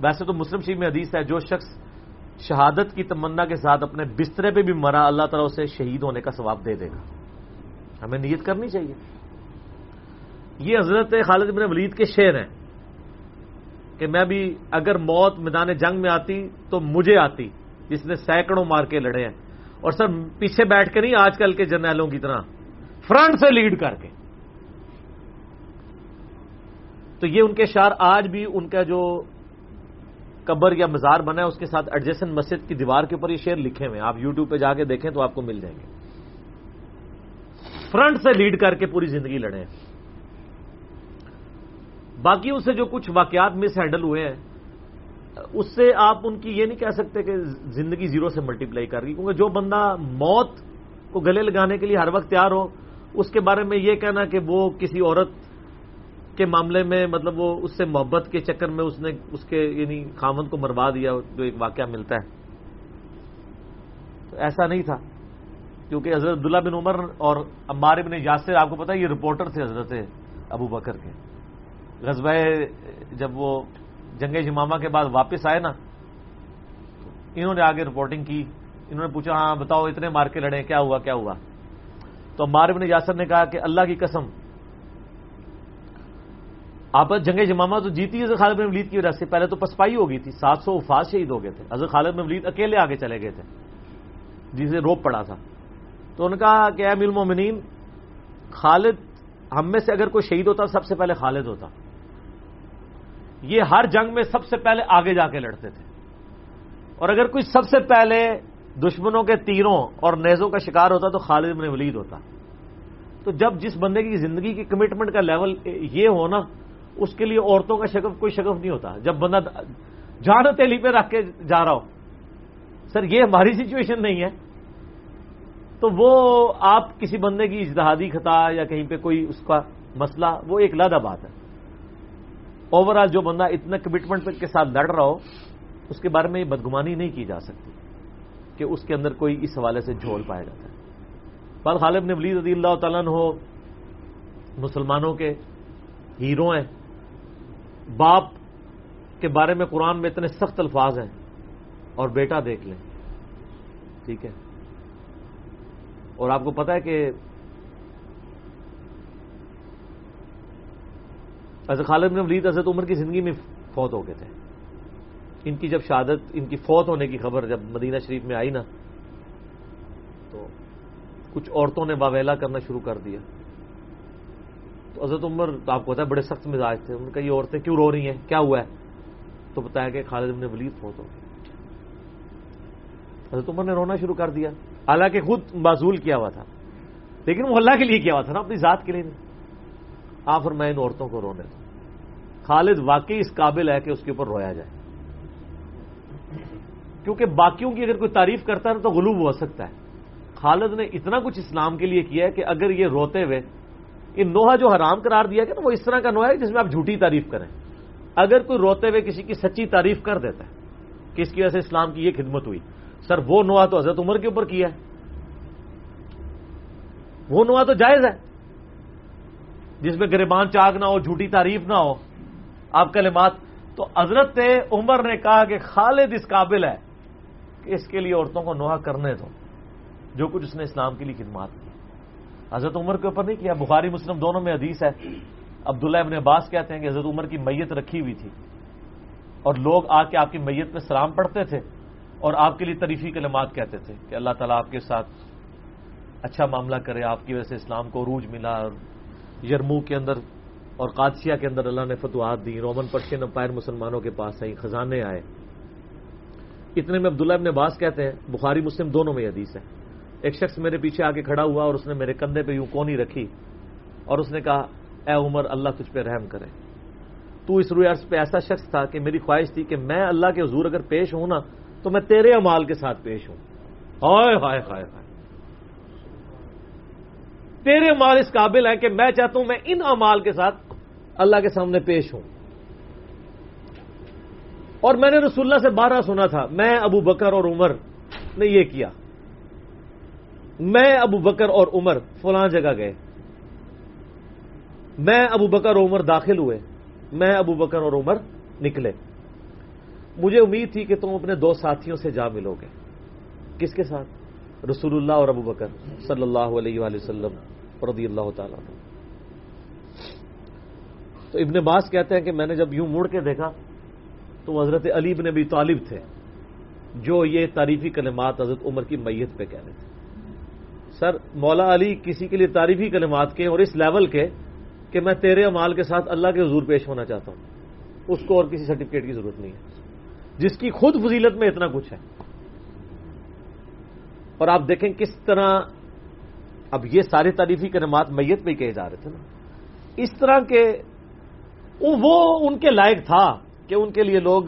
[SPEAKER 1] ویسے تو مسلم شریف میں حدیث ہے، جو شخص شہادت کی تمنا کے ساتھ اپنے بسترے پہ بھی مرا، اللہ تعالیٰ اسے شہید ہونے کا ثواب دے دے گا۔ ہمیں نیت کرنی چاہیے۔ یہ حضرت خالد بن ولید کے شعر ہیں۔ کہ میں بھی اگر موت میدان جنگ میں آتی تو مجھے آتی، جس نے سینکڑوں مار کے لڑے ہیں۔ اور سر، پیچھے بیٹھ کے نہیں، آج کل کے جرنیلوں کی طرح۔ فرنٹ سے لیڈ کر کے۔ تو یہ ان کے شعر آج بھی ان کا جو قبر یا مزار بنا ہے، اس کے ساتھ ایڈجسٹن مسجد کی دیوار کے اوپر یہ شعر لکھے ہوئے آپ یوٹیوب پہ جا کے دیکھیں تو آپ کو مل جائیں گے۔ فرنٹ سے لیڈ کر کے پوری زندگی لڑے ہیں۔ باقی اس سے جو کچھ واقعات مس ہینڈل ہوئے ہیں، اس سے آپ ان کی یہ نہیں کہہ سکتے کہ زندگی زیرو سے ملٹی پلائی کر رہی کیونکہ جو بندہ موت کو گلے لگانے کے لیے ہر وقت تیار ہو، اس کے بارے میں یہ کہنا کہ وہ کسی عورت کے معاملے میں مطلب وہ اس سے محبت کے چکر میں اس نے اس کے یعنی خامند کو مروا دیا، جو ایک واقعہ ملتا ہے۔ تو ایسا نہیں تھا، کیونکہ حضرت عبداللہ بن عمر اور عمار بن یاسر، آپ کو پتا یہ رپورٹر تھے حضرت ابو بکر کے۔ غزبہ جب وہ جنگ جمامہ کے بعد واپس آئے نا، انہوں نے آگے رپورٹنگ کی، انہوں نے پوچھا ہاں بتاؤ، اتنے مار کے لڑے کیا ہوا کیا ہوا؟ تو عمار بن یاسر نے کہا کہ اللہ کی قسم، آپ جنگ جمامہ تو جیتی ہے خالد بن ولید کی وجہ سے۔ پہلے تو پسپائی ہو گئی تھی، سات سو افاظ شہید ہو گئے تھے۔ حضرت خالد بن ولید اکیلے آگے چلے گئے تھے، جسے روپ پڑا تھا۔ تو ان کا کہ اے المومنین، خالد ہم میں سے اگر کوئی شہید ہوتا سب سے پہلے خالد ہوتا۔ یہ ہر جنگ میں سب سے پہلے آگے جا کے لڑتے تھے۔ اور اگر کوئی سب سے پہلے دشمنوں کے تیروں اور نیزوں کا شکار ہوتا تو خالد بن ولید ہوتا۔ تو جب جس بندے کی زندگی کی کمٹمنٹ کا لیول یہ ہو نا، اس کے لیے عورتوں کا شکف کوئی شکف نہیں ہوتا۔ جب بندہ جان تیلی پہ رکھ کے جا رہا ہو۔ سر، یہ ہماری سچویشن نہیں ہے۔ تو وہ آپ کسی بندے کی اجتہادی خطا یا کہیں پہ کوئی اس کا مسئلہ، وہ ایک لادہ بات ہے۔ اوور آل جو بندہ اتنا کمٹمنٹ کے ساتھ لڑ رہا ہو، اس کے بارے میں یہ بدگمانی نہیں کی جا سکتی کہ اس کے اندر کوئی اس حوالے سے جھول پایا جاتا ہے۔ بال خالب نے ولید رضی اللہ تعالیٰ ہو مسلمانوں کے ہیرو ہیں۔ باپ کے بارے میں قرآن میں اتنے سخت الفاظ ہیں اور بیٹا دیکھ لیں۔ ٹھیک ہے۔ اور آپ کو پتا ہے کہ حضرت خالد نے ولید حضرت عمر کی زندگی میں فوت ہو گئے تھے۔ ان کی جب شہادت، ان کی فوت ہونے کی خبر جب مدینہ شریف میں آئی نا، تو کچھ عورتوں نے واویلا کرنا شروع کر دیا۔ تو حضرت عمر تو آپ کو پتا ہے بڑے سخت مزاج تھے۔ ان کا یہ عورتیں کیوں رو رہی ہیں؟ کیا ہوا ہے؟ تو بتایا کہ خالد نے ولید فوت ہو حضرت عمر نے رونا شروع کر دیا۔ حالانکہ خود معذول کیا ہوا تھا، لیکن وہ اللہ کے لیے کیا ہوا تھا نا، اپنی ذات کے لیے نہیں۔ آ پھر میں ان عورتوں کو رونے دوں خالد واقعی اس قابل ہے کہ اس کے اوپر رویا جائے۔ کیونکہ باقیوں کی اگر کوئی تعریف کرتا ہے تو غلوب ہو سکتا ہے۔ خالد نے اتنا کچھ اسلام کے لیے کیا ہے کہ اگر یہ روتے ہوئے، یہ نوحہ جو حرام قرار دیا گیا نا، وہ اس طرح کا نوحہ ہے جس میں آپ جھوٹی تعریف کریں۔ اگر کوئی روتے ہوئے کسی کی سچی تعریف کر دیتا ہے کہ اس کی وجہ سے اسلام کی یہ خدمت ہوئی، سر، وہ نوحہ تو حضرت عمر کے اوپر کیا ہے؟ وہ نوحہ تو جائز ہے۔ جس میں گریبان چاک نہ ہو، جھوٹی تعریف نہ ہو، آپ کلمات، تو حضرت عمر نے کہا کہ خالد اس قابل ہے کہ اس کے لیے عورتوں کو نوحہ کرنے دو، جو کچھ اس نے اسلام کے لیے خدمات کی۔ حضرت عمر کے اوپر نہیں کیا، بخاری، مسلم دونوں میں حدیث ہے۔ عبداللہ ابن عباس کہتے ہیں کہ حضرت عمر کی میت رکھی ہوئی تھی اور لوگ آ کے آپ کی میت پہ سلام پڑھتے تھے اور آپ کے لیے تریفی کلمات کہتے تھے کہ اللہ تعالیٰ آپ کے ساتھ اچھا معاملہ کرے، آپ کی وجہ سے اسلام کو عروج ملا اور یرمو کے اندر اور قادسیہ کے اندر اللہ نے فتوحات دی رومن پرشین امپائر مسلمانوں کے پاس آئی خزانے آئے۔ اتنے میں عبداللہ ابن عباس کہتے ہیں، بخاری، مسلم دونوں میں حدیث ہے۔ ایک شخص میرے پیچھے آ کے کھڑا ہوا اور اس نے میرے کندھے پہ یوں کونی رکھی اور اس نے کہا، اے عمر، اللہ تجھ پہ رحم کرے۔ تو اس روئے عرض پہ ایسا شخص تھا کہ میری خواہش تھی کہ میں اللہ کے حضور اگر پیش ہوں نا، تو میں تیرے امال کے ساتھ پیش ہوں۔ ہائے ہائے ہائے ہائے۔ تیرے امال اس قابل ہیں کہ میں چاہتا ہوں میں ان امال کے ساتھ اللہ کے سامنے پیش ہوں۔ اور میں نے رسول اللہ سے بارہ سنا تھا، میں، ابو بکر اور عمر نے یہ کیا۔ میں، ابو بکر اور عمر فلاں جگہ گئے۔ میں، ابو بکر اور عمر داخل ہوئے۔ میں، ابو بکر اور عمر نکلے۔ مجھے امید تھی کہ تم اپنے دو ساتھیوں سے جا ملو گے۔ کس کے ساتھ؟ رسول اللہ اور ابو بکر صلی اللہ علیہ وآلہ وسلم رضی اللہ تعالیٰ تو ابن باس کہتے ہیں کہ میں نے جب یوں مڑ کے دیکھا تو حضرت علی ابن ابی طالب تھے جو یہ تعریفی کلمات حضرت عمر کی میت پہ کہہ رہے تھے۔ سر، مولا علی کسی کے لیے تعریفی کلمات کے اور اس لیول کے کہ میں تیرے امال کے ساتھ اللہ کے حضور پیش ہونا چاہتا ہوں۔ اس کو اور کسی سرٹیفکیٹ کی ضرورت نہیں ہے۔ جس کی خود فضیلت میں اتنا کچھ ہے۔ اور آپ دیکھیں کس طرح اب یہ سارے تعریفی کلمات میت پہ ہی کہے جا رہے تھے نا۔ اس طرح کے وہ ان کے لائق تھا کہ ان کے لیے لوگ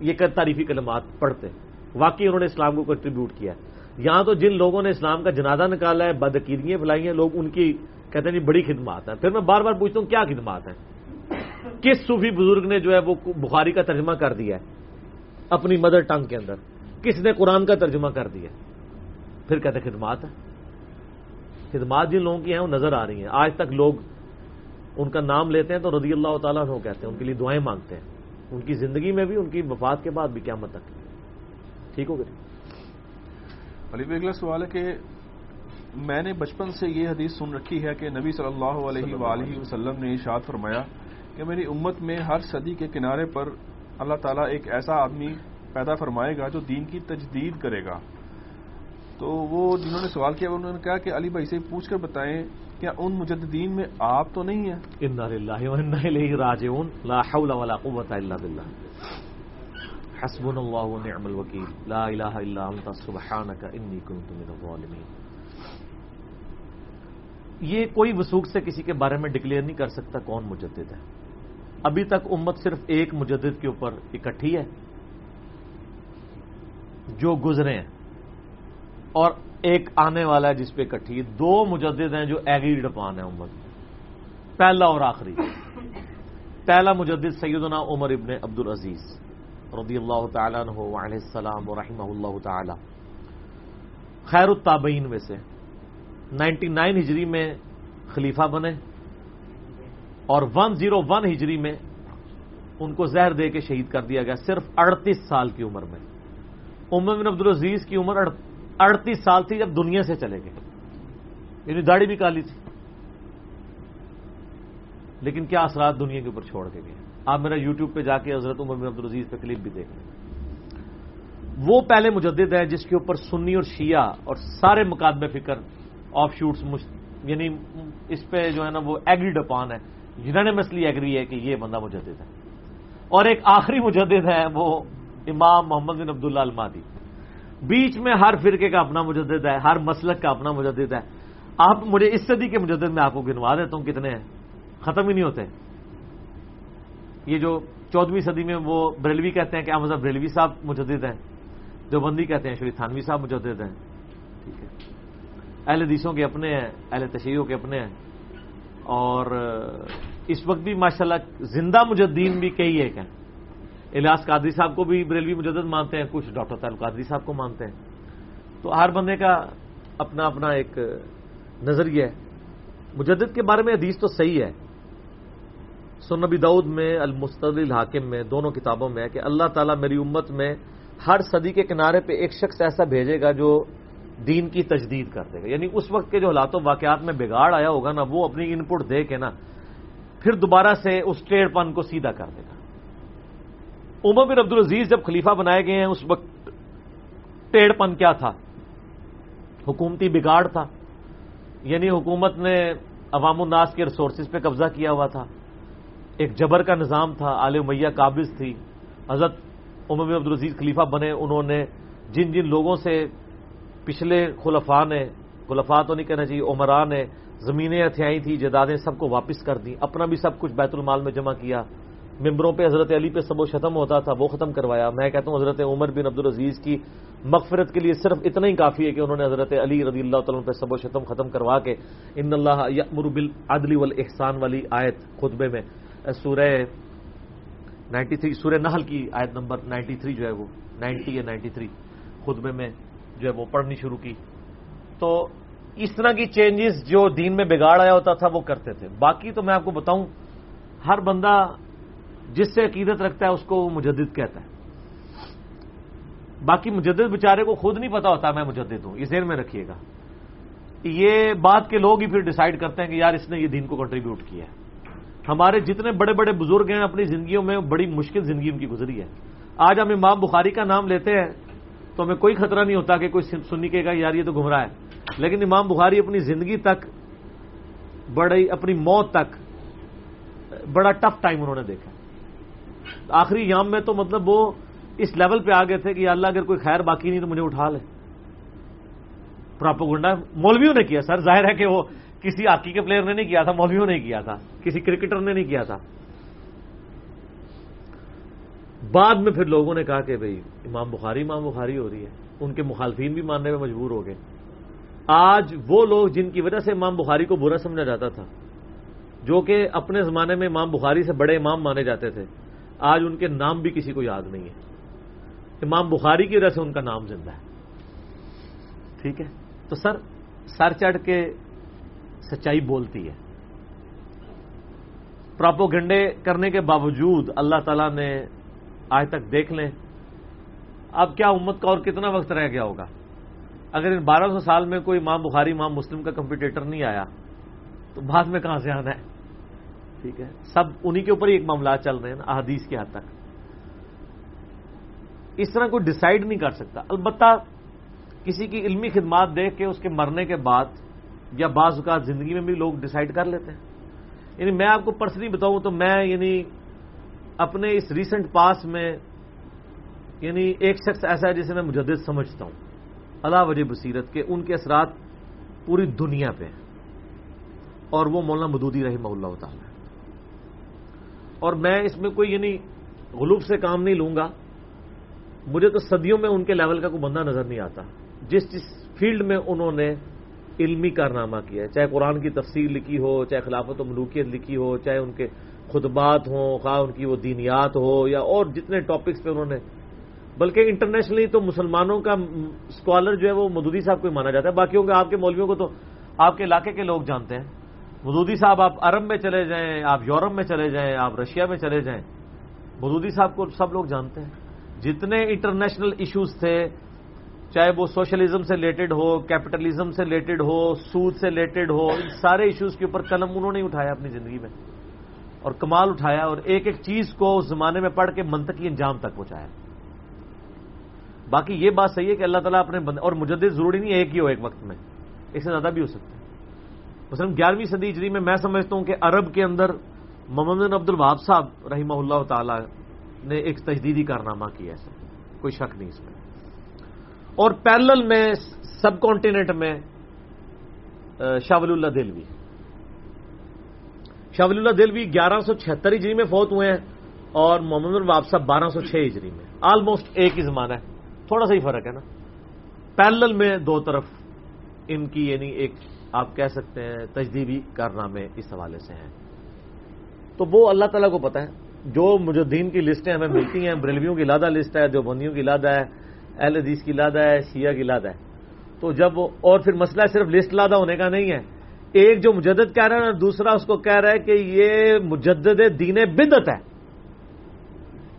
[SPEAKER 1] یہ تعریفی کلمات پڑھتے۔ واقعی انہوں نے اسلام کو کنٹریبیوٹ کیا۔ یہاں تو جن لوگوں نے اسلام کا جنازہ نکالا ہے، بدعقیدگیاں پھیلائی ہیں، لوگ ان کی کہتے ہیں جی بڑی خدمات ہیں۔ پھر میں بار بار پوچھتا ہوں کیا خدمات ہیں؟ کس صوفی بزرگ نے جو ہے وہ بخاری کا ترجمہ کر دیا ہے اپنی مدر ٹنگ کے اندر؟ کس نے قرآن کا ترجمہ کر دیا ہے؟ پھر کہتے خدمات ہے خدمات جن لوگوں کی ہیں وہ نظر آ رہی ہیں۔ آج تک لوگ ان کا نام لیتے ہیں تو رضی اللہ تعالیٰ عنہ کہتے ہیں ان کے لیے دعائیں مانگتے ہیں۔ ان کی زندگی میں بھی ان کی وفات کے بعد بھی قیامت تک۔ ٹھیک ہو گئی۔
[SPEAKER 2] علی اگلا سوال ہے کہ میں نے بچپن سے یہ حدیث سن رکھی ہے کہ نبی صلی اللہ علیہ وآلہ وسلم۔ نے اشاد فرمایا کہ میری امت میں ہر صدی کے کنارے پر اللہ تعالیٰ ایک ایسا آدمی پیدا فرمائے گا جو دین کی تجدید کرے گا۔ تو وہ جنہوں نے سوال کیا، انہوں نے کہا کہ علی بھائی سے پوچھ کر بتائیں کیا ان مجددین میں آپ تو نہیں ہیں۔
[SPEAKER 1] لا حول ولا قوت الا باللہ حسبنا اللہ ونعم الوکیل لا الہ الا انت سبحانک انی کنت من الظالمین یہ کوئی وسوخ سے کسی کے بارے میں ڈکلیئر نہیں کر سکتا کون مجدد ہے۔ ابھی تک امت صرف ایک مجدد کے اوپر اکٹھی ہے۔ جو گزرے ہیں۔ اور ایک آنے والا ہے جس پہ اکٹھی ہے دو مجدد ہیں جو ایگریڈ اپان ہے امت۔ پہلا اور آخری۔ پہلا مجدد سیدنا عمر ابن عبد العزیز رضی اللہ تعالیٰ عنہ علیہ السلام و رحمہ اللہ تعالی۔ خیر التابعین میں سے۔ نائنٹی نائن ہجری میں خلیفہ بنے۔ اور ون زیرو ون ہجری میں ان کو زہر دے کے شہید کر دیا گیا۔ صرف اڑتیس سال کی عمر میں۔ عمر بن عبدالعزیز کی عمر اڑتیس سال تھی جب دنیا سے چلے گئے۔ یعنی داڑھی بھی کالی تھی۔ لیکن کیا اثرات دنیا کے اوپر چھوڑ کے گئے؟ آپ میرا یوٹیوب پہ جا کے حضرت عمر بن عبدالعزیز پہ کلپ بھی دیکھ لیں۔ وہ پہلے مجدد ہے جس کے اوپر سنی اور شیعہ اور سارے مقادمے فکر آف شوٹس یعنی اس پہ جو ہے نا وہ ایگریڈ اپان ہے۔ جنہوں نے ایگری ہے کہ یہ بندہ مجدد ہے۔ اور ایک آخری مجدد ہے وہ امام محمد بن عبداللہ المادی بیچ میں ہر فرقے کا اپنا مجدد ہے، ہر مسلک کا اپنا مجدد ہے۔ آپ مجھے اس صدی کے مجدد میں آپ کو گنوا دیتا ہوں، کتنے ہیں؟ ختم ہی نہیں ہوتے۔ یہ جو چودہویں صدی میں وہ بریلوی کہتے ہیں کہ احمد بریلوی صاحب مجدد ہیں جو بندی کہتے ہیں، شری تھانوی صاحب مجدد ہیں۔ ٹھیک ہے۔ اہل حدیثوں کے اپنے ہیں، اہل تشہیروں کے اپنے ہیں۔ اور اس وقت بھی ماشاءاللہ زندہ مجدین بھی کئی ایک ہیں۔ الیاس قادری صاحب کو بھی بریلوی مجدد مانتے ہیں، کچھ ڈاکٹر تعلق قادری صاحب کو مانتے ہیں۔ تو ہر بندے کا اپنا اپنا ایک نظریہ ہے۔ مجدد کے بارے میں حدیث تو صحیح ہے۔ سنبی دعود میں المستل الحاکم میں، دونوں کتابوں میں ہے کہ اللہ تعالیٰ میری امت میں ہر صدی کے کنارے پہ ایک شخص ایسا بھیجے گا جو دین کی تجدید کر دے گا۔ یعنی اس وقت کے جو حالات و واقعات میں بگاڑ آیا ہوگا نا، وہ اپنی ان پٹ دے کے نا، پھر دوبارہ سے اس ٹریڈ پن کو سیدھا کر دے گا۔ عمر بن عبد العزیز جب خلیفہ بنائے گئے ہیں، اس وقت ٹیڑھ پن کیا تھا؟ حکومتی بگاڑ تھا۔ یعنی حکومت نے عوام الناس کے ریسورسز پہ قبضہ کیا ہوا تھا۔ ایک جبر کا نظام تھا، آل میاں قابض تھی۔ حضرت عمر بن عبدالعزیز خلیفہ بنے، انہوں نے جن جن لوگوں سے پچھلے خلفاء نے، خلفاء تو نہیں کہنا چاہیے عمران نے زمینیں ہتھیائی تھی جدادیں سب کو واپس کر دیں، اپنا بھی سب کچھ بیت المال میں جمع کیا۔ ممبروں پہ حضرت علی پہ سب و ختم ہوتا تھا، وہ ختم کروایا۔ میں کہتا ہوں حضرت عمر بن عبدالعزیز کی مغفرت کے لیے صرف اتنا ہی کافی ہے کہ انہوں نے حضرت علی رضی اللہ تعالیٰ پہ سب و شتم ختم کروا کے ان اللہ یمر بالعدل والاحسان والی آیت خطبے میں سورہ نائنٹی تھری، سورہ نحل کی آیت نمبر نائنٹی تھری جو ہے وہ، نائنٹی یا نائنٹی تھری خطبے میں جو ہے وہ پڑھنی شروع کی۔ تو اس طرح کی چینجز جو دین میں بگاڑ آیا ہوتا تھا وہ کرتے تھے۔ باقی تو میں آپ کو بتاؤں، ہر بندہ جس سے عقیدت رکھتا ہے اس کو وہ مجدد کہتا ہے۔ باقی مجدد بیچارے کو خود نہیں پتا ہوتا میں مجدد ہوں، یہ ذہن میں رکھیے گا۔ یہ بات کے لوگ ہی پھر ڈسائڈ کرتے ہیں کہ یار اس نے یہ دین کو کنٹریبیوٹ کیا ہے۔ ہمارے جتنے بڑے بڑے بزرگ ہیں اپنی زندگیوں میں، بڑی مشکل زندگی ان کی گزری ہے۔ آج ہم امام بخاری کا نام لیتے ہیں تو ہمیں کوئی خطرہ نہیں ہوتا کہ کوئی سنی کے گا، یار یہ تو گمراہ ہے۔ لیکن امام بخاری اپنی زندگی تک، بڑی اپنی موت تک، بڑا ٹف ٹائم انہوں نے دیکھا۔ آخری یام میں تو مطلب وہ اس لیول پہ آ گئے تھے کہ اللہ اگر کوئی خیر باقی نہیں تو مجھے اٹھا لے۔ پراپو مولویوں نے کیا سر؟ ظاہر ہے کہ وہ کسی ہاکی کے پلیئر نے نہیں کیا تھا، مولویوں نے کیا تھا۔ کسی کرکٹر نے نہیں کیا تھا۔ بعد میں پھر لوگوں نے کہا کہ بھائی، امام بخاری امام بخاری ہو رہی ہے۔ ان کے مخالفین بھی ماننے میں مجبور ہو گئے۔ آج وہ لوگ جن کی وجہ سے امام بخاری کو برا سمجھا جاتا تھا، جو کہ اپنے زمانے میں امام بخاری سے بڑے امام مانے جاتے تھے آج ان کے نام بھی کسی کو یاد نہیں ہے۔ امام بخاری کی وجہ سے ان کا نام زندہ ہے۔ ٹھیک ہے؟ تو سر سر چڑھ کے سچائی بولتی ہے۔ پراپوگنڈے کرنے کے باوجود اللہ تعالیٰ نے آج تک دیکھ لیں۔ اب کیا امت کا اور کتنا وقت رہ گیا ہوگا؟ اگر ان بارہ سو سال میں کوئی ماں بخاری ماں مسلم کا کمپیٹیٹر نہیں آیا، تو بعد میں کہاں سے آنا ہے؟ ٹھیک ہے؟ سب انہی کے اوپر ہی ایک معاملات چل رہے ہیں نا، احادیث کے حد تک۔ اس طرح کوئی ڈسائڈ نہیں کر سکتا۔ البتہ کسی کی علمی خدمات دیکھ کے اس کے مرنے کے بعد یا بعض اوقات زندگی میں بھی لوگ ڈسائڈ کر لیتے ہیں۔ یعنی میں آپ کو پرسنلی بتاؤں تو میں یعنی اپنے اس ریسنٹ پاس میں یعنی ایک شخص ایسا ہے جسے میں مجدد سمجھتا ہوں۔ اللہ وجہ بصیرت کے ان کے اثرات پوری دنیا پہ ہیں۔ اور وہ مولانا مدودی رحمہ اللہ تعالی۔ اور میں اس میں کوئی یعنی غلوب سے کام نہیں لوں گا، مجھے تو صدیوں میں ان کے لیول کا کوئی بندہ نظر نہیں آتا۔ جس جس فیلڈ میں انہوں نے علمی کارنامہ کیا ہے، چاہے قرآن کی تفسیر لکھی ہو، چاہے خلافت و ملوکیت لکھی ہو، چاہے ان کے خطبات ہوں، خواہ ان کی وہ دینیات ہو یا اور جتنے ٹاپکس پہ انہوں نے، بلکہ انٹرنیشنلی تو مسلمانوں کا اسکالر جو ہے وہ مدودی صاحب کو مانا جاتا ہے۔ باقیوں کے، آپ کے مولویوں کو تو آپ کے علاقے کے لوگ جانتے ہیں۔ مدودی صاحب، آپ عرب میں چلے جائیں، آپ یورپ میں چلے جائیں، آپ رشیا میں چلے جائیں مدودی صاحب کو سب لوگ جانتے ہیں۔ جتنے انٹرنیشنل ایشوز تھے، چاہے وہ سوشلزم سے ریلیٹڈ ہو کیپٹلزم سے ریلیٹڈ ہو، سود سے ریلیٹڈ ہو، ان سارے ایشوز کے اوپر قلم انہوں نے اٹھایا اپنی زندگی میں۔ اور کمال اٹھایا اور ایک ایک چیز کو اس زمانے میں پڑھ کے منطقی انجام تک پہنچایا۔ باقی یہ بات صحیح ہے کہ اللہ تعالیٰ اپنے بند اور مجدد ضروری نہیں ہے ایک ہی ہو ایک وقت میں، اس سے زیادہ بھی ہو سکتا ہے۔ مثلاً گیارہویں صدی اجری میں میں سمجھتا ہوں کہ عرب کے اندر محمد بن عبد الوہاب صاحب رحمہ اللہ تعالی نے ایک تجدیدی کارنامہ کیا ایسا کوئی شک نہیں اس میں۔ اور پیرل میں سب کانٹیننٹ میں شاہ ولی اللہ دلوی شاہ ولی اللہ دلوی گیارہ سو چھہتر ہجری میں فوت ہوئے ہیں اور محمد الواب صاحب بارہ سو چھ ہجری میں۔ آلموسٹ ایک ہی زمانہ ہے۔ تھوڑا سا ہی فرق ہے نا۔ پیرل میں دو طرف ان کی یعنی ایک آپ کہہ سکتے ہیں تجدیدی کارنامے اس حوالے سے ہیں۔ تو وہ اللہ تعالیٰ کو پتا ہے۔ جو مجدین کی لسٹیں ہمیں ملتی ہیں، بریلویوں کی لادہ لسٹ ہے جو بندیوں کی لادہ ہے، اہل حدیث کی لادہ ہے، شیعہ کی لادہ ہے۔ تو جب اور پھر مسئلہ صرف لسٹ لادہ ہونے کا نہیں ہے۔ ایک جو مجدد کہہ رہا ہے نا دوسرا اس کو کہہ رہا ہے کہ یہ مجدد دین بدت ہے۔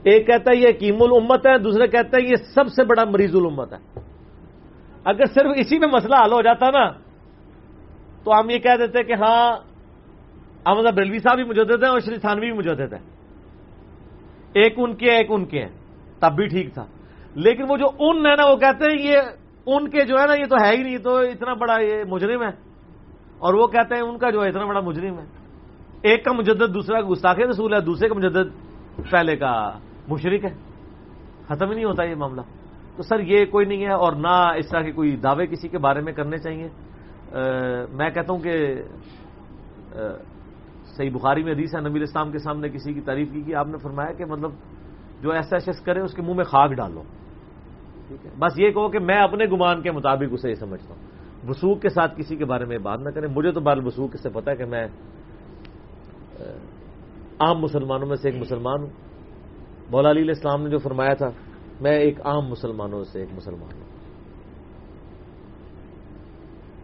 [SPEAKER 1] ایک کہتا ہے یہ کیم الامت ہے، دوسرا کہتا ہے یہ سب سے بڑا مریض الامت ہے۔ اگر صرف اسی میں مسئلہ حل ہو جاتا نا تو ہم یہ کہہ دیتے کہ ہاں احمد بریلوی صاحب بھی مجدد ہیں اور شری تھانوی بھی مجدد ہے ایک ان کے، ایک ان کے ہیں۔ تب بھی ٹھیک تھا۔ لیکن وہ جو ان ہے نا، وہ کہتے ہیں یہ ان کے جو ہے نا، یہ تو ہے ہی نہیں تو اتنا بڑا یہ مجرم ہے۔ اور وہ کہتے ہیں ان کا جو ہے، اتنا بڑا مجرم ہے۔ ایک کا مجدد، دوسرا کا گستاخ رسول ہے، دوسرے کا مجدد پہلے کا مشرق ہے۔ ختم ہی نہیں ہوتا یہ معاملہ۔ تو سر، یہ کوئی نہیں ہے اور نہ اس طرح کے کوئی دعوے کسی کے بارے میں کرنے چاہیے۔ میں کہتا ہوں کہ صحیح بخاری میں حدیث ہے، نبی اسلام کے سامنے کسی کی تعریف کی، کہ آپ نے فرمایا کہ مطلب جو ایسا شخص کرے، اس کے منہ میں خاک ڈالو۔ ٹھیک ہے؟ بس یہ کہو کہ میں اپنے گمان کے مطابق اسے یہ سمجھتا ہوں۔ وسوخ کے ساتھ کسی کے بارے میں بات نہ کریں۔ مجھے تو بال وسوخ سے پتا ہے کہ میں عام مسلمانوں میں سے ایک مسلمان ہوں۔ مولا علی علیہ السلام نے جو فرمایا تھا، میں ایک عام مسلمانوں سے ایک مسلمان ہوں۔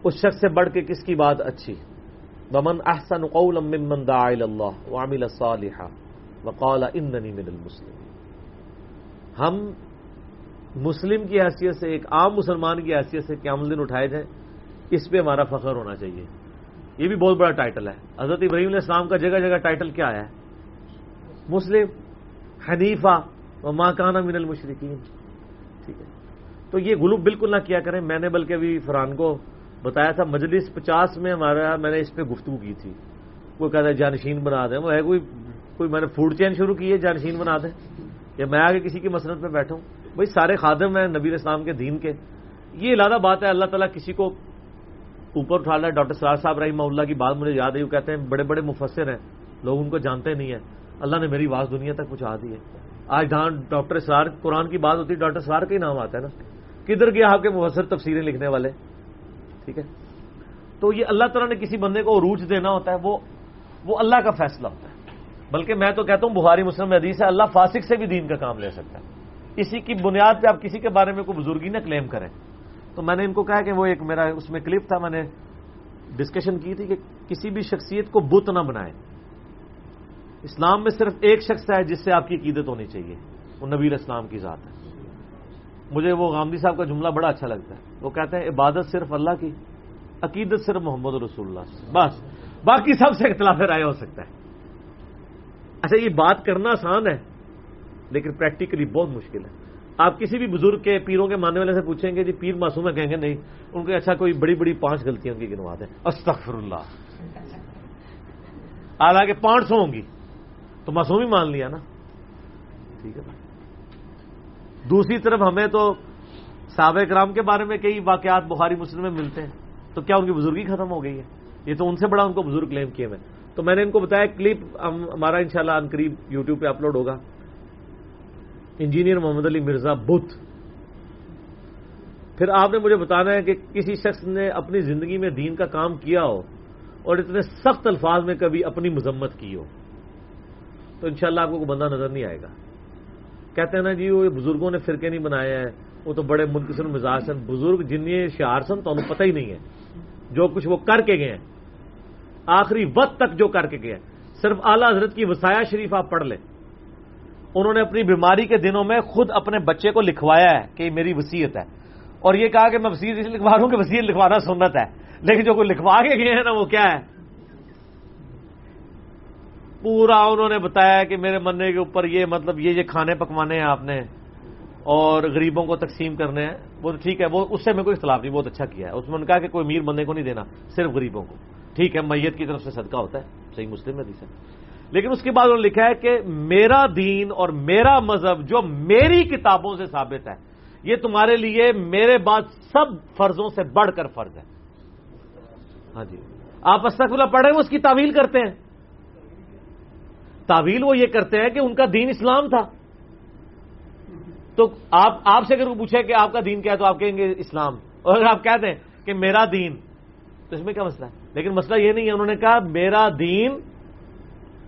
[SPEAKER 1] اس شخص سے بڑھ کے کس کی بات اچھی؟ بمن احسن قولا ممن دعا الى الله وعمل صالحا وقال انني من المسلمين۔ ہم مسلم کی حیثیت سے، ایک عام مسلمان کی حیثیت سے قیام الدین اٹھائے جائیں، اس پہ ہمارا فخر ہونا چاہیے۔ یہ بھی بہت بڑا ٹائٹل ہے۔ حضرت ابراہیم علیہ السلام کا جگہ جگہ ٹائٹل کیا ہے؟ مسلم، حنیفہ و ماکانہ من المشرقین ٹھیک ہے۔ تو یہ گلوب بالکل نہ کیا کریں، میں نے بلکہ ابھی فرحان کو بتایا تھا مجلس پچاس میں ہمارا میں نے اس پہ گفتگو کی تھی۔ کوئی کہتا ہے جانشین بنا دیں۔ وہ ہے کوئی کوئی میں نے فوڈ چین شروع کی ہے، جانشین بنا دیں۔ یا میں آگے کسی کی مسرت پہ بیٹھوں۔ بھائی سارے خادم ہیں نبیر اسلام کے دین کے۔ یہ علادہ بات ہے، اللہ تعالیٰ کسی کو اوپر اٹھا ہے ڈاکٹر سرار صاحب رحمہ اللہ کی بات مجھے یاد ہے، وہ کہتے ہیں بڑے بڑے مفسر ہیں۔ لوگ ان کو جانتے نہیں ہیں۔ اللہ نے میری آواز دنیا تک پہنچا دی ہے۔ آج جہاں ڈاکٹر سرار قرآن کی بات ہوتی ہے ڈاکٹر سرار کا ہی نام آتا ہے نا۔ کدھر گیا آپ کے مفسر تفسیریں لکھنے والے؟ ٹھیک ہے؟ تو یہ اللہ تعالیٰ نے کسی بندے کو عروج دینا ہوتا ہے، وہ وہ اللہ کا فیصلہ ہوتا ہے۔ بلکہ میں تو کہتا ہوں، بخاری مسلم حدیث ہے، اللہ فاسق سے بھی دین کا کام لے سکتا ہے۔ اسی کی بنیاد پہ آپ کسی کے بارے میں کوئی بزرگی نہ کلیم کریں۔ تو میں نے ان کو کہا کہ وہ ایک میرا اس میں کلپ تھا، میں نے ڈسکشن کی تھی کہ کسی بھی شخصیت کو بت نہ بنائے اسلام میں صرف ایک شخص ہے جس سے آپ کی عقیدت ہونی چاہیے، وہ نبی اسلام کی ذات ہے۔ مجھے وہ غامدی صاحب کا جملہ بڑا اچھا لگتا ہے۔ وہ کہتے ہیں، عبادت صرف اللہ کی، عقیدت صرف محمد رسول اللہ بس۔ باقی سب سے اختلاف رائے ہو سکتا ہے۔ اچھا یہ بات کرنا آسان ہے، لیکن پریکٹیکلی بہت مشکل ہے۔ آپ کسی بھی بزرگ کے پیروں کے ماننے والے سے پوچھیں گے جی پیر معصوم ہے کہیں گے نہیں۔ ان کو اچھا کوئی بڑی بڑی پانچ غلطیاں کی گنوا دیں۔ استغفر اللہ حالانکہ پانچ سو ہوں گی۔ تو معصوم ہی مان لیا نا۔ ٹھیک ہے دوسری طرف ہمیں تو صحابہ کرام کے بارے میں کئی واقعات بخاری مسلم میں ملتے ہیں، تو کیا ان کی بزرگی ختم ہو گئی ہے؟ یہ تو ان سے بڑا ان کو بزرگ کلیم کیے ہوئے تو میں نے ان کو بتایا کلپ ہمارا انشاءاللہ شاء قریب یوٹیوب پہ اپلوڈ ہوگا۔ انجینئر محمد علی مرزا بت۔ پھر آپ نے مجھے بتانا ہے کہ کسی شخص نے اپنی زندگی میں دین کا کام کیا ہو اور اتنے سخت الفاظ میں کبھی اپنی مذمت کی ہو، تو انشاءاللہ آپ کو کوئی بندہ نظر نہیں آئے گا۔ کہتے ہیں نا جی وہ بزرگوں نے فرقے نہیں بنایا ہے وہ تو بڑے منکسر مزاج سن، بزرگ جن شعار سن، تو پتہ ہی نہیں ہے جو کچھ وہ کر کے گئے ہیں۔ آخری وقت تک جو کر کے گئے ہیں۔ صرف اعلی حضرت کی وسایا شریف آپ پڑھ لیں۔ انہوں نے اپنی بیماری کے دنوں میں خود اپنے بچے کو لکھوایا ہے کہ یہ میری وسیعت ہے۔ اور یہ کہا کہ میں وسیعت اس لکھوا رہا ہوں کہ وسیعت لکھوانا سنت ہے۔ لیکن جو کوئی لکھوا کے گئے ہیں نا، وہ کیا ہے؟ پورا انہوں نے بتایا کہ میرے مننے کے اوپر یہ مطلب یہ یہ کھانے پکوانے ہیں آپ نے اور غریبوں کو تقسیم کرنے ہیں۔ وہ ٹھیک ہے، وہ اس سے میں کوئی اختلاف نہیں، بہت اچھا کیا ہے۔ اس میں نے کہا کہ کوئی امیر بندے کو نہیں دینا، صرف غریبوں کو۔ ٹھیک ہے، میت کی طرف سے صدقہ ہوتا ہے، صحیح مسلم ہے ہے۔ لیکن اس کے بعد انہوں نے لکھا ہے کہ میرا دین اور میرا مذہب جو میری کتابوں سے ثابت ہے، یہ تمہارے لیے میرے بعد سب فرضوں سے بڑھ کر فرض ہے۔ ہاں جی۔ آپ استقبلہ پڑھیں اس کی تعویل کرتے ہیں۔ تعویل وہ یہ کرتے ہیں کہ ان کا دین اسلام تھا۔ تو آپ آپ سے اگر وہ پوچھے کہ آپ کا دین کیا ہے تو آپ کہیں گے اسلام۔ اور اگر آپ کہتے ہیں کہ میرا دین، تو اس میں کیا مسئلہ ہے؟ لیکن مسئلہ یہ نہیں ہے، انہوں نے کہا میرا دین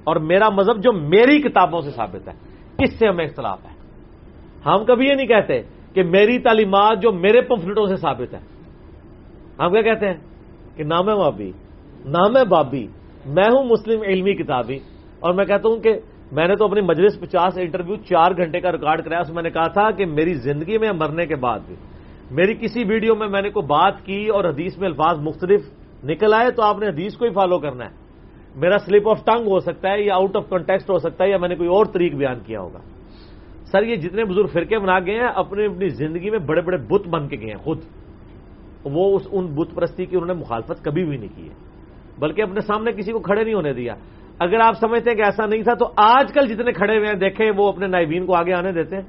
[SPEAKER 1] اور میرا مذہب جو میری کتابوں سے ثابت ہے کس سے ہمیں اختلاف ہے۔ ہم کبھی یہ نہیں کہتے کہ میری تعلیمات جو میرے پمفلٹوں سے ثابت ہے۔ ہم کیا کہتے ہیں؟ کہ نام ہے بابی نام ہے بابی، میں ہوں مسلم علمی کتابی۔ اور میں کہتا ہوں کہ میں نے تو اپنی مجلس پچاس انٹرویو چار گھنٹے کا ریکارڈ کرایا، اس میں نے کہا تھا کہ میری زندگی میں مرنے کے بعد بھی، میری کسی ویڈیو میں میں نے کوئی بات کی اور حدیث میں الفاظ مختلف نکل آئے تو آپ نے حدیث کو ہی فالو کرنا ہے۔ میرا سلپ آف ٹنگ ہو سکتا ہے یا آؤٹ آف کنٹیکسٹ ہو سکتا ہے یا میں نے کوئی اور طریق بیان کیا ہوگا۔ سر، یہ جتنے بزرگ فرقے بنا گئے ہیں، اپنی اپنی زندگی میں بڑے بڑے بت بن کے گئے ہیں، خود۔ وہ اس ان بت پرستی کی انہوں نے مخالفت کبھی بھی نہیں کی ہے، بلکہ اپنے سامنے کسی کو کھڑے نہیں ہونے دیا۔ اگر آپ سمجھتے ہیں کہ ایسا نہیں تھا تو آج کل جتنے کھڑے ہوئے ہیں، دیکھیں وہ اپنے نائبین کو آگے آنے دیتے ہیں۔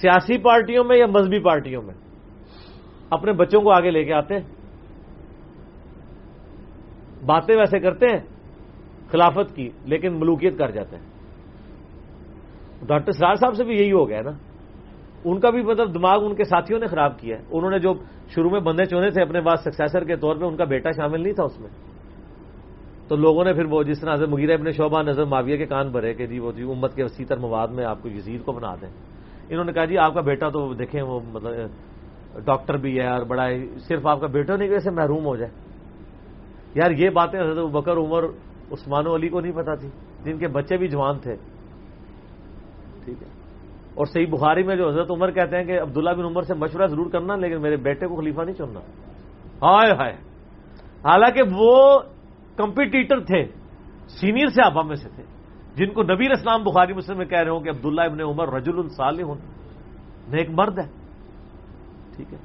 [SPEAKER 1] سیاسی پارٹیوں میں یا مذہبی پارٹیوں میں؟ اپنے بچوں کو آگے لے کے آتے ہیں۔ باتیں ویسے کرتے ہیں، خلافت کی، لیکن ملوکیت کر جاتے ہیں۔ ڈاکٹر سرار صاحب سے بھی یہی ہو گیا نا۔ ان کا بھی مطلب دماغ ان کے ساتھیوں نے خراب کیا ہے۔ انہوں نے جو شروع میں بندے چونے تھے اپنے پاس سکسیسر کے طور پہ ان کا بیٹا شامل نہیں تھا اس میں۔ تو لوگوں نے پھر وہ جس طرح حضرت مغیرہ اپنے شعبہ نظر معاویہ کے کان بھرے کہ جی وہ جی امت کے وسیع مواد میں آپ کو یزید کو بنا دیں۔ انہوں نے کہا جی آپ کا بیٹا تو دیکھیں وہ مطلب ڈاکٹر بھی ہے اور بڑا ہے صرف آپ کا بیٹا نہیں ویسے محروم ہو جائے۔ یار یہ باتیں حضرت بکر، عمر، عثمان و علی کو نہیں پتا تھی، جن کے بچے بھی جوان تھے۔ ٹھیک ہے۔ اور صحیح بخاری میں جو حضرت عمر کہتے ہیں کہ عبداللہ بن عمر سے مشورہ ضرور کرنا، لیکن میرے بیٹے کو خلیفہ نہیں چننا۔ ہائے ہائے۔ حالانکہ وہ کمپیٹیٹر تھے، سینئر سے میں سے تھے، جن کو نبیر اسلام بخاری مسلم میں کہہ رہے ہوں کہ عبداللہ ابن عمر رجل الصالح نیک مرد ہے۔ ٹھیک ہے۔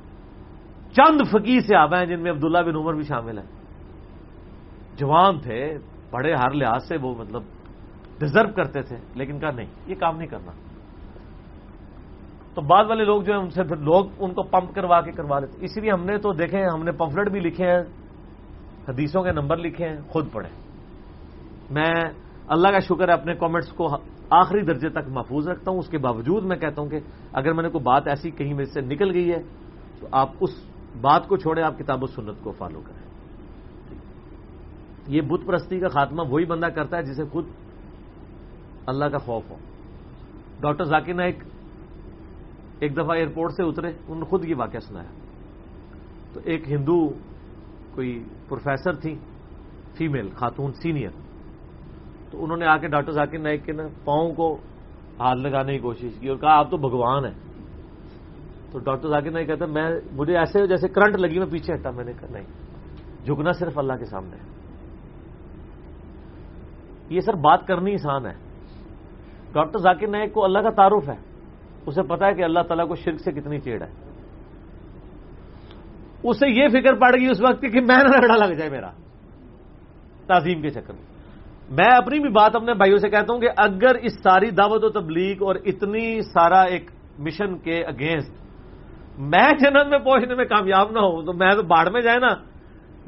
[SPEAKER 1] چند فقیر سے آبا ہیں جن میں عبداللہ بن عمر بھی شامل ہیں۔ جوان تھے، بڑے ہر لحاظ سے وہ مطلب ڈیزرو کرتے تھے، لیکن کہا نہیں، یہ کام نہیں کرنا۔ تو بعد والے لوگ جو ہیں، ان سے پھر لوگ ان کو پمپ کروا کے کروا لیتے۔ اسی لیے ہم نے تو دیکھے ہم نے پمفلٹ بھی لکھے ہیں۔ حدیثوں کے نمبر لکھے ہیں، خود پڑھیں۔ میں اللہ کا شکر ہے اپنے کامنٹس کو آخری درجے تک محفوظ رکھتا ہوں۔ اس کے باوجود میں کہتا ہوں کہ اگر میں نے کوئی بات ایسی کہیں میں سے نکل گئی ہے، تو آپ اس بات کو چھوڑے آپ کتاب و سنت کو فالو کریں۔ یہ بت پرستی کا خاتمہ وہی بندہ کرتا ہے جسے خود اللہ کا خوف ہو۔ ڈاکٹر ذاکر نائک ایک دفعہ ایئرپورٹ سے اترے، انہوں نے خود یہ واقعہ سنایا۔ تو ایک ہندو کوئی پروفیسر تھی فیمیل خاتون سینئر تو انہوں نے آ کے ڈاکٹر ذاکر نائک کے نا پاؤں کو ہاتھ لگانے کی کوشش کی اور کہا، آپ تو بھگوان ہیں. تو ڈاکٹر ذاکر نائک کہتا، میں، مجھے ایسے جیسے کرنٹ لگی، میں پیچھے ہٹا. میں نے کہا، نہیں، جھکنا صرف اللہ کے سامنے ہے۔ یہ سر بات کرنی آسان ہے۔ ڈاکٹر ذاکر نائک کو اللہ کا تعارف ہے۔ اسے پتا ہے کہ اللہ تعالیٰ کو شرک سے کتنی چیڑ ہے۔ اسے یہ فکر پڑ گئی اس وقت کہ میں نہ رگڑا لگ جائے میرا۔ تعظیم کے چکر میں۔ میں اپنی بھی بات اپنے بھائیوں سے کہتا ہوں کہ اگر اس ساری دعوت و تبلیغ اور اتنی سارا ایک مشن کے اگینسٹ میں جنت میں پہنچنے میں کامیاب نہ ہوں تو میں تو باڑھ میں جائے نا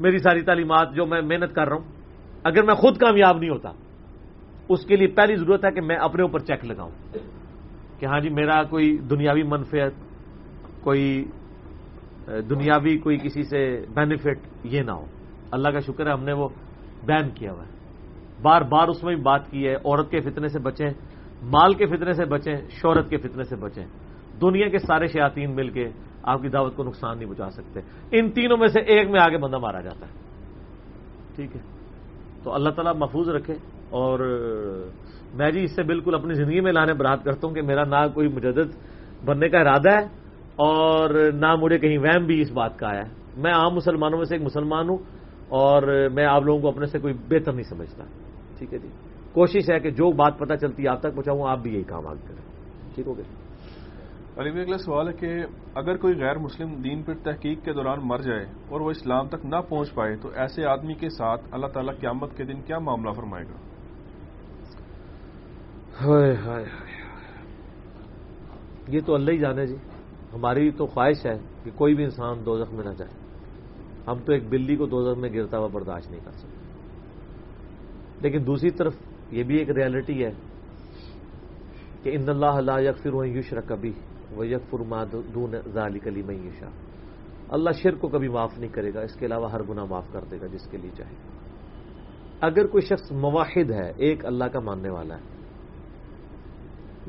[SPEAKER 1] میری ساری تعلیمات جو میں محنت کر رہا ہوں۔ اگر میں خود کامیاب نہیں ہوتا، اس کے لیے پہلی ضرورت ہے کہ میں اپنے اوپر چیک لگاؤں کہ ہاں جی میرا کوئی دنیاوی منفیت کوئی دنیاوی کوئی کسی سے بینیفٹ یہ نہ ہو۔ اللہ کا شکر ہے ہم نے وہ بین کیا ہوا ہے۔ بار بار اس میں بھی بات کی ہے، عورت کے فتنے سے بچیں، مال کے فتنے سے بچیں، شہرت کے فتنے سے بچیں۔ دنیا کے سارے شیاتین مل کے آپ کی دعوت کو نقصان نہیں بچا سکتے۔ ان تینوں میں سے ایک میں آگے بندہ مارا جاتا ہے۔ ٹھیک ہے۔ تو اللہ تعالیٰ محفوظ رکھے۔ اور میں جی اس سے بالکل اپنی زندگی میں لانے برات کرتا ہوں کہ میرا نہ کوئی مجدد بننے کا ارادہ ہے۔ اور نہ مجھے کہیں وہم بھی اس بات کا آیا ہے۔ میں عام مسلمانوں میں سے ایک مسلمان ہوں اور میں آپ لوگوں کو اپنے سے کوئی بہتر نہیں سمجھتا۔ ٹھیک ہے جی۔ کوشش ہے کہ جو بات پتہ چلتی ہے آپ تک پہنچاؤں آپ بھی یہی کام آگے کریں۔ ٹھیک ہو گیا۔
[SPEAKER 2] علی اگلا سوال ہے کہ اگر کوئی غیر مسلم دین پر تحقیق کے دوران مر جائے اور وہ اسلام تک نہ پہنچ پائے تو ایسے آدمی کے ساتھ اللہ تعالیٰ قیامت کے دن کیا معاملہ فرمائے گا؟
[SPEAKER 1] یہ تو اللہ ہی جانے جی۔ ہماری تو خواہش ہے کہ کوئی بھی انسان دو میں نہ جائے۔ ہم تو ایک بلی کو دو میں گرتا ہوا برداشت نہیں کر سکتے۔ لیکن دوسری طرف یہ بھی ایک ریالٹی ہے کہ ان اللہ اللہ یکفر و یوشر کبھی وہ یکفر دون ذالی کلی میں اللہ شر کو کبھی معاف نہیں کرے گا، اس کے علاوہ ہر گناہ معاف کر دے گا جس کے لیے چاہے۔ اگر کوئی شخص مواحد ہے، ایک اللہ کا ماننے والا ہے،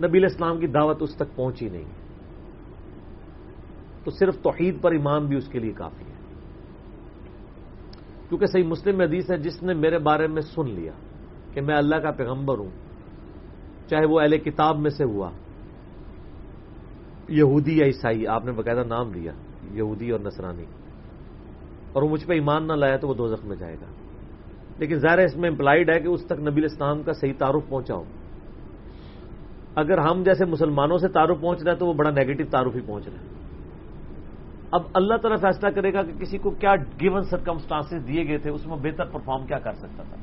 [SPEAKER 1] نبی اسلام کی دعوت اس تک پہنچی نہیں۔ تو صرف توحید پر ایمان بھی اس کے لیے کافی ہے۔ کیونکہ صحیح مسلم حدیث ہے، جس نے میرے بارے میں سن لیا کہ میں اللہ کا پیغمبر ہوں، چاہے وہ اہل کتاب میں سے ہوا، یہودی یا عیسائی، آپ نے باقاعدہ نام لیا، یہودی اور نصرانی۔ اور وہ مجھ پہ ایمان نہ لایا تو وہ دو زخم میں جائے گا۔ لیکن ظاہر اس میں امپلائڈ ہے کہ اس تک نبی اسلام کا صحیح تعارف پہنچا ہو۔ اگر ہم جیسے مسلمانوں سے تعارف پہنچ رہا ہے تو وہ بڑا نیگیٹو تعارف ہی پہنچ رہا ہے اب اللہ تعالیٰ فیصلہ کرے گا کہ کسی کو کیا گیون سرکمسٹانس دیے گئے تھے، اس میں بہتر پرفارم کیا کر سکتا تھا۔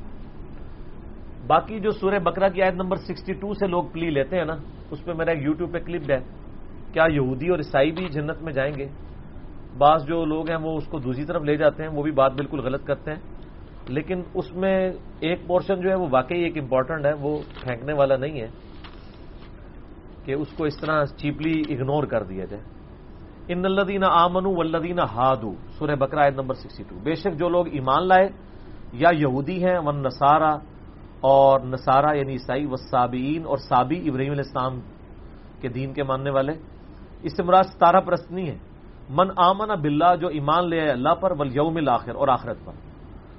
[SPEAKER 1] باقی جو سورہ بکرا کی آیت نمبر سکسٹی ٹو سے لوگ پلی لیتے ہیں نا، اس پہ میرا ایک یوٹیوب پہ کلپ ہے۔ کیا یہودی اور عیسائی بھی جنت میں جائیں گے؟ بعض جو لوگ ہیں وہ اس کو دوسری طرف لے جاتے ہیں، وہ بھی بات بالکل غلط کرتے ہیں۔ لیکن اس میں ایک پورشن جو ہے وہ واقعی ایک امپورٹنٹ ہے، وہ پھینکنے والا نہیں ہے کہ اس کو اس طرح چیپلی اگنور کر دیا جائے۔ ان الدین آمن ولدین ہادو سورہ بکرا نمبر سکسٹی ٹو۔ بے شک جو لوگ ایمان لائے، یا یہودی ہیں، ون نسارا اور نسارا یعنی عیسائی و سابئین اور سابی ابراہیم علیہ السلام کے دین کے ماننے والے، اس سے مراد ستارہ پرست نہیں ہے من آمن بلّہ جو ایمان لے آئے اللہ پر ول یوم الآخر اور آخرت پر۔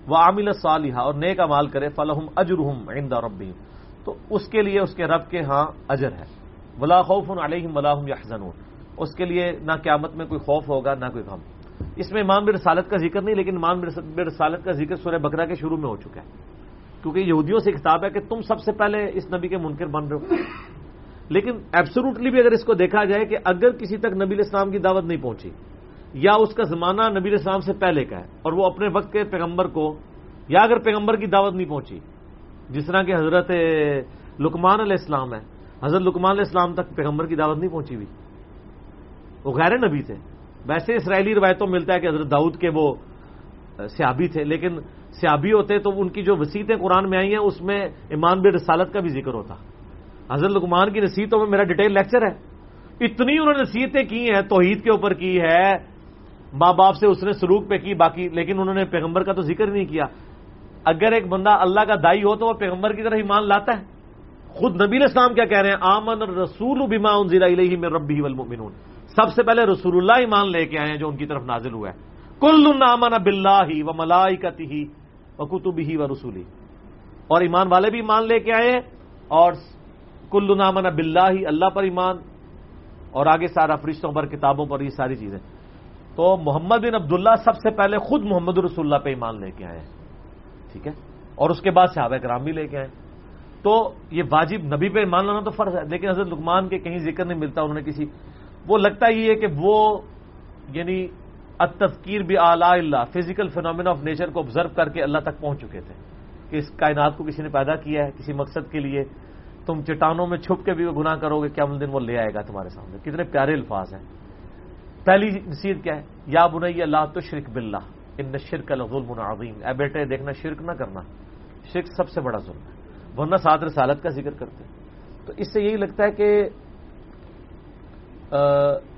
[SPEAKER 1] وہ عامل صالحہ اور نیک امال کرے فلحم اجرحم عند ربیم تو اس کے لیے اس کے رب کے ہاں اجر ہے۔ ولا خوف علیہم ولاحم یحزنون اس کے لیے نہ قیامت میں کوئی خوف ہوگا، نہ کوئی غم۔ اس میں امام رسالت کا ذکر نہیں، لیکن امام رسالت کا ذکر سورہ بکرا کے شروع میں ہو چکا ہے۔ کیونکہ یہودیوں سے کتاب ہے کہ تم سب سے پہلے اس نبی کے منکر بن رہے ہو۔ لیکن ایبسولوٹلی بھی اگر اس کو دیکھا جائے کہ اگر کسی تک نبی اسلام کی دعوت نہیں پہنچی، یا اس کا زمانہ نبی اسلام سے پہلے کا ہے اور وہ اپنے وقت کے پیغمبر کو، یا اگر پیغمبر کی دعوت نہیں پہنچی، جس طرح کہ حضرت لکمان علیہ السلام ہے، حضرت لکمان علیہ السلام تک پیغمبر کی دعوت نہیں پہنچی ہوئی۔ وہ غیر نبی تھے۔ ویسے اسرائیلی روایتوں ملتا ہے کہ حضرت داؤد کے وہ سیابی تھے، لیکن سیابی ہوتے تو ان کی جو وسیعتیں قرآن میں آئی ہیں، اس میں ایمان بے رسالت کا بھی ذکر ہوتا۔ حضرت لکمان کی نصیحتوں میں میرا ڈیٹیل لیکچر ہے۔ اتنی انہوں نے نصیحتیں کی ہیں، توحید کے اوپر کی ہے، ماں باپ سے اس نے سلوک پہ کی، باقی، لیکن انہوں نے پیغمبر کا تو ذکر نہیں کیا۔ اگر ایک بندہ اللہ کا دائی ہو تو وہ پیغمبر کی طرح ایمان لاتا ہے۔ خود نبی اسلام کیا کہہ رہے ہیں؟ آمن رسول بما انزل الیہ من ربی والمؤمنون۔ سب سے پہلے رسول اللہ ایمان لے کے آئے ہیں جو ان کی طرف نازل ہوا ہے کل نامن بلّہ و ملائی کتی ہی و کتب ہی و رسولی اور ایمان والے بھی ایمان لے کے آئے اور کل نامن بلّہ ہی اللہ پر ایمان اور آگے سارا فرشتوں پر کتابوں پر یہ ساری چیزیں۔ تو محمد بن عبداللہ سب سے پہلے خود محمد رسول اللہ پہ ایمان لے کے آئے ہیں۔ ٹھیک ہے؟ اور اس کے بعد صحابہ کرام بھی لے کے آئے تو یہ واجب نبی پہ ایمان لانا تو فرض ہے، لیکن حضرت لکمان کے کہیں ذکر نہیں ملتا، انہوں نے کسی وہ لگتا ہی ہے کہ وہ یعنی التفکیر بھی اعلی اللہ فزیکل فینومینا آف نیچر کو آبزرو کر کے اللہ تک پہنچ چکے تھے کہ اس کائنات کو کسی نے پیدا کیا ہے، کسی مقصد کے لیے۔ تم چٹانوں میں چھپ کے بھی وہ گناہ کرو گے کیا دن وہ لے آئے گا تمہارے سامنے۔ کتنے پیارے الفاظ ہیں۔ پہلی نصیحت کیا ہے؟ یا بنائی اللہ تو شرک بلّہ ان شرک الظلم عظیم۔ اے بیٹے، دیکھنا، شرک نہ کرنا۔ شرک سب سے بڑا ظلم ہے۔ ورنہ سات رسالت کا ذکر کرتے تو اس سے یہی لگتا ہے کہ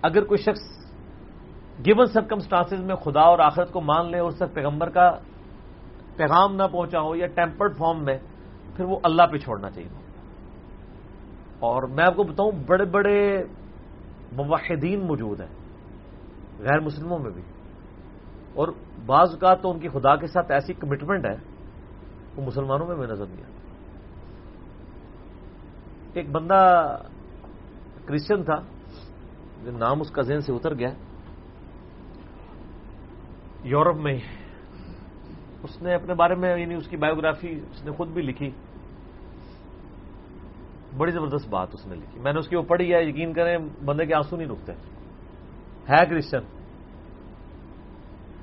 [SPEAKER 1] اگر کوئی شخص گیون سرکمسٹانس میں خدا اور آخرت کو مان لے اور صرف پیغمبر کا پیغام نہ پہنچا ہو یا ٹیمپرڈ فارم میں، پھر وہ اللہ پہ چھوڑنا چاہیے۔ اور میں آپ کو بتاؤں، بڑے بڑے موحدین موجود ہیں، غیر مسلموں میں بھی۔ اور بعض کا تو ان کی خدا کے ساتھ ایسی کمٹمنٹ ہے، وہ مسلمانوں میں بھی نظر نہیں آتی ایک بندہ کرسچن تھا نام اس کا ذہن سے اتر گیا۔ یورپ میں اس نے اپنے بارے میں یعنی اس کی بایوگرافی اس نے خود بھی لکھی۔ بڑی زبردست بات اس نے لکھی۔ میں نے اس کی وہ پڑھی ہے، یقین کریں، بندے کے آنسو نہیں رکتے۔ ہے کرسچن۔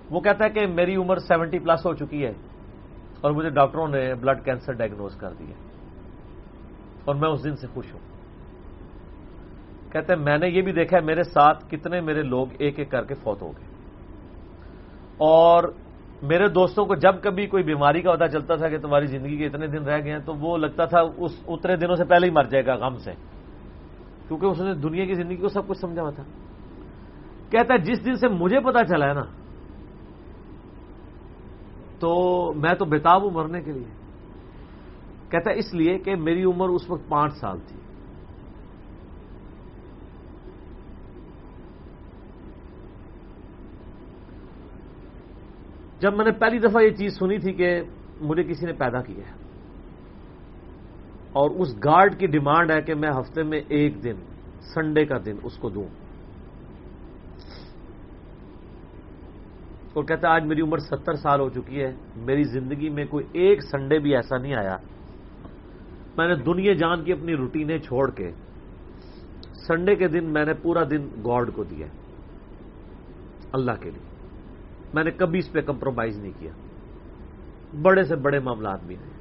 [SPEAKER 1] وہ کہتا ہے کہ میری عمر سیونٹی پلس ہو چکی ہے اور مجھے ڈاکٹروں نے بلڈ کینسر ڈائگنوز کر دیا۔ اور میں اس دن سے خوش ہوں۔ کہتے ہیں، میں نے یہ بھی دیکھا ہے، میرے ساتھ کتنے میرے لوگ ایک ایک کر کے فوت ہو گئے۔ اور میرے دوستوں کو جب کبھی کوئی بیماری کا پتا چلتا تھا کہ تمہاری زندگی کے اتنے دن رہ گئے ہیں، تو وہ لگتا تھا اس اتنے دنوں سے پہلے ہی مر جائے گا غم سے۔ کیونکہ اس نے دنیا کی زندگی کو سب کچھ سمجھا ہوا تھا۔ کہتا ہے، جس دن سے مجھے پتا چلا ہے نا، تو میں تو بےتاب ہوں مرنے کے لیے۔ کہتا ہے، اس لیے کہ میری عمر اس وقت پانچ سال تھی۔ جب میں نے پہلی دفعہ یہ چیز سنی تھی کہ مجھے کسی نے پیدا کیا ہے اور اس گارڈ کی ڈیمانڈ ہے کہ میں ہفتے میں ایک دن، سنڈے کا دن اس کو دوں۔ اور کہتا ہے، آج میری عمر ستر سال ہو چکی ہے، میری زندگی میں کوئی ایک سنڈے بھی ایسا نہیں آیا۔ میں نے دنیا جان کی اپنی روٹینیں چھوڑ کے سنڈے کے دن میں نے پورا دن گاڈ کو دیا اللہ کے لیے۔ میں نے کبھی اس پہ کمپرومائز نہیں کیا۔ بڑے سے بڑے معاملات بھی نہیں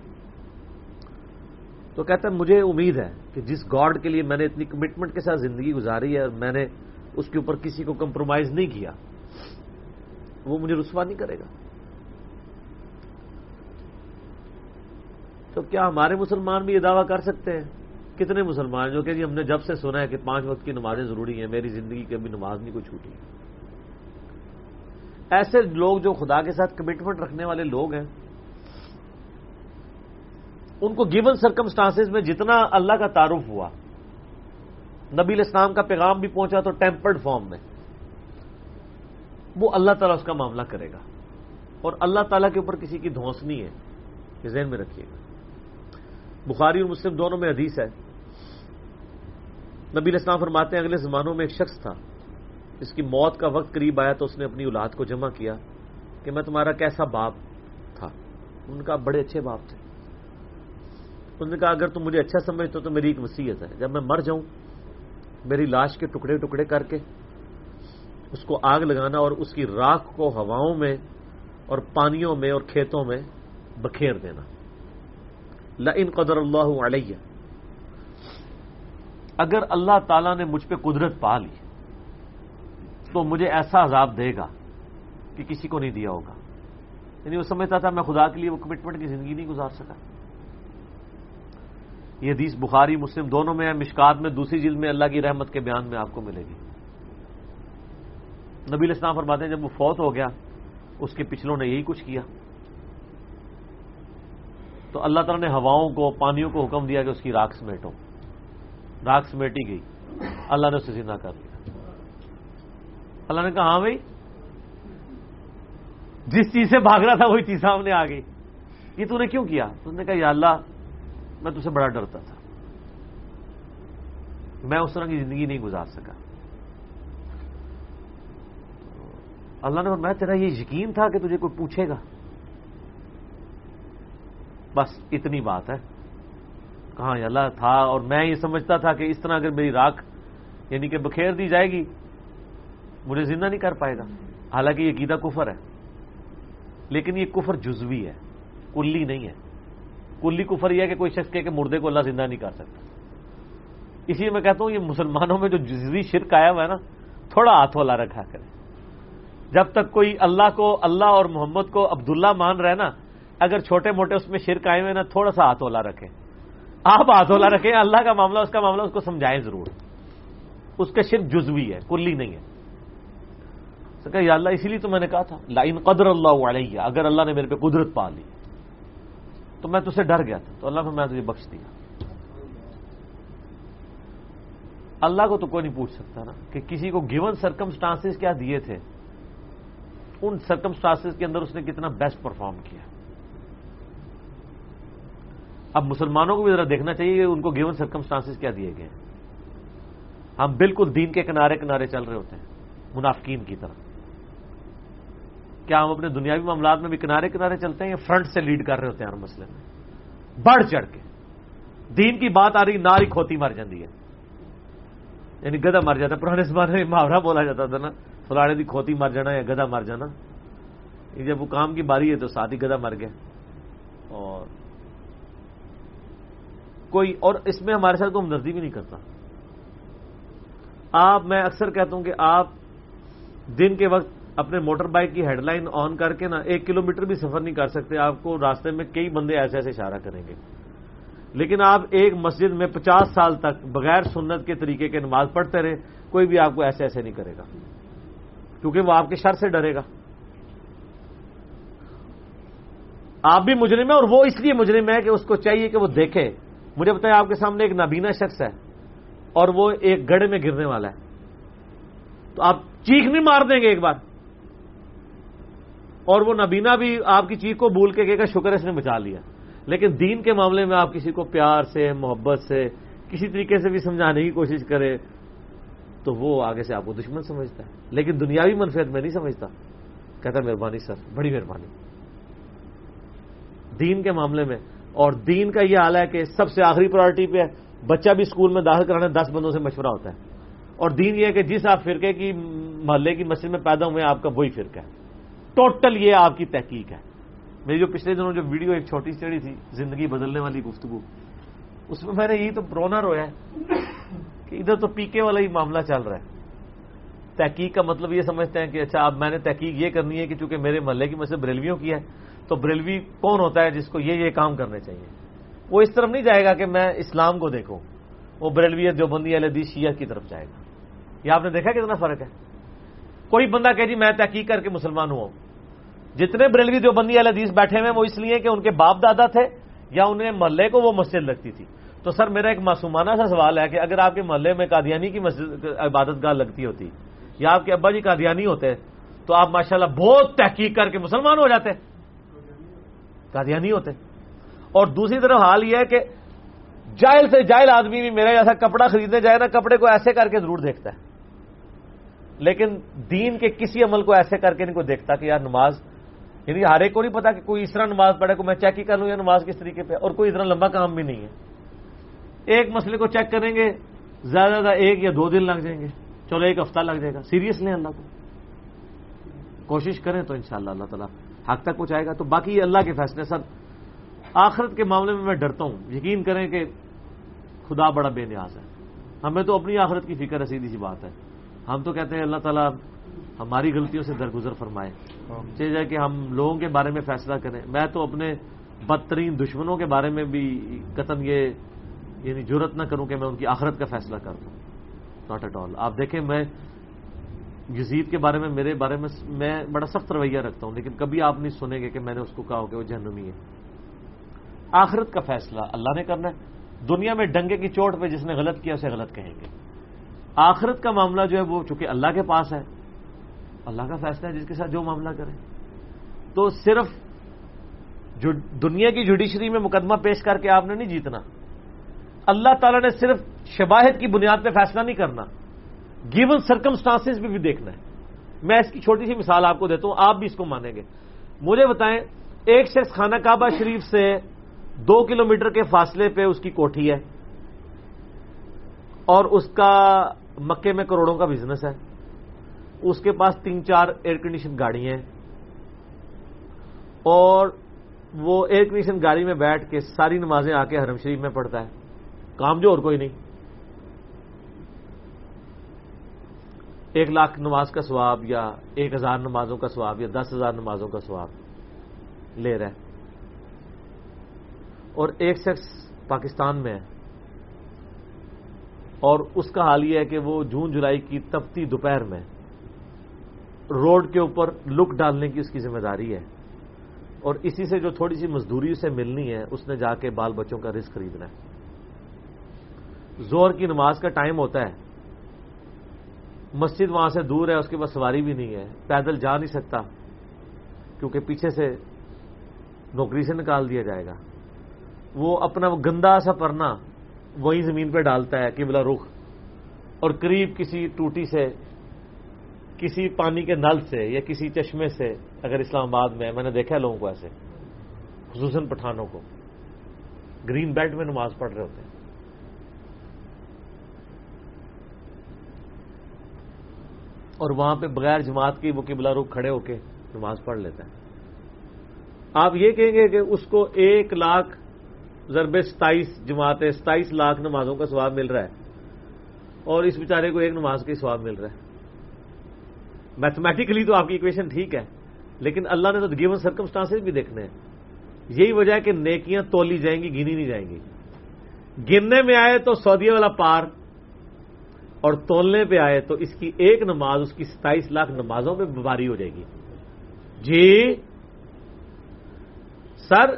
[SPEAKER 1] تو کہتا ہے، مجھے امید ہے کہ جس گاڈ کے لیے میں نے اتنی کمٹمنٹ کے ساتھ زندگی گزاری ہے اور میں نے اس کے اوپر کسی کو کمپرومائز نہیں کیا، وہ مجھے رسوا نہیں کرے گا۔ تو کیا ہمارے مسلمان بھی یہ دعویٰ کر سکتے ہیں؟ کتنے مسلمان جو کہ جی ہم نے جب سے سنا ہے کہ پانچ وقت کی نمازیں ضروری ہیں، میری زندگی کی ابھی نماز نہیں کوئی چھوٹی۔ ایسے لوگ جو خدا کے ساتھ کمٹمنٹ رکھنے والے لوگ ہیں، ان کو گیون سرکمسٹانس میں جتنا اللہ کا تعارف ہوا، نبی اسلام کا پیغام بھی پہنچا تو ٹیمپرڈ فارم میں۔ وہ اللہ تعالیٰ اس کا معاملہ کرے گا۔ اور اللہ تعالیٰ کے اوپر کسی کی دھوس نہیں ہے، یہ ذہن میں رکھیے گا۔ بخاری اور مسلم دونوں میں حدیث ہے۔ نبی اسلام فرماتے ہیں، اگلے زمانوں میں ایک شخص تھا۔ اس کی موت کا وقت قریب آیا تو اس نے اپنی اولاد کو جمع کیا کہ میں تمہارا کیسا باپ تھا؟ ان کا بڑے اچھے باپ تھے۔ انہوں نے کہا، اگر تم مجھے اچھا سمجھتے تو میری ایک وسیعت ہے۔ جب میں مر جاؤں، میری لاش کے ٹکڑے ٹکڑے کر کے اس کو آگ لگانا اور اس کی راکھ کو ہواؤں میں اور پانیوں میں اور کھیتوں میں بکھیر دینا۔ ان قدر اللہ علیہ۔ اگر اللہ تعالی نے مجھ پہ قدرت پا لی تو مجھے ایسا عذاب دے گا کہ کسی کو نہیں دیا ہوگا۔ یعنی وہ سمجھتا تھا میں خدا کے لیے وہ کمٹمنٹ کی زندگی نہیں گزار سکا۔ یہ حدیث بخاری، مسلم دونوں میں ہے۔ مشکات میں، دوسری جلد میں اللہ کی رحمت کے بیان میں آپ کو ملے گی۔ نبی اسلام فرماتے ہیں، جب وہ فوت ہو گیا، اس کے پچھلوں نے یہی کچھ کیا۔ تو اللہ تعالیٰ نے ہواؤں کو، پانیوں کو حکم دیا کہ اس کی راک سمیٹو راک سمیٹی گئی۔ اللہ نے اسے زندہ کر دیا۔ اللہ نے کہا ہاں بھائی۔ جس چیز سے بھاگ رہا تھا وہی چیز سامنے آ گئی۔ یہ تو نے کیوں کیا؟ تو نے کہا، یا اللہ، میں تجھ سے بڑا ڈرتا تھا۔ میں اس طرح کی زندگی نہیں گزار سکا۔ اللہ نے میں تیرا یہ یقین تھا کہ تجھے کوئی پوچھے گا؟ بس اتنی بات ہے۔ کہاں اللہ تھا، اور میں یہ سمجھتا تھا کہ اس طرح اگر میری راکھ یعنی کہ بکھیر دی جائے گی مجھے زندہ نہیں کر پائے گا۔ حالانکہ یہ عقیدہ کفر ہے۔ لیکن یہ کفر جزوی ہے۔ کلی نہیں ہے۔ کلی کفر یہ ہے کہ کوئی شخص کہ مردے کو اللہ زندہ نہیں کر سکتا۔ اسی لیے میں کہتا ہوں یہ مسلمانوں میں جو جزوی شرک آیا ہوا ہے نا، تھوڑا ہاتھ والا رکھا کرے جب تک کوئی اللہ کو، اللہ اور محمد کو عبداللہ مان رہے نا، اگر چھوٹے موٹے اس میں شرک آئے ہوئے نا، تھوڑا سا ہاتھ والا رکھیں۔ آپ ہاتھ والا رکھیں، اللہ کا معاملہ، اس کا معاملہ، اس کو سمجھائیں ضرور۔ اس کا شرک جزوی ہے، کلی نہیں ہے۔ کہ یا اللہ، اسی لیے تو میں نے کہا تھا لائن قدر اللہ علیہ اگر اللہ نے میرے پہ قدرت پا لی، تو میں تجھے ڈر گیا تھا۔ تو اللہ نے میں تجھے بخش دیا۔ اللہ کو تو کوئی نہیں پوچھ سکتا نا کہ کسی کو گیون سرکمسٹانس کیا دیے تھے، ان سرکمسٹانس کے اندر اس نے کتنا بیسٹ پرفارم کیا۔ اب مسلمانوں کو بھی ذرا دیکھنا چاہیے کہ ان کو گیون سرکمسٹانس کیا دیے گئے۔ ہم بالکل دین کے کنارے کنارے چل رہے ہوتے ہیں، منافقین کی طرح کیا ہم اپنے دنیاوی معاملات میں بھی کنارے کنارے چلتے ہیں یا فرنٹ سے لیڈ کر رہے ہوتے ہیں ہر مسئلے میں؟ بڑھ چڑھ کے۔ دین کی بات آ رہی، ناری کھوتی مر جاتی ہے۔ یعنی گدا مر جاتا، پرانے زمانے میں محاورہ بولا جاتا تھا نا، فلانے دی کھوتی مر جانا یا گدا مر جانا۔ جب وہ کام کی باری ہے تو ساتھ ہی گدا مر گیا۔ اور کوئی، اور اس میں ہمارے ساتھ کوئی ہمدردی بھی نہیں کرتا۔ آپ، میں اکثر کہتا ہوں کہ آپ دن کے وقت اپنے موٹر بائک کی ہیڈ لائن آن کر کے نا ایک کلو میٹر بھی سفر نہیں کر سکتے، آپ کو راستے میں کئی بندے ایسے ایسے اشارہ کریں گے۔ لیکن آپ ایک مسجد میں پچاس سال تک بغیر سنت کے طریقے کے نماز پڑھتے رہے کوئی بھی آپ کو ایسے ایسے نہیں کرے گا۔ کیونکہ وہ آپ کے شر سے ڈرے گا۔ آپ بھی مجرم ہے اور وہ اس لیے مجرم ہے کہ اس کو چاہیے کہ وہ دیکھے۔ مجھے بتائیں آپ کے سامنے ایک نابینا شخص ہے اور وہ ایک گڑھے میں گرنے والا ہے۔ تو آپ چیخ نہیں مار دیں گے ایک بار۔ اور وہ نبینا بھی آپ کی چیخ کو بھول کے کہے گا، شکر اس نے بچا لیا۔ لیکن دین کے معاملے میں آپ کسی کو پیار سے، محبت سے، کسی طریقے سے بھی سمجھانے کی کوشش کرے، تو وہ آگے سے آپ کو دشمن سمجھتا ہے۔ لیکن دنیاوی منفیت میں نہیں سمجھتا۔ کہتا مہربانی سر، بڑی مہربانی۔ دین کے معاملے میں، اور دین کا یہ حال ہے کہ سب سے آخری پرائرٹی پہ ہے۔ بچہ بھی اسکول میں داخل کرانا دس بندوں سے مشورہ ہوتا ہے۔ اور دین یہ ہے کہ جس آپ فرقے کی، محلے کی مسجد میں پیدا ہوئے آپ کا وہی فرقہ ہے۔ ٹوٹل یہ آپ کی تحقیق ہے۔ میری جو پچھلے دنوں جو ویڈیو ایک چھوٹی چڑی تھی، زندگی بدلنے والی گفتگو، اس میں میں نے یہی تو پرونا رویا ہے کہ ادھر تو پیکے والا ہی معاملہ چل رہا ہے۔ تحقیق کا مطلب یہ سمجھتے ہیں کہ اچھا اب میں نے تحقیق یہ کرنی ہے کہ چونکہ میرے محلے کی مسجد بریلویوں کی ہے، تو بریلوی کون ہوتا ہے جس کو یہ یہ کام کرنے چاہیے؟ وہ اس طرف نہیں جائے گا کہ میں اسلام کو دیکھوں، وہ بریلوی جو بندی الدی شیعہ کی طرف جائے گا۔ یہ آپ نے دیکھا کتنا فرق ہے؟ کوئی بندہ کہ جی میں تحقیق کر کے مسلمان ہوا ہوں۔ جتنے بریلوی جو بندی الدیز بیٹھے ہوئے وہ اس لیے کہ ان کے باپ دادا تھے یا انہیں محلے کو وہ مسجد لگتی تھی۔ تو سر، میرا ایک معصومانہ سا سوال ہے کہ اگر آپ کے محلے میں قادیانی کی مسجد، عبادت گاہ لگتی ہوتی یا آپ کے ابا جی قادیانی ہوتے، تو آپ ماشاءاللہ بہت تحقیق کر کے مسلمان ہو جاتے، قادیانی ہوتے۔ اور دوسری طرف حال یہ ہے کہ جائل سے جائل آدمی بھی میرا جیسا کپڑا خریدنے جائے نا، کپڑے کو ایسے کر کے ضرور دیکھتا ہے۔ لیکن دین کے کسی عمل کو ایسے کر کے نہیں، کوئی دیکھتا کہ یار نماز یعنی ہر ایک کو نہیں پتا کہ کوئی اس طرح نماز پڑھے کو میں چیک ہی کر لوں یا نماز کس طریقے پہ، اور کوئی اتنا لمبا کام بھی نہیں ہے۔ ایک مسئلے کو چیک کریں گے، زیادہ زیادہ ایک یا دو دن لگ جائیں گے۔ چلو، ایک ہفتہ لگ جائے گا۔ سیریس لیں اللہ کو۔ کوشش کریں تو انشاءاللہ اللہ تعالیٰ حق تک پہنچائے گا۔ تو باقی یہ اللہ کے فیصلے سر آخرت کے معاملے میں میں ڈرتا ہوں۔ یقین کریں کہ خدا بڑا بے نیاز ہے۔ ہمیں تو اپنی آخرت کی فکر ہے، سیدھی سی بات ہے۔ ہم تو کہتے ہیں، اللہ تعالیٰ ہماری غلطیوں سے درگزر فرمائے۔ چاہے جائے کہ ہم لوگوں کے بارے میں فیصلہ کریں۔ میں تو اپنے بدترین دشمنوں کے بارے میں بھی قتم یہ یعنی جرت نہ کروں کہ میں ان کی آخرت کا فیصلہ کر دوں۔ ناٹ ایٹ آل آپ دیکھیں میں یزید کے بارے میں، میرے بارے میں میں بڑا سخت رویہ رکھتا ہوں، لیکن کبھی آپ نہیں سنیں گے کہ میں نے اس کو کہا ہو کہ وہ جہنمی ہے۔ آخرت کا فیصلہ اللہ نے کرنا ہے۔ دنیا میں ڈنگے کی چوٹ پہ جس نے غلط کیا، اسے غلط کہیں گے۔ آخرت کا معاملہ جو ہے وہ چونکہ اللہ کے پاس ہے اللہ کا فیصلہ ہے جس کے ساتھ جو معاملہ کرے تو صرف جو دنیا کی جوڈیشری میں مقدمہ پیش کر کے آپ نے نہیں جیتنا۔ اللہ تعالیٰ نے صرف شباہد کی بنیاد پہ فیصلہ نہیں کرنا۔ گیون سرکمسٹانس بھی, بھی دیکھنا ہے۔ میں اس کی چھوٹی سی مثال آپ کو دیتا ہوں آپ بھی اس کو مانیں گے۔ مجھے بتائیں ایک شخص خانہ کعبہ شریف سے دو کلومیٹر کے فاصلے پہ اس کی کوٹھی ہے اور اس کا مکے میں کروڑوں کا بزنس ہے۔ اس کے پاس تین چار ایئر کنڈیشن گاڑی ہیں اور وہ ایئر کنڈیشن گاڑی میں بیٹھ کے ساری نمازیں آ کے حرم شریف میں پڑھتا ہے۔ کام جو اور کوئی نہیں۔ ایک لاکھ نماز کا سواب یا ایک ہزار نمازوں کا سواب یا دس ہزار نمازوں کا سواب لے رہا ہے۔ اور ایک شخص پاکستان میں ہے۔ اور اس کا حال یہ ہے کہ وہ جون جولائی کی تپتی دوپہر میں روڈ کے اوپر لک ڈالنے کی اس کی ذمہ داری ہے۔ اور اسی سے جو تھوڑی سی مزدوری اسے ملنی ہے، اس نے جا کے بال بچوں کا رسک خریدنا ہے۔ زور کی نماز کا ٹائم ہوتا ہے۔ مسجد وہاں سے دور ہے، اس کے پاس سواری بھی نہیں ہے۔ پیدل جا نہیں سکتا، کیونکہ پیچھے سے نوکری سے نکال دیا جائے گا۔ وہ اپنا وہ گندا سا پرنا وہی زمین پہ ڈالتا ہے، قبلہ رخ۔ اور قریب کسی ٹوٹی سے کسی پانی کے نل سے یا کسی چشمے سے اگر اسلام آباد میں میں نے دیکھا ہے لوگوں کو ایسے، خصوصاً پٹھانوں کو۔ گرین بیلٹ میں نماز پڑھ رہے ہوتے ہیں۔ اور وہاں پہ بغیر جماعت کی وہ قبلہ رخ کھڑے ہو کے نماز پڑھ لیتا ہے آپ یہ کہیں گے کہ اس کو ایک لاکھ ضرب ستائیس جماعتیں، ستائیس لاکھ نمازوں کا سواب مل رہا ہے اور اس بیچارے کو ایک نماز کا سواب مل رہا ہے۔ میتھمیٹیکلی تو آپ کی اکویشن ٹھیک ہے، لیکن اللہ نے تو گیون سرکمسٹانس بھی دیکھنے ہیں۔ یہی وجہ ہے کہ نیکیاں تولی جائیں گی، گنی نہیں جائیں گی۔ گننے میں آئے تو سعودیہ والا پار، اور تولنے پہ آئے تو اس کی ایک نماز، اس کی ستائیس لاکھ نمازوں پہ باری ہو جائے گی۔ جی سر،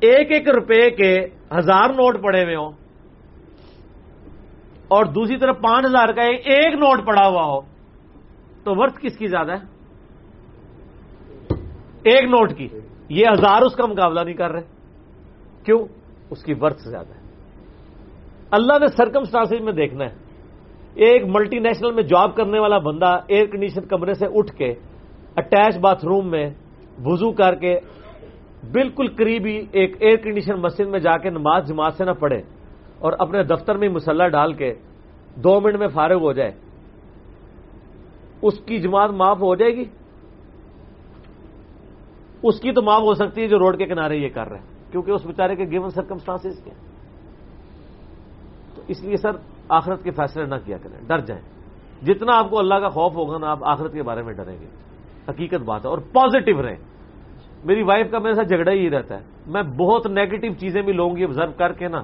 [SPEAKER 1] ایک ایک روپے کے ہزار نوٹ پڑے ہوئے ہوں۔ اور دوسری طرف پانچ ہزار کا ایک نوٹ پڑا ہوا ہو۔ تو ورتھ کس کی زیادہ ہے؟ ایک نوٹ کی۔ یہ ہزار اس کا مقابلہ نہیں کر رہے۔ کیوں؟ اس کی ورتھ زیادہ ہے۔ اللہ نے سرکم میں دیکھنا ہے۔ ایک ملٹی نیشنل میں جاب کرنے والا بندہ ایئر کنڈیشن کمرے سے اٹھ کے اٹیچ باتھ روم میں وزو کر کے بالکل قریبی ایک ایئر کنڈیشن مسجد میں جا کے نماز جماعت سے نہ پڑھے اور اپنے دفتر میں مسلح ڈال کے دو منٹ میں فارغ ہو جائے۔ اس کی جماعت معاف ہو جائے گی؟ اس کی تو معاف ہو سکتی ہے جو روڈ کے کنارے یہ کر رہے ہیں، کیونکہ اس بیچارے کے گیون سرکمسٹانس کے تو اس لیے سر، آخرت کے فیصلے نہ کیا کریں، ڈر جائیں۔ جتنا آپ کو اللہ کا خوف ہوگا نا، آپ آخرت کے بارے میں ڈریں گے۔ حقیقت بات ہے، اور پازیٹو رہیں۔ میری وائف کا میرے ساتھ جھگڑا ہی رہتا ہے۔ میں بہت نیگیٹو چیزیں بھی لوں گی آبزرو کر کے نا،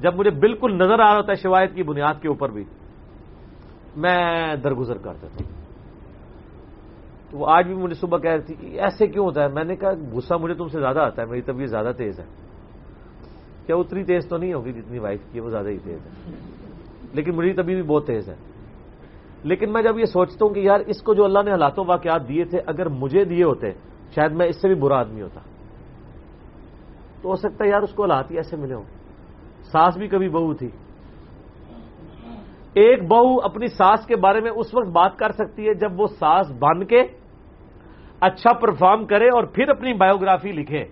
[SPEAKER 1] جب مجھے بالکل نظر آ رہا ہوتا ہے شوایت کی بنیاد کے اوپر بھی، میں درگزر کر دیتا ہوں۔ تو وہ آج بھی مجھے صبح کہہ رہی تھی کہ ایسے کیوں ہوتا ہے؟ میں نے کہا، غصہ مجھے تم سے زیادہ آتا ہے، میری طبیعت زیادہ تیز ہے۔ کیا اتنی تیز تو نہیں ہوگی جتنی وائف کی وہ زیادہ ہی تیز ہے۔ لیکن میری طبیعت بھی بہت تیز ہے۔ لیکن میں جب یہ سوچتا ہوں کہ یار، اس کو جو اللہ نے حالاتوں واقعات دیے تھے، اگر مجھے دیے ہوتے، شاید میں اس سے بھی برا آدمی ہوتا۔ تو ہو سکتا ہے یار، اس کو حالات ہی ایسے ملے ہوں۔ ساس بھی کبھی بہو تھی۔ ایک بہو اپنی ساس کے بارے میں اس وقت بات کر سکتی ہے جب وہ ساس بن کے اچھا پرفارم کرے اور پھر اپنی بایوگرافی لکھے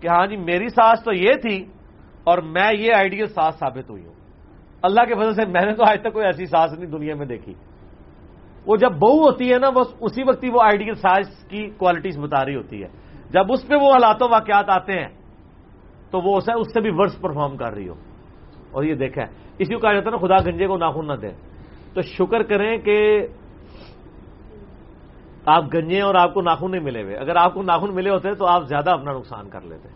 [SPEAKER 1] کہ ہاں جی میری ساس تو یہ تھی اور میں یہ آئیڈیل ساس ثابت ہوئی ہوں۔ اللہ کے فضل سے میں نے تو آج تک کوئی ایسی ساس نہیں دنیا میں دیکھی۔ وہ جب بہو ہوتی ہے نا، وہ اسی وقت ہی وہ آئیڈیل ساس کی کوالٹیز بتا رہی ہوتی ہے۔ جب اس پہ وہ حالاتوں واقعات آتے ہیں، تو وہ اس سے بھی ورس پرفارم کر رہی ہو۔ اور یہ دیکھا ہے اسی کو کہا جاتا ہے نا، خدا گنجے کو ناخن نہ دے۔ تو شکر کریں کہ آپ گنجے اور آپ کو ناخن نہیں ملے ہوئے۔ اگر آپ کو ناخن ملے ہوتے تو آپ زیادہ اپنا نقصان کر لیتے۔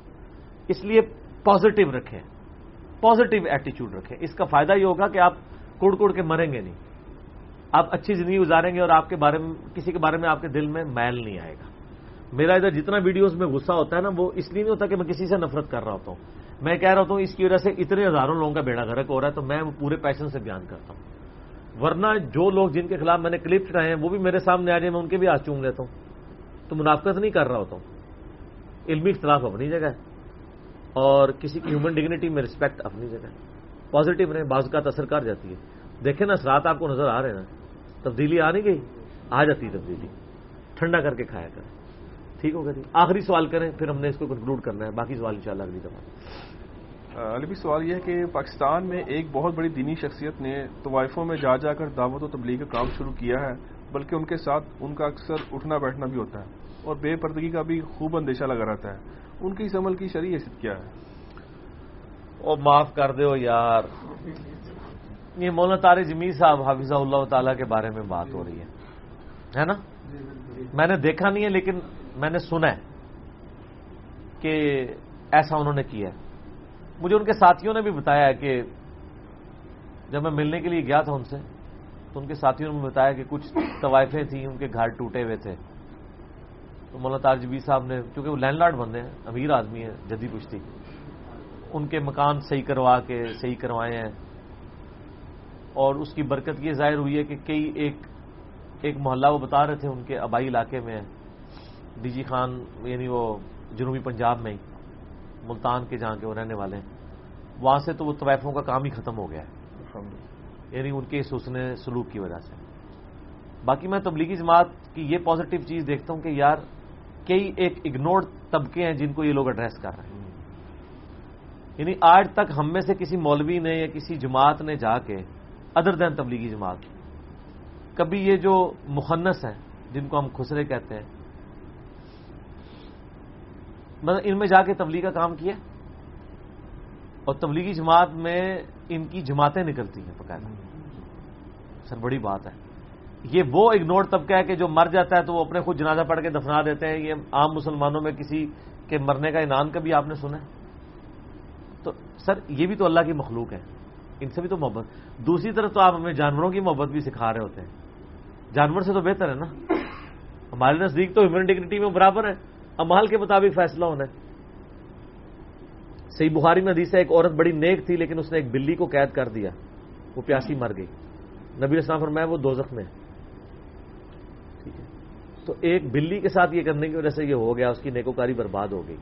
[SPEAKER 1] اس لیے پازیٹو رکھیں۔ پازیٹو ایٹیچیوڈ رکھیں۔ اس کا فائدہ یہ ہوگا کہ آپ کڑ کڑ کے مریں گے نہیں۔ آپ اچھی زندگی گزاریں گے اور آپ کے بارے میں، کسی کے بارے میں آپ کے دل میں میل نہیں آئے گا۔ میرا ادھر جتنا ویڈیوز میں غصہ ہوتا ہے نا، وہ اس لیے نہیں ہوتا کہ میں کسی سے نفرت کر رہا ہوتا ہوں۔ میں کہہ رہا ہوں اس کی وجہ سے اتنے ہزاروں لوگوں کا بیڑا گھرک ہو رہا ہے، تو میں وہ پورے پیشن سے بیان کرتا ہوں۔ ورنہ جو لوگ جن کے خلاف میں نے کلپ چڑھائے ہیں، وہ بھی میرے سامنے آ جائیں، میں ان کے بھی آج چونگ لیتا ہوں۔ تو منافقت نہیں کر رہا ہوتا ہوں۔ علمی اختلاف اپنی جگہ ہے۔ اور کسی کی ہیومن ڈگنیٹی میں رسپیکٹ اپنی جگہ ہے۔ پازیٹو رہے بعض کا اثر کر جاتی ہے۔ دیکھیں نا اثرات آپ کو نظر آ رہے ہیں نا۔ تبدیلی آ نہیں گئی؟ آ جاتی تبدیلی۔ ٹھنڈا کر کے کھایا کریں۔ ٹھیک ہوگا جی۔ آخری سوال کریں، پھر ہم نے اس کو کنکلوڈ کرنا ہے۔ باقی سوال انشاءاللہ اگلی دفعہ۔
[SPEAKER 2] علی بھی سوال یہ ہے کہ پاکستان میں ایک بہت بڑی دینی شخصیت نے طوائفوں میں جا جا کر دعوت و تبلیغ کا کام شروع کیا ہے، بلکہ ان کے ساتھ ان کا اکثر اٹھنا بیٹھنا بھی ہوتا ہے اور بے پردگی کا بھی خوب اندیشہ لگا رہتا ہے۔ ان کی اس عمل کی شرعی حیثیت کیا ہے؟
[SPEAKER 1] او، معاف کر دو یار۔ یہ مولانا تارے جمی صاحب حافظہ اللہ تعالی کے بارے میں بات ہو رہی ہے۔ ہے نا؟ میں نے دیکھا نہیں ہے، لیکن میں نے سنا ہے کہ ایسا انہوں نے کیا مجھے ان کے ساتھیوں نے بھی بتایا کہ جب میں ملنے کے لیے گیا تھا ان سے، تو ان کے ساتھیوں نے بتایا کہ کچھ طوائفیں تھیں، ان کے گھر ٹوٹے ہوئے تھے۔ تو مولانا تاجبی صاحب نے چونکہ وہ لینڈ لارڈ بندے ہیں، امیر آدمی ہیں، جدی پشتی ان کے مکان صحیح کروا کے، صحیح کروائے ہیں۔ اور اس کی برکت یہ ظاہر ہوئی ہے کہ کئی ایک ایک محلہ وہ بتا رہے تھے ان کے آبائی علاقے میں ڈی جی خان یعنی وہ جنوبی پنجاب میں ہی۔ ملتان کے جہاں کے وہ رہنے والے ہیں وہاں سے تو وہ طوائفوں کا کام ہی ختم ہو گیا ہے۔ یعنی ان کے اس حسن سلوک کی وجہ سے۔ باقی میں تبلیغی جماعت کی یہ پازیٹو چیز دیکھتا ہوں کہ یار کئی ایک اگنورڈ طبقے ہیں جن کو یہ لوگ ایڈریس کر رہے ہیں۔ یعنی آج تک ہم میں سے کسی مولوی نے یا کسی جماعت نے جا کے ادر دین تبلیغی جماعت کبھی یہ جو مخنس ہیں جن کو ہم خسرے کہتے ہیں مطلب ان میں جا کے تبلیغ کا کام کیا اور تبلیغی جماعت میں ان کی جماعتیں نکلتی ہیں باقاعدہ۔ سر، بڑی بات ہے۔ یہ وہ اگنور طبقہ ہے کہ جو مر جاتا ہے تو وہ اپنے خود جنازہ پڑھ کے دفنا دیتے ہیں۔ یہ عام مسلمانوں میں کسی کے مرنے کا انعام کبھی آپ نے سنا ہے؟ تو سر، یہ بھی تو اللہ کی مخلوق ہے۔ ان سے بھی تو محبت۔ دوسری طرف تو آپ ہمیں جانوروں کی محبت بھی سکھا رہے ہوتے ہیں۔ جانور سے تو بہتر ہے نا؟ ہمارے نزدیک تو ہیومن ڈگنیٹی میں برابر ہے۔ امال کے مطابق فیصلہ ہونا ہے۔ صحیح بخاری میں حدیث ہے، ایک عورت بڑی نیک تھی، لیکن اس نے ایک بلی کو قید کر دیا۔ وہ پیاسی مر گئی۔ نبی اسلام فرمایا، وہ دوزخ میں ٹھیک ہے۔ تو ایک بلی کے ساتھ یہ کرنے کی وجہ سے یہ ہو گیا، اس کی نیکوکاری برباد ہو گئی۔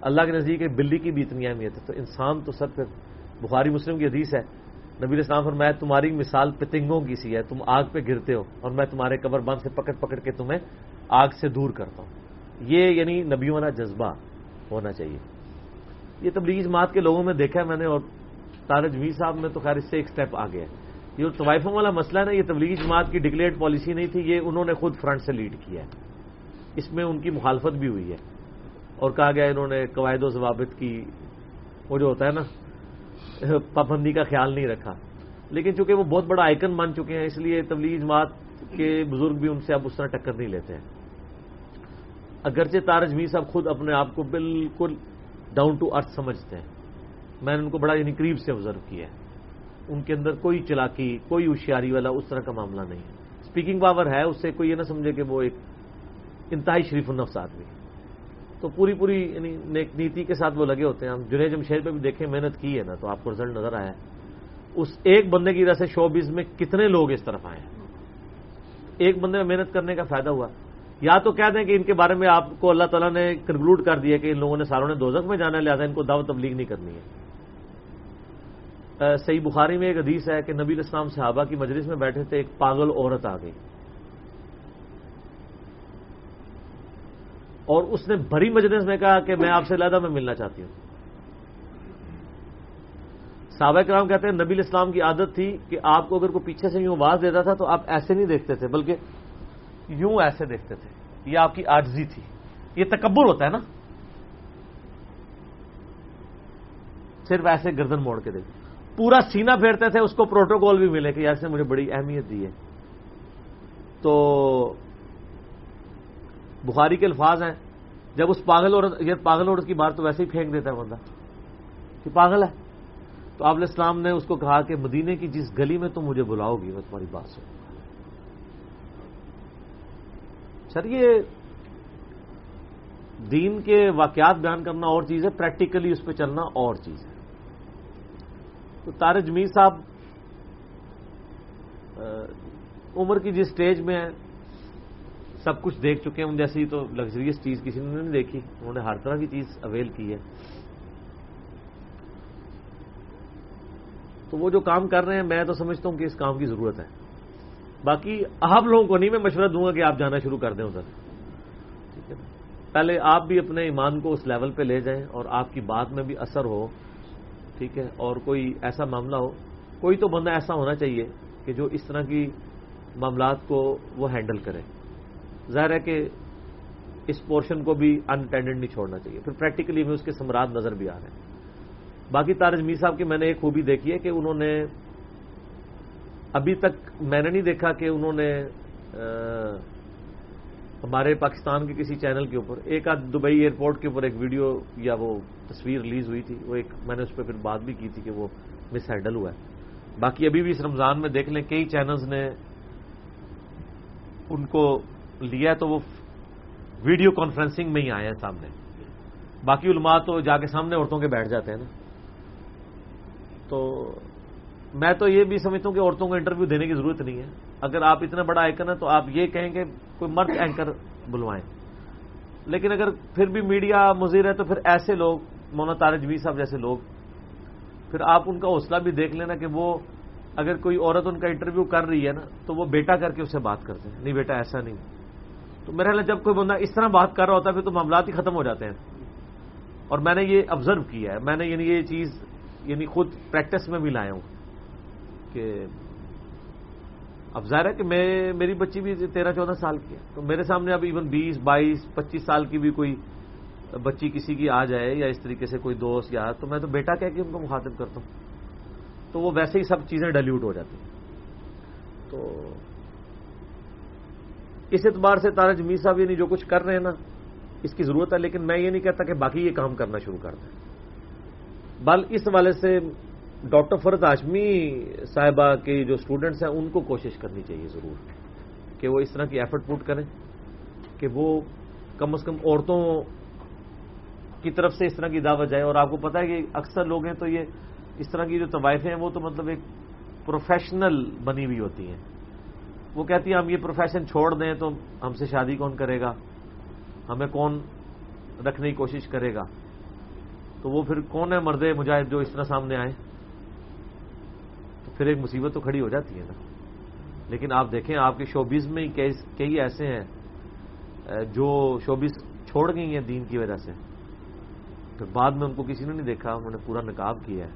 [SPEAKER 1] اللہ کے نزدیک ایک بلی کی بھی اتنی اہمیت ہے۔ تو انسان تو سر پھر، بخاری مسلم کی حدیث ہے، نبی اسلام فرمایا، تمہاری مثال پتنگوں کی سی ہے، تم آگ پہ گرتے ہو اور میں تمہارے قبر بند سے پکڑ پکڑ کے تمہیں آگ سے دور کرتا ہوں۔ یہ یعنی نبیوں والا جذبہ ہونا چاہیے۔ یہ تبلیغی جماعت کے لوگوں میں دیکھا ہے میں نے اور تارج وی صاحب میں تو خیر اس سے ایک سٹیپ آ گیا یہ جو طوائفوں والا مسئلہ ہے نا، یہ تبلیغی جماعت کی ڈکلیئرڈ پالیسی نہیں تھی، یہ انہوں نے خود فرنٹ سے لیڈ کیا ہے۔ اس میں ان کی مخالفت بھی ہوئی ہے۔ اور کہا گیا انہوں نے قواعد و ضوابط کی، وہ جو ہوتا ہے نا، پابندی کا خیال نہیں رکھا۔ لیکن چونکہ وہ بہت بڑا آئکن مان چکے ہیں، اس لیے تبلیغی جماعت کے بزرگ بھی ان سے اب اس طرح ٹکر نہیں لیتے ہیں۔ اگرچہ تارج میر صاحب خود اپنے آپ کو بالکل ڈاؤن ٹو ارتھ سمجھتے ہیں۔ میں نے ان کو بڑا یعنی قریب سے آبزرو کیا ہے۔ ان کے اندر کوئی چلاکی، کوئی ہوشیاری والا اس طرح کا معاملہ نہیں ہے۔ اسپیکنگ پاور ہے اس سے کوئی یہ نہ سمجھے کہ وہ ایک انتہائی شریف النفس آدمی تو پوری پوری یعنی نیک نیتی کے ساتھ وہ لگے ہوتے ہیں۔ ہم جنہیں جمشید پہ بھی دیکھیں، محنت کی ہے نا، تو آپ کو رزلٹ نظر آیا۔ اس ایک بندے کی وجہ سے شو شوبز میں کتنے لوگ اس طرف آئے ہیں۔ ایک بندے میں محنت کرنے کا فائدہ ہوا۔ یا تو کہہ دیں کہ ان کے بارے میں آپ کو اللہ تعالیٰ نے کنکلوڈ کر دیا کہ ان لوگوں نے ساروں نے دوزخ میں جانا لہٰذا ان کو دعوت تبلیغ نہیں کرنی ہے۔ صحیح بخاری میں ایک حدیث ہے کہ نبی الاسلام صحابہ کی مجلس میں بیٹھے تھے، ایک پاگل عورت آ گئی۔ اور اس نے بڑی مجلس میں کہا کہ میں آپ سے لہٰذا میں ملنا چاہتی ہوں۔ صحابہ کرام کہتے ہیں، نبی الاسلام کی عادت تھی کہ آپ کو اگر کوئی پیچھے سے یوں آواز دیتا تھا تو آپ ایسے نہیں دیکھتے تھے، بلکہ یوں ایسے دیکھتے تھے۔ یہ آپ کی آجزی تھی۔ یہ تکبر ہوتا ہے نا۔ صرف ایسے گردن موڑ کے دیکھ پورا سینہ پھیرتے تھے، اس کو پروٹوکول بھی ملے کہ ایسے مجھے بڑی اہمیت دی ہے۔ تو بخاری کے الفاظ ہیں۔ جب اس پاگل عورت، یہ پاگل عورت کی بات تو ویسے ہی پھینک دیتا ہے بندہ۔ کہ پاگل ہے۔ تو آپ اسلام نے اس کو کہا کہ مدینے کی جس گلی میں تم مجھے بلاؤ گی میں تمہاری بات سنوں سر، یہ دین کے واقعات بیان کرنا اور چیز ہے پریکٹیکلی اس پہ چلنا اور چیز ہے۔ تو تارے جمیل صاحب عمر کی جس سٹیج میں ہیں، سب کچھ دیکھ چکے ہیں، ان جیسی تو لگژریس چیز کسی نے نہیں دیکھی، انہوں نے ہر طرح کی چیز اویل کی ہے۔ تو وہ جو کام کر رہے ہیں، میں تو سمجھتا ہوں کہ اس کام کی ضرورت ہے۔ باقی آپ لوگوں کو نہیں، میں مشورہ دوں گا کہ آپ جانا شروع کر دیں ادھر ٹھیک ہے۔ پہلے آپ بھی اپنے ایمان کو اس لیول پہ لے جائیں اور آپ کی بات میں بھی اثر ہو۔ ٹھیک ہے۔ اور کوئی ایسا معاملہ ہو، کوئی تو بندہ ایسا ہونا چاہیے کہ جو اس طرح کی معاملات کو وہ ہینڈل کرے۔ ظاہر ہے کہ اس پورشن کو بھی انٹینڈنٹ نہیں چھوڑنا چاہیے۔ پھر پریکٹیکلی میں اس کے سمراج نظر بھی آ رہے ہیں۔ باقی تارج میر صاحب کی میں نے ایک خوبی دیکھی ہے کہ انہوں نے ابھی تک میں نے نہیں دیکھا کہ انہوں نے ہمارے پاکستان کے کسی چینل کے اوپر، ایک آدھ دبئی ایئرپورٹ کے اوپر ایک ویڈیو یا وہ تصویر ریلیز ہوئی تھی، وہ ایک میں نے اس پہ پھر بات بھی کی تھی کہ وہ مس ہینڈل ہوا ہے۔ باقی ابھی بھی اس رمضان میں دیکھ لیں، کئی چینلز نے ان کو لیا تو وہ ویڈیو کانفرنسنگ میں ہی آئے ہیں سامنے۔ باقی علماء تو جا کے سامنے عورتوں کے بیٹھ جاتے ہیں نا۔ تو میں تو یہ بھی سمجھتا ہوں کہ عورتوں کو انٹرویو دینے کی ضرورت نہیں ہے۔ اگر آپ اتنا بڑا آئکن ہے تو آپ یہ کہیں کہ کوئی مرد اینکر بلوائیں۔ لیکن اگر پھر بھی میڈیا مزیر ہے تو پھر ایسے لوگ مونا تارج بھی صاحب جیسے لوگ، پھر آپ ان کا حوصلہ بھی دیکھ لینا کہ وہ اگر کوئی عورت ان کا انٹرویو کر رہی ہے نا، تو وہ بیٹا کر کے اسے بات کرتے ہیں۔ نہیں بیٹا، ایسا نہیں۔ تو میرا خیال جب کوئی بندہ اس طرح بات کر رہا ہوتا ہے، پھر تو معاملات ہی ختم ہو جاتے ہیں۔ اور میں نے یہ آبزرو کیا ہے۔ میں نے یعنی یہ چیز یعنی خود پریکٹس میں بھی لایا ہوں۔ کہ اب ظاہر ہے کہ میں میری بچی بھی تیرہ چودہ سال کی ہے۔ تو میرے سامنے اب ایون بیس، بائیس، پچیس سال کی بھی کوئی بچی کسی کی آ جائے یا اس طریقے سے کوئی دوست یا تو میں تو بیٹا کہہ کے ان کو مخاطب کرتا ہوں۔ تو وہ ویسے ہی سب چیزیں ڈیلیوٹ ہو جاتی ہیں۔ تو اس اعتبار سے تارا جمی صاحب یعنی جو کچھ کر رہے ہیں نا، اس کی ضرورت ہے، لیکن میں یہ نہیں کہتا کہ باقی یہ کام کرنا شروع کر دیں۔ بل اس حوالے سے ڈاکٹر فرد ہاشمی صاحبہ کے جو اسٹوڈنٹس ہیں، ان کو کوشش کرنی چاہیے ضرور کہ وہ اس طرح کی ایفرٹ پوٹ کریں کہ وہ کم از کم عورتوں کی طرف سے اس طرح کی دعوت جائے۔ اور آپ کو پتا ہے کہ اکثر لوگ ہیں تو یہ اس طرح کی جو طوائفیں ہیں، وہ تو مطلب ایک پروفیشنل بنی ہوئی ہوتی ہیں۔ وہ کہتی ہیں، ہم یہ پروفیشن چھوڑ دیں تو ہم سے شادی کون کرے گا؟ ہمیں کون رکھنے کی کوشش کرے گا؟ تو وہ پھر کون ہے مرد مجاہد جو اس طرح سامنے آئے؟ پھر ایک مصیبت تو کھڑی ہو جاتی ہے نا۔ لیکن آپ دیکھیں، آپ کے شوبیز میں کئی ایسے ہیں جو شوبیز چھوڑ گئی ہیں دین کی وجہ سے۔ پھر بعد میں ان کو کسی نے نہیں دیکھا، انہوں نے پورا نکاب کیا ہے۔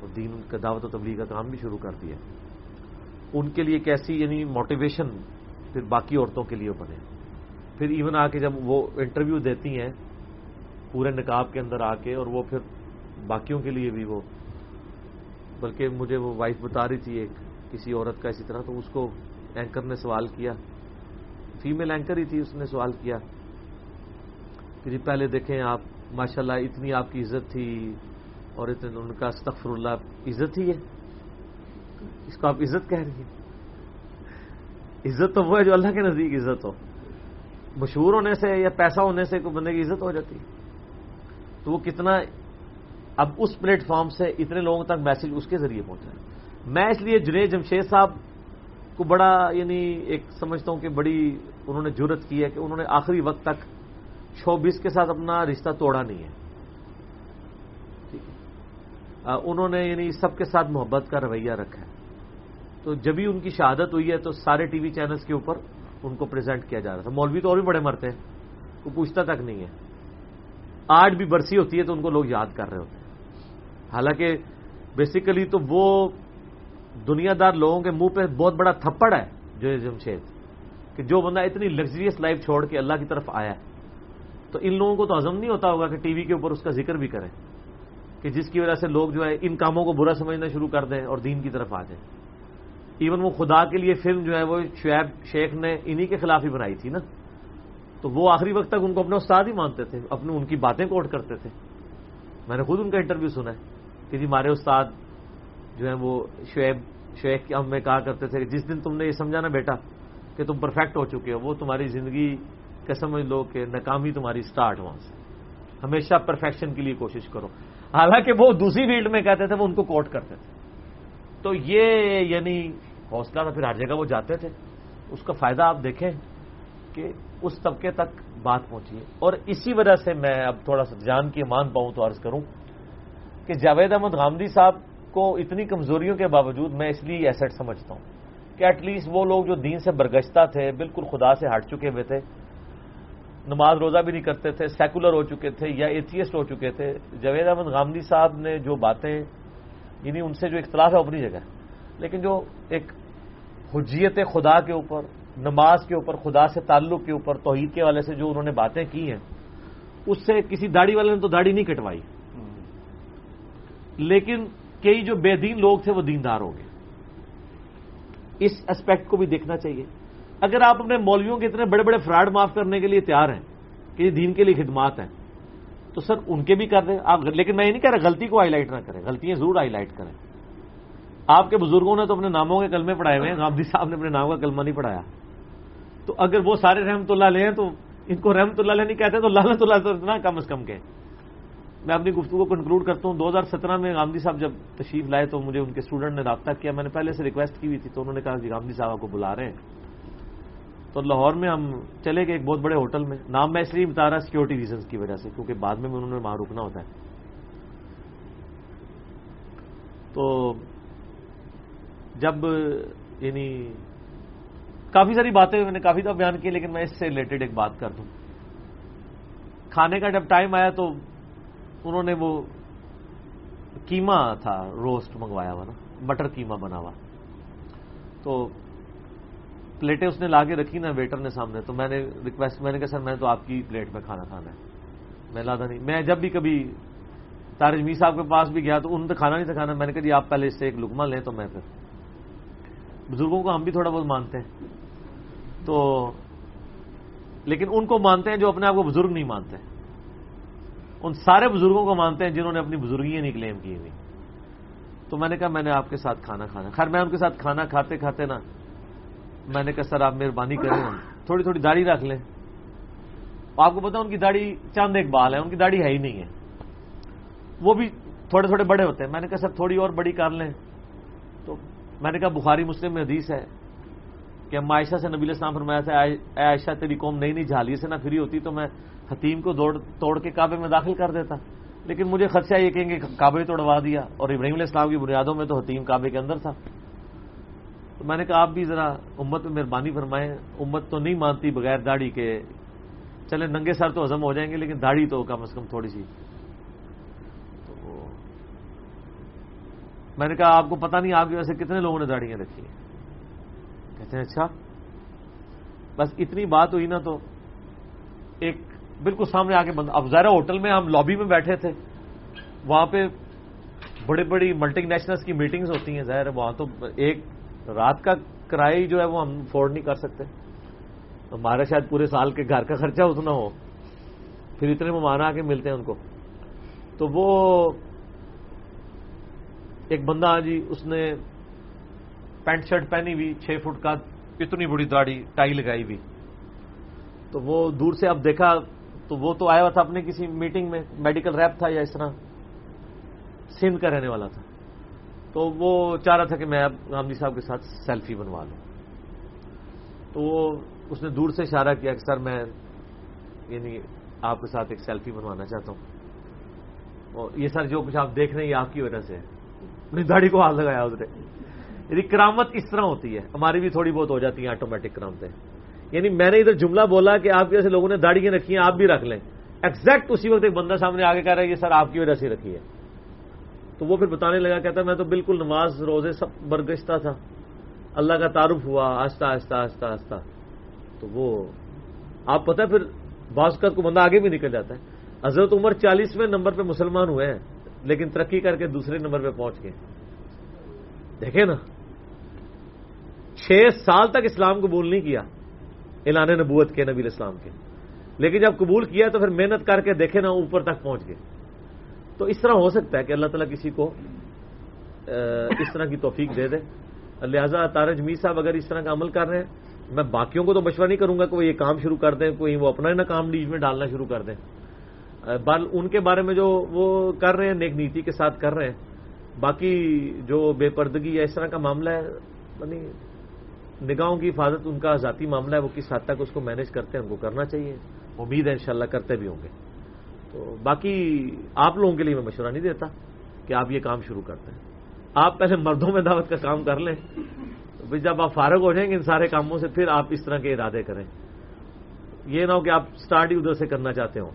[SPEAKER 1] اور دین کا دعوت و تبلیغ کا کام بھی شروع کر دیا ان کے لیے کیسی یعنی موٹیویشن پھر باقی عورتوں کے لیے بنے۔ پھر ایون آ کے جب وہ انٹرویو دیتی ہیں، پورے نکاب کے اندر آ کے، اور وہ پھر باقیوں کے لیے بھی وہ بلکہ مجھے وہ وائف بتا رہی تھی ایک کسی عورت کا اسی طرح، تو اس کو اینکر نے سوال کیا۔ فیمل اینکر ہی تھی، اس نے سوال کیا کہ جی پہلے دیکھیں آپ ماشاء اللہ اتنی آپ کی عزت تھی اور اتنے ان کا استغفر اللہ عزت ہی ہے۔ اس کو آپ عزت کہہ رہی ہیں۔ عزت تو وہ ہے جو اللہ کے نزدیک عزت ہو۔ مشہور ہونے سے یا پیسہ ہونے سے کوئی بندے کی عزت ہو جاتی۔ ہے تو وہ کتنا اب اس پلیٹ فارم سے اتنے لوگوں تک میسج اس کے ذریعے پہنچا ہے۔ میں اس لیے جنید جمشید صاحب کو بڑا یعنی ایک سمجھتا ہوں کہ بڑی انہوں نے جرت کی ہے کہ انہوں نے آخری وقت تک شوبیس کے ساتھ اپنا رشتہ توڑا نہیں ہے۔ ٹھیک ہے۔ انہوں نے یعنی سب کے ساتھ محبت کا رویہ رکھا ہے۔ تو جبھی ان کی شہادت ہوئی ہے تو سارے ٹی وی چینلز کے اوپر ان کو پریزنٹ کیا جا رہا تھا۔ مولوی تو اور بھی بڑے مرتے ہیں وہ پوچھتا تک نہیں ہے۔ آج بھی برسی ہوتی ہے تو ان کو لوگ یاد کر رہے ہوتے ہیں۔ حالانکہ بیسیکلی تو وہ دنیا دار لوگوں کے منہ پہ بہت بڑا تھپڑ ہے جو جمشید، کہ جو بندہ اتنی لگژریس لائف چھوڑ کے اللہ کی طرف آیا ہے۔ تو ان لوگوں کو تو عزم نہیں ہوتا ہوگا کہ ٹی وی کے اوپر اس کا ذکر بھی کریں، کہ جس کی وجہ سے لوگ جو ہے ان کاموں کو برا سمجھنا شروع کر دیں اور دین کی طرف آ جائیں۔ ایون وہ خدا کے لیے فلم جو ہے وہ شعیب شیخ نے انہی کے خلاف ہی بنائی تھی نا۔ تو وہ آخری وقت تک ان کو اپنے استاد ہی مانتے تھے، اپنے ان کی باتیں کوٹ کرتے تھے۔ میں نے خود ان کا انٹرویو سنا ہے۔ کہ جی ہمارے استاد جو ہیں وہ شعیب شیخ ہم میں کہا کرتے تھے کہ جس دن تم نے یہ سمجھا نا بیٹا کہ تم پرفیکٹ ہو چکے ہو، وہ تمہاری زندگی کا سمجھ لو کہ ناکامی تمہاری سٹارٹ وہاں سے ہمیشہ پرفیکشن کے لیے کوشش کرو۔ حالانکہ وہ دوسری فیلڈ میں کہتے تھے، وہ ان کو کوٹ کرتے تھے۔ تو یہ یعنی حوصلہ تھا، پھر ہر جگہ وہ جاتے تھے۔ اس کا فائدہ آپ دیکھیں کہ اس طبقے تک بات پہنچی ہے۔ اور اسی وجہ سے میں اب تھوڑا سا جان کی مان پاؤں تو عرض کروں کہ جاوید احمد غامدی صاحب کو اتنی کمزوریوں کے باوجود میں اس لیے ایسٹ سمجھتا ہوں کہ ایٹ لیسٹ وہ لوگ جو دین سے برگشتہ تھے، بالکل خدا سے ہٹ چکے ہوئے تھے۔ نماز روزہ بھی نہیں کرتے تھے سیکولر ہو چکے تھے یا ایتھیسٹ ہو چکے تھے۔ جوید احمد غامدی صاحب نے جو باتیں یعنی ان سے جو اختلاف ہے اپنی جگہ لیکن جو ایک حجیت خدا کے اوپر، نماز کے اوپر، خدا سے تعلق کے اوپر، توحید کے والے سے جو انہوں نے باتیں کی ہیں، اس سے کسی داڑھی والے نے تو داڑھی نہیں کٹوائی۔ لیکن کئی جو بے دین لوگ تھے وہ دیندار ہو گئے۔ اس اسپیکٹ کو بھی دیکھنا چاہیے۔ اگر آپ اپنے مولویوں کے اتنے بڑے بڑے فراڈ معاف کرنے کے لیے تیار ہیں کہ یہ دین کے لیے خدمات ہیں، تو سر ان کے بھی کر دیں آپ لیکن میں یہ نہیں کہہ رہا غلطی کو ہائی لائٹ نہ کریں، غلطیاں ضرور ہائی لائٹ کریں۔ آپ کے بزرگوں نے تو اپنے ناموں کے کلمے پڑھائے ہوئے ہیں، غامدی صاحب نے اپنے نام کا کلمہ نہیں پڑھایا۔ تو اگر وہ سارے رحمت اللہ لے ہیں تو ان کو رحمت اللہ نہیں کہتے، تو لالت اللہ تو اتنا کم از کم کے میں اپنی گفتگو کو کنکلوڈ کرتا ہوں۔ دو ہزار سترہ میں گاندھی صاحب جب تشریف لائے تو مجھے ان کے اسٹوڈنٹ نے رابطہ کیا۔ میں نے پہلے سے ریکویسٹ کی ہوئی تھی تو انہوں نے کہا کہ گاندھی صاحب کو بلا رہے ہیں۔ تو لاہور میں ہم چلے گئے ایک بہت بڑے ہوٹل میں۔ نام میں اس لیے بتا رہا سیکورٹی ریزنس کی وجہ سے، کیونکہ بعد میں انہوں نے وہاں رکنا ہوتا ہے۔ تو جب یعنی کافی ساری باتیں میں نے کافی دفعہ بیان کی، لیکن میں اس سے ریلیٹڈ ایک بات کر دوں۔ کھانے کا جب ٹائم آیا تو انہوں نے وہ کیما تھا روسٹ منگوایا ہوا نا بٹر کیما بنا ہوا۔ تو پلیٹیں اس نے لا کے رکھی نا ویٹر نے سامنے۔ تو میں نے ریکویسٹ میں نے کہا، سر، میں تو آپ کی پلیٹ میں کھانا کھانا ہے۔ میں لادا نہیں۔ میں جب بھی کبھی تارج می صاحب کے پاس بھی گیا تو انہوں نے کھانا نہیں تھا کھانا۔ میں نے کہا جی آپ پہلے اس سے ایک لکما لیں تو میں پھر بزرگوں کو ہم بھی تھوڑا بہت مانتے ہیں۔ تو لیکن ان کو مانتے ہیں جو اپنے آپ کو بزرگ نہیں مانتے۔ ان سارے بزرگوں کو مانتے ہیں جنہوں نے اپنی بزرگی نہیں کلیم کی ہوئی۔ تو میں نے کہا میں نے آپ کے ساتھ کھانا کھانا۔ خیر میں ان کے ساتھ کھانا کھاتے کھاتے نا میں نے کہا سر آپ مہربانی کریں تھوڑی تھوڑی داڑھی رکھ لیں۔ آپ کو پتا ان کی داڑھی چاند ایک بال ہے، ان کی داڑھی ہے ہی نہیں ہے۔ وہ بھی تھوڑے تھوڑے بڑے ہوتے ہیں۔ میں نے کہا سر تھوڑی اور بڑی کر لیں۔ تو میں نے کہا بخاری مسلم میں حدیث ہے کہ ہم عائشہ سے نبی اسلام فرمایا تھا، اے عائشہ، تیری قوم نئی نئی جھالی سے نہ فری ہوتی تو میں حتیم کو توڑ کے کعبے میں داخل کر دیتا۔ لیکن مجھے خدشہ یہ کہیں گے، کعبے توڑوا دیا۔ اور ابراہیم علیہ السلام کی بنیادوں میں تو حتیم کعبے کے اندر تھا۔ تو میں نے کہا، آپ بھی ذرا امت میں مہربانی فرمائیں۔ امت تو نہیں مانتی بغیر داڑھی کے۔ چلے ننگے سر تو ہزم ہو جائیں گے، لیکن داڑھی تو کم از کم تھوڑی سی۔ تو میں نے کہا، آپ کو پتا نہیں، آپ کی وجہ سے کتنے لوگوں نے داڑیاں رکھی ہیں۔ کہتے ہیں اچھا بس اتنی بات ہوئی نا تو ایک بالکل سامنے آ کے بند اب ظاہر ہوٹل میں ہم لابی میں بیٹھے تھے۔ وہاں پہ بڑی بڑی ملٹی نیشنلس کی میٹنگز ہوتی ہیں، ظاہر وہاں تو ایک رات کا کرایہ جو ہے وہ ہم افورڈ نہیں کر سکتے۔ ہمارے شاید پورے سال کے گھر کا خرچہ اتنا ہو۔ پھر اتنے مہمان آ کے ملتے ہیں ان کو۔ تو وہ ایک بندہ جی اس نے پینٹ شرٹ پہنی ہوئی، چھ فٹ کا، اتنی بڑی داڑھی، ٹائی لگائی ہوئی۔ تو وہ دور سے اب دیکھا تو وہ تو آیا ہوا تھا اپنے کسی میٹنگ میں میڈیکل ریپ تھا یا اس طرح؟ سندھ کا رہنے والا تھا۔ تو وہ چاہ رہا تھا کہ میں اب گاندھی صاحب کے ساتھ سیلفی بنوا لوں۔ تو وہ اس نے دور سے اشارہ کیا کہ سر، میں یعنی آپ کے ساتھ ایک سیلفی بنوانا چاہتا ہوں۔ اور یہ سر، جو کچھ آپ دیکھ رہے ہیں، یہ آپ کی وجہ سے اپنی داڑھی کو ہاتھ لگایا اس نے یعنی کرامت اس طرح ہوتی ہے۔ ہماری بھی تھوڑی بہت ہو جاتی ہیں آٹومیٹک کرامتیں۔ یعنی میں نے ادھر جملہ بولا کہ آپ جیسے لوگوں نے داڑیاں رکھی ہیں، آپ بھی رکھ لیں۔ ایکزیکٹ اسی وقت ایک بندہ سامنے آگے کہہ رہا ہے، یہ سر آپ کی وجہ سے رکھی ہے۔ تو وہ پھر بتانے لگا، کہتا میں تو بالکل نماز، روزے سب برگشتہ تھا۔ اللہ کا تعارف ہوا، آہستہ آہستہ آہستہ آہستہ۔ تو وہ، آپ پتہ پھر بعض کو بندہ آگے بھی نکل جاتا ہے۔ حضرت عمر چالیسویں نمبر پہ مسلمان ہوئے ہیں، لیکن ترقی کر کے دوسرے نمبر پہ پہنچ گئے۔ دیکھیں نا، چھ سال تک اسلام قبول نہیں کیا۔ اعلان نبوت کے نبی اسلام کے۔ لیکن جب قبول کیا تو پھر محنت کر کے دیکھے نا اوپر تک پہنچ گئے۔ تو اس طرح ہو سکتا ہے کہ اللہ تعالیٰ کسی کو اس طرح کی توفیق دے دے۔ لہذا تارج میر صاحب اگر اس طرح کا عمل کر رہے ہیں، میں باقیوں کو تو مشورہ نہیں کروں گا کہ وہ یہ کام شروع کر دیں، کوئی وہ اپنا ہی نہ کام لیج میں ڈالنا شروع کر دیں۔ ان کے بارے میں جو وہ کر رہے ہیں، نیک نیتی کے ساتھ کر رہے ہیں۔ باقی جو بے پردگی یا اس طرح کا معاملہ ہے نگاہوں کی حفاظت ان کا ذاتی معاملہ ہے، وہ کس حد تک اس کو مینج کرتے ہیں ان کو کرنا چاہیے۔ امید ہے انشاءاللہ کرتے بھی ہوں گے۔ تو باقی آپ لوگوں کے لیے میں مشورہ نہیں دیتا کہ آپ یہ کام شروع کرتے ہیں۔ آپ پہلے مردوں میں دعوت کا کام کر لیں۔ تو جب آپ فارغ ہو جائیں گے ان سارے کاموں سے، پھر آپ اس طرح کے ارادے کریں۔ یہ نہ ہو کہ آپ سٹارٹ ہی ادھر سے کرنا چاہتے ہوں۔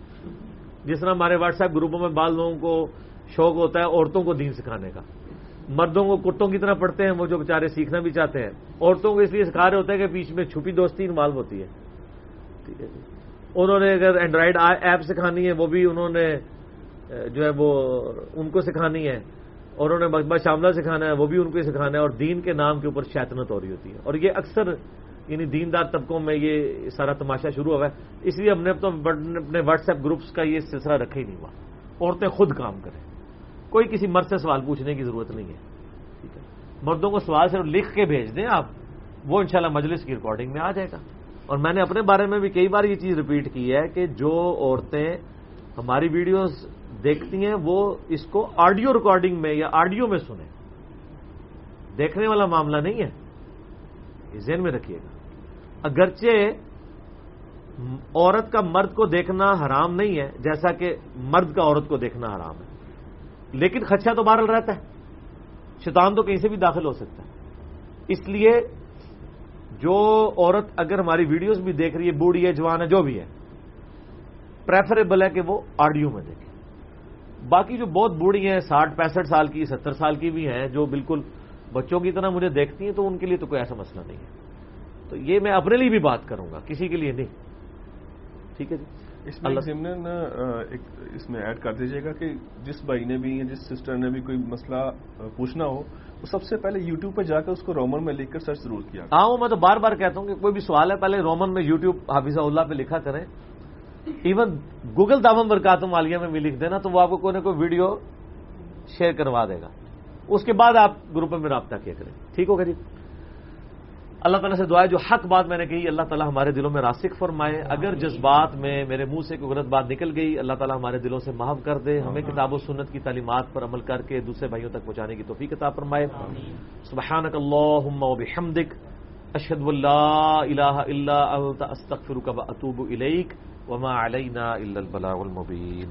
[SPEAKER 1] جس طرح ہمارے واٹس ایپ گروپوں میں بعض لوگوں کو شوق ہوتا ہے، عورتوں کو دین سکھانے کا۔ مردوں کو کتوں کی طرح پڑھتے ہیں وہ جو بیچارے سیکھنا بھی چاہتے ہیں۔ عورتوں کو اس لیے سکھا رہے ہوتے ہیں کہ بیچ میں چھپی دوستی انوالو ہوتی ہے۔ ٹھیک ہے انہوں نے اگر اینڈرائڈ ایپ سکھانی ہے، وہ بھی انہوں نے، جو ہے وہ ان کو سکھانی ہے۔ اور انہوں نے مقبہ شاملہ سکھانا ہے، وہ بھی ان کو سکھانا ہے۔ اور دین کے نام کے اوپر شیطنت ہو رہی ہوتی ہے۔ اور یہ اکثر یعنی دیندار طبقوں میں یہ سارا تماشا شروع ہوا ہے۔ اس لیے ہم نے تو اپنے واٹس ایپ گروپس کا یہ سلسلہ رکھا ہی نہیں ہوا۔ عورتیں خود کام کریں۔ کوئی کسی مرد سے سوال پوچھنے کی ضرورت نہیں ہے۔ ٹھیک ہے۔ مردوں کو سوال صرف لکھ کے بھیج دیں آپ، وہ انشاءاللہ مجلس کی ریکارڈنگ میں آ جائے گا۔ اور میں نے اپنے بارے میں بھی کئی بار یہ چیز ریپیٹ کی ہے کہ جو عورتیں ہماری ویڈیوز دیکھتی ہیں، وہ اس کو آڈیو ریکارڈنگ میں یا آڈیو میں سنیں۔ دیکھنے والا معاملہ نہیں ہے۔ یہ ذہن میں رکھیے گا۔ اگرچہ عورت کا مرد کو دیکھنا حرام نہیں ہے، جیسا کہ مرد کا عورت کو دیکھنا حرام ہے۔ لیکن خدشہ تو بہرحال رہتا ہے۔ شیطان تو کہیں سے بھی داخل ہو سکتا ہے۔ اس لیے جو عورت اگر ہماری ویڈیوز بھی دیکھ رہی ہے، بوڑھی ہے، جوان ہے، جو بھی ہے پریفریبل ہے کہ وہ آڈیو میں دیکھے۔ باقی جو بہت بوڑھی ہیں، ساٹھ، پینسٹھ سال کی، ستر سال کی بھی ہیں، جو بالکل بچوں کی طرح مجھے دیکھتی ہیں، تو ان کے لیے تو کوئی ایسا مسئلہ نہیں ہے۔ تو یہ میں اپنے لیے بھی بات کروں گا، کسی کے لیے نہیں۔ ٹھیک ہے جی؟
[SPEAKER 2] اس میں ضمن ایک اس میں ایڈ کر دیجیے گا کہ جس بھائی نے بھی جس سسٹر نے بھی کوئی مسئلہ پوچھنا ہو وہ سب سے پہلے یوٹیوب پہ جا کر اس کو رومن میں لکھ کر سرچ ضرور کیا۔
[SPEAKER 1] ہاں وہ میں تو بار بار کہتا ہوں کہ کوئی بھی سوال ہے پہلے رومن میں یوٹیوب حافظ اللہ پہ لکھا کریں۔ ایون گوگل دامن برکاتم عالیہ میں بھی لکھ دینا تو وہ آپ کو کوئی نہ کوئی ویڈیو شیئر کروا دے گا۔ اس کے بعد آپ گروپ میں رابطہ کیا کریں۔ ٹھیک ہوگا جی؟ اللہ تعالیٰ سے دعائیں جو حق بات میں نے کہی اللہ تعالیٰ ہمارے دلوں میں راسک فرمائے۔ اگر جذبات میں میرے منہ سے کوئی غلط بات نکل گئی اللہ تعالیٰ ہمارے دلوں سے معاف کر دے۔ ہمیں کتاب و سنت کی تعلیمات پر عمل کر کے دوسرے بھائیوں تک پہنچانے کی توفیق کتاب فرمائے۔ سبحانک اللہم و بحمدک اشہد اللہ الہ الا انت استغفرک و اتوب الیک۔ وما علینا الا البلاغ المبین۔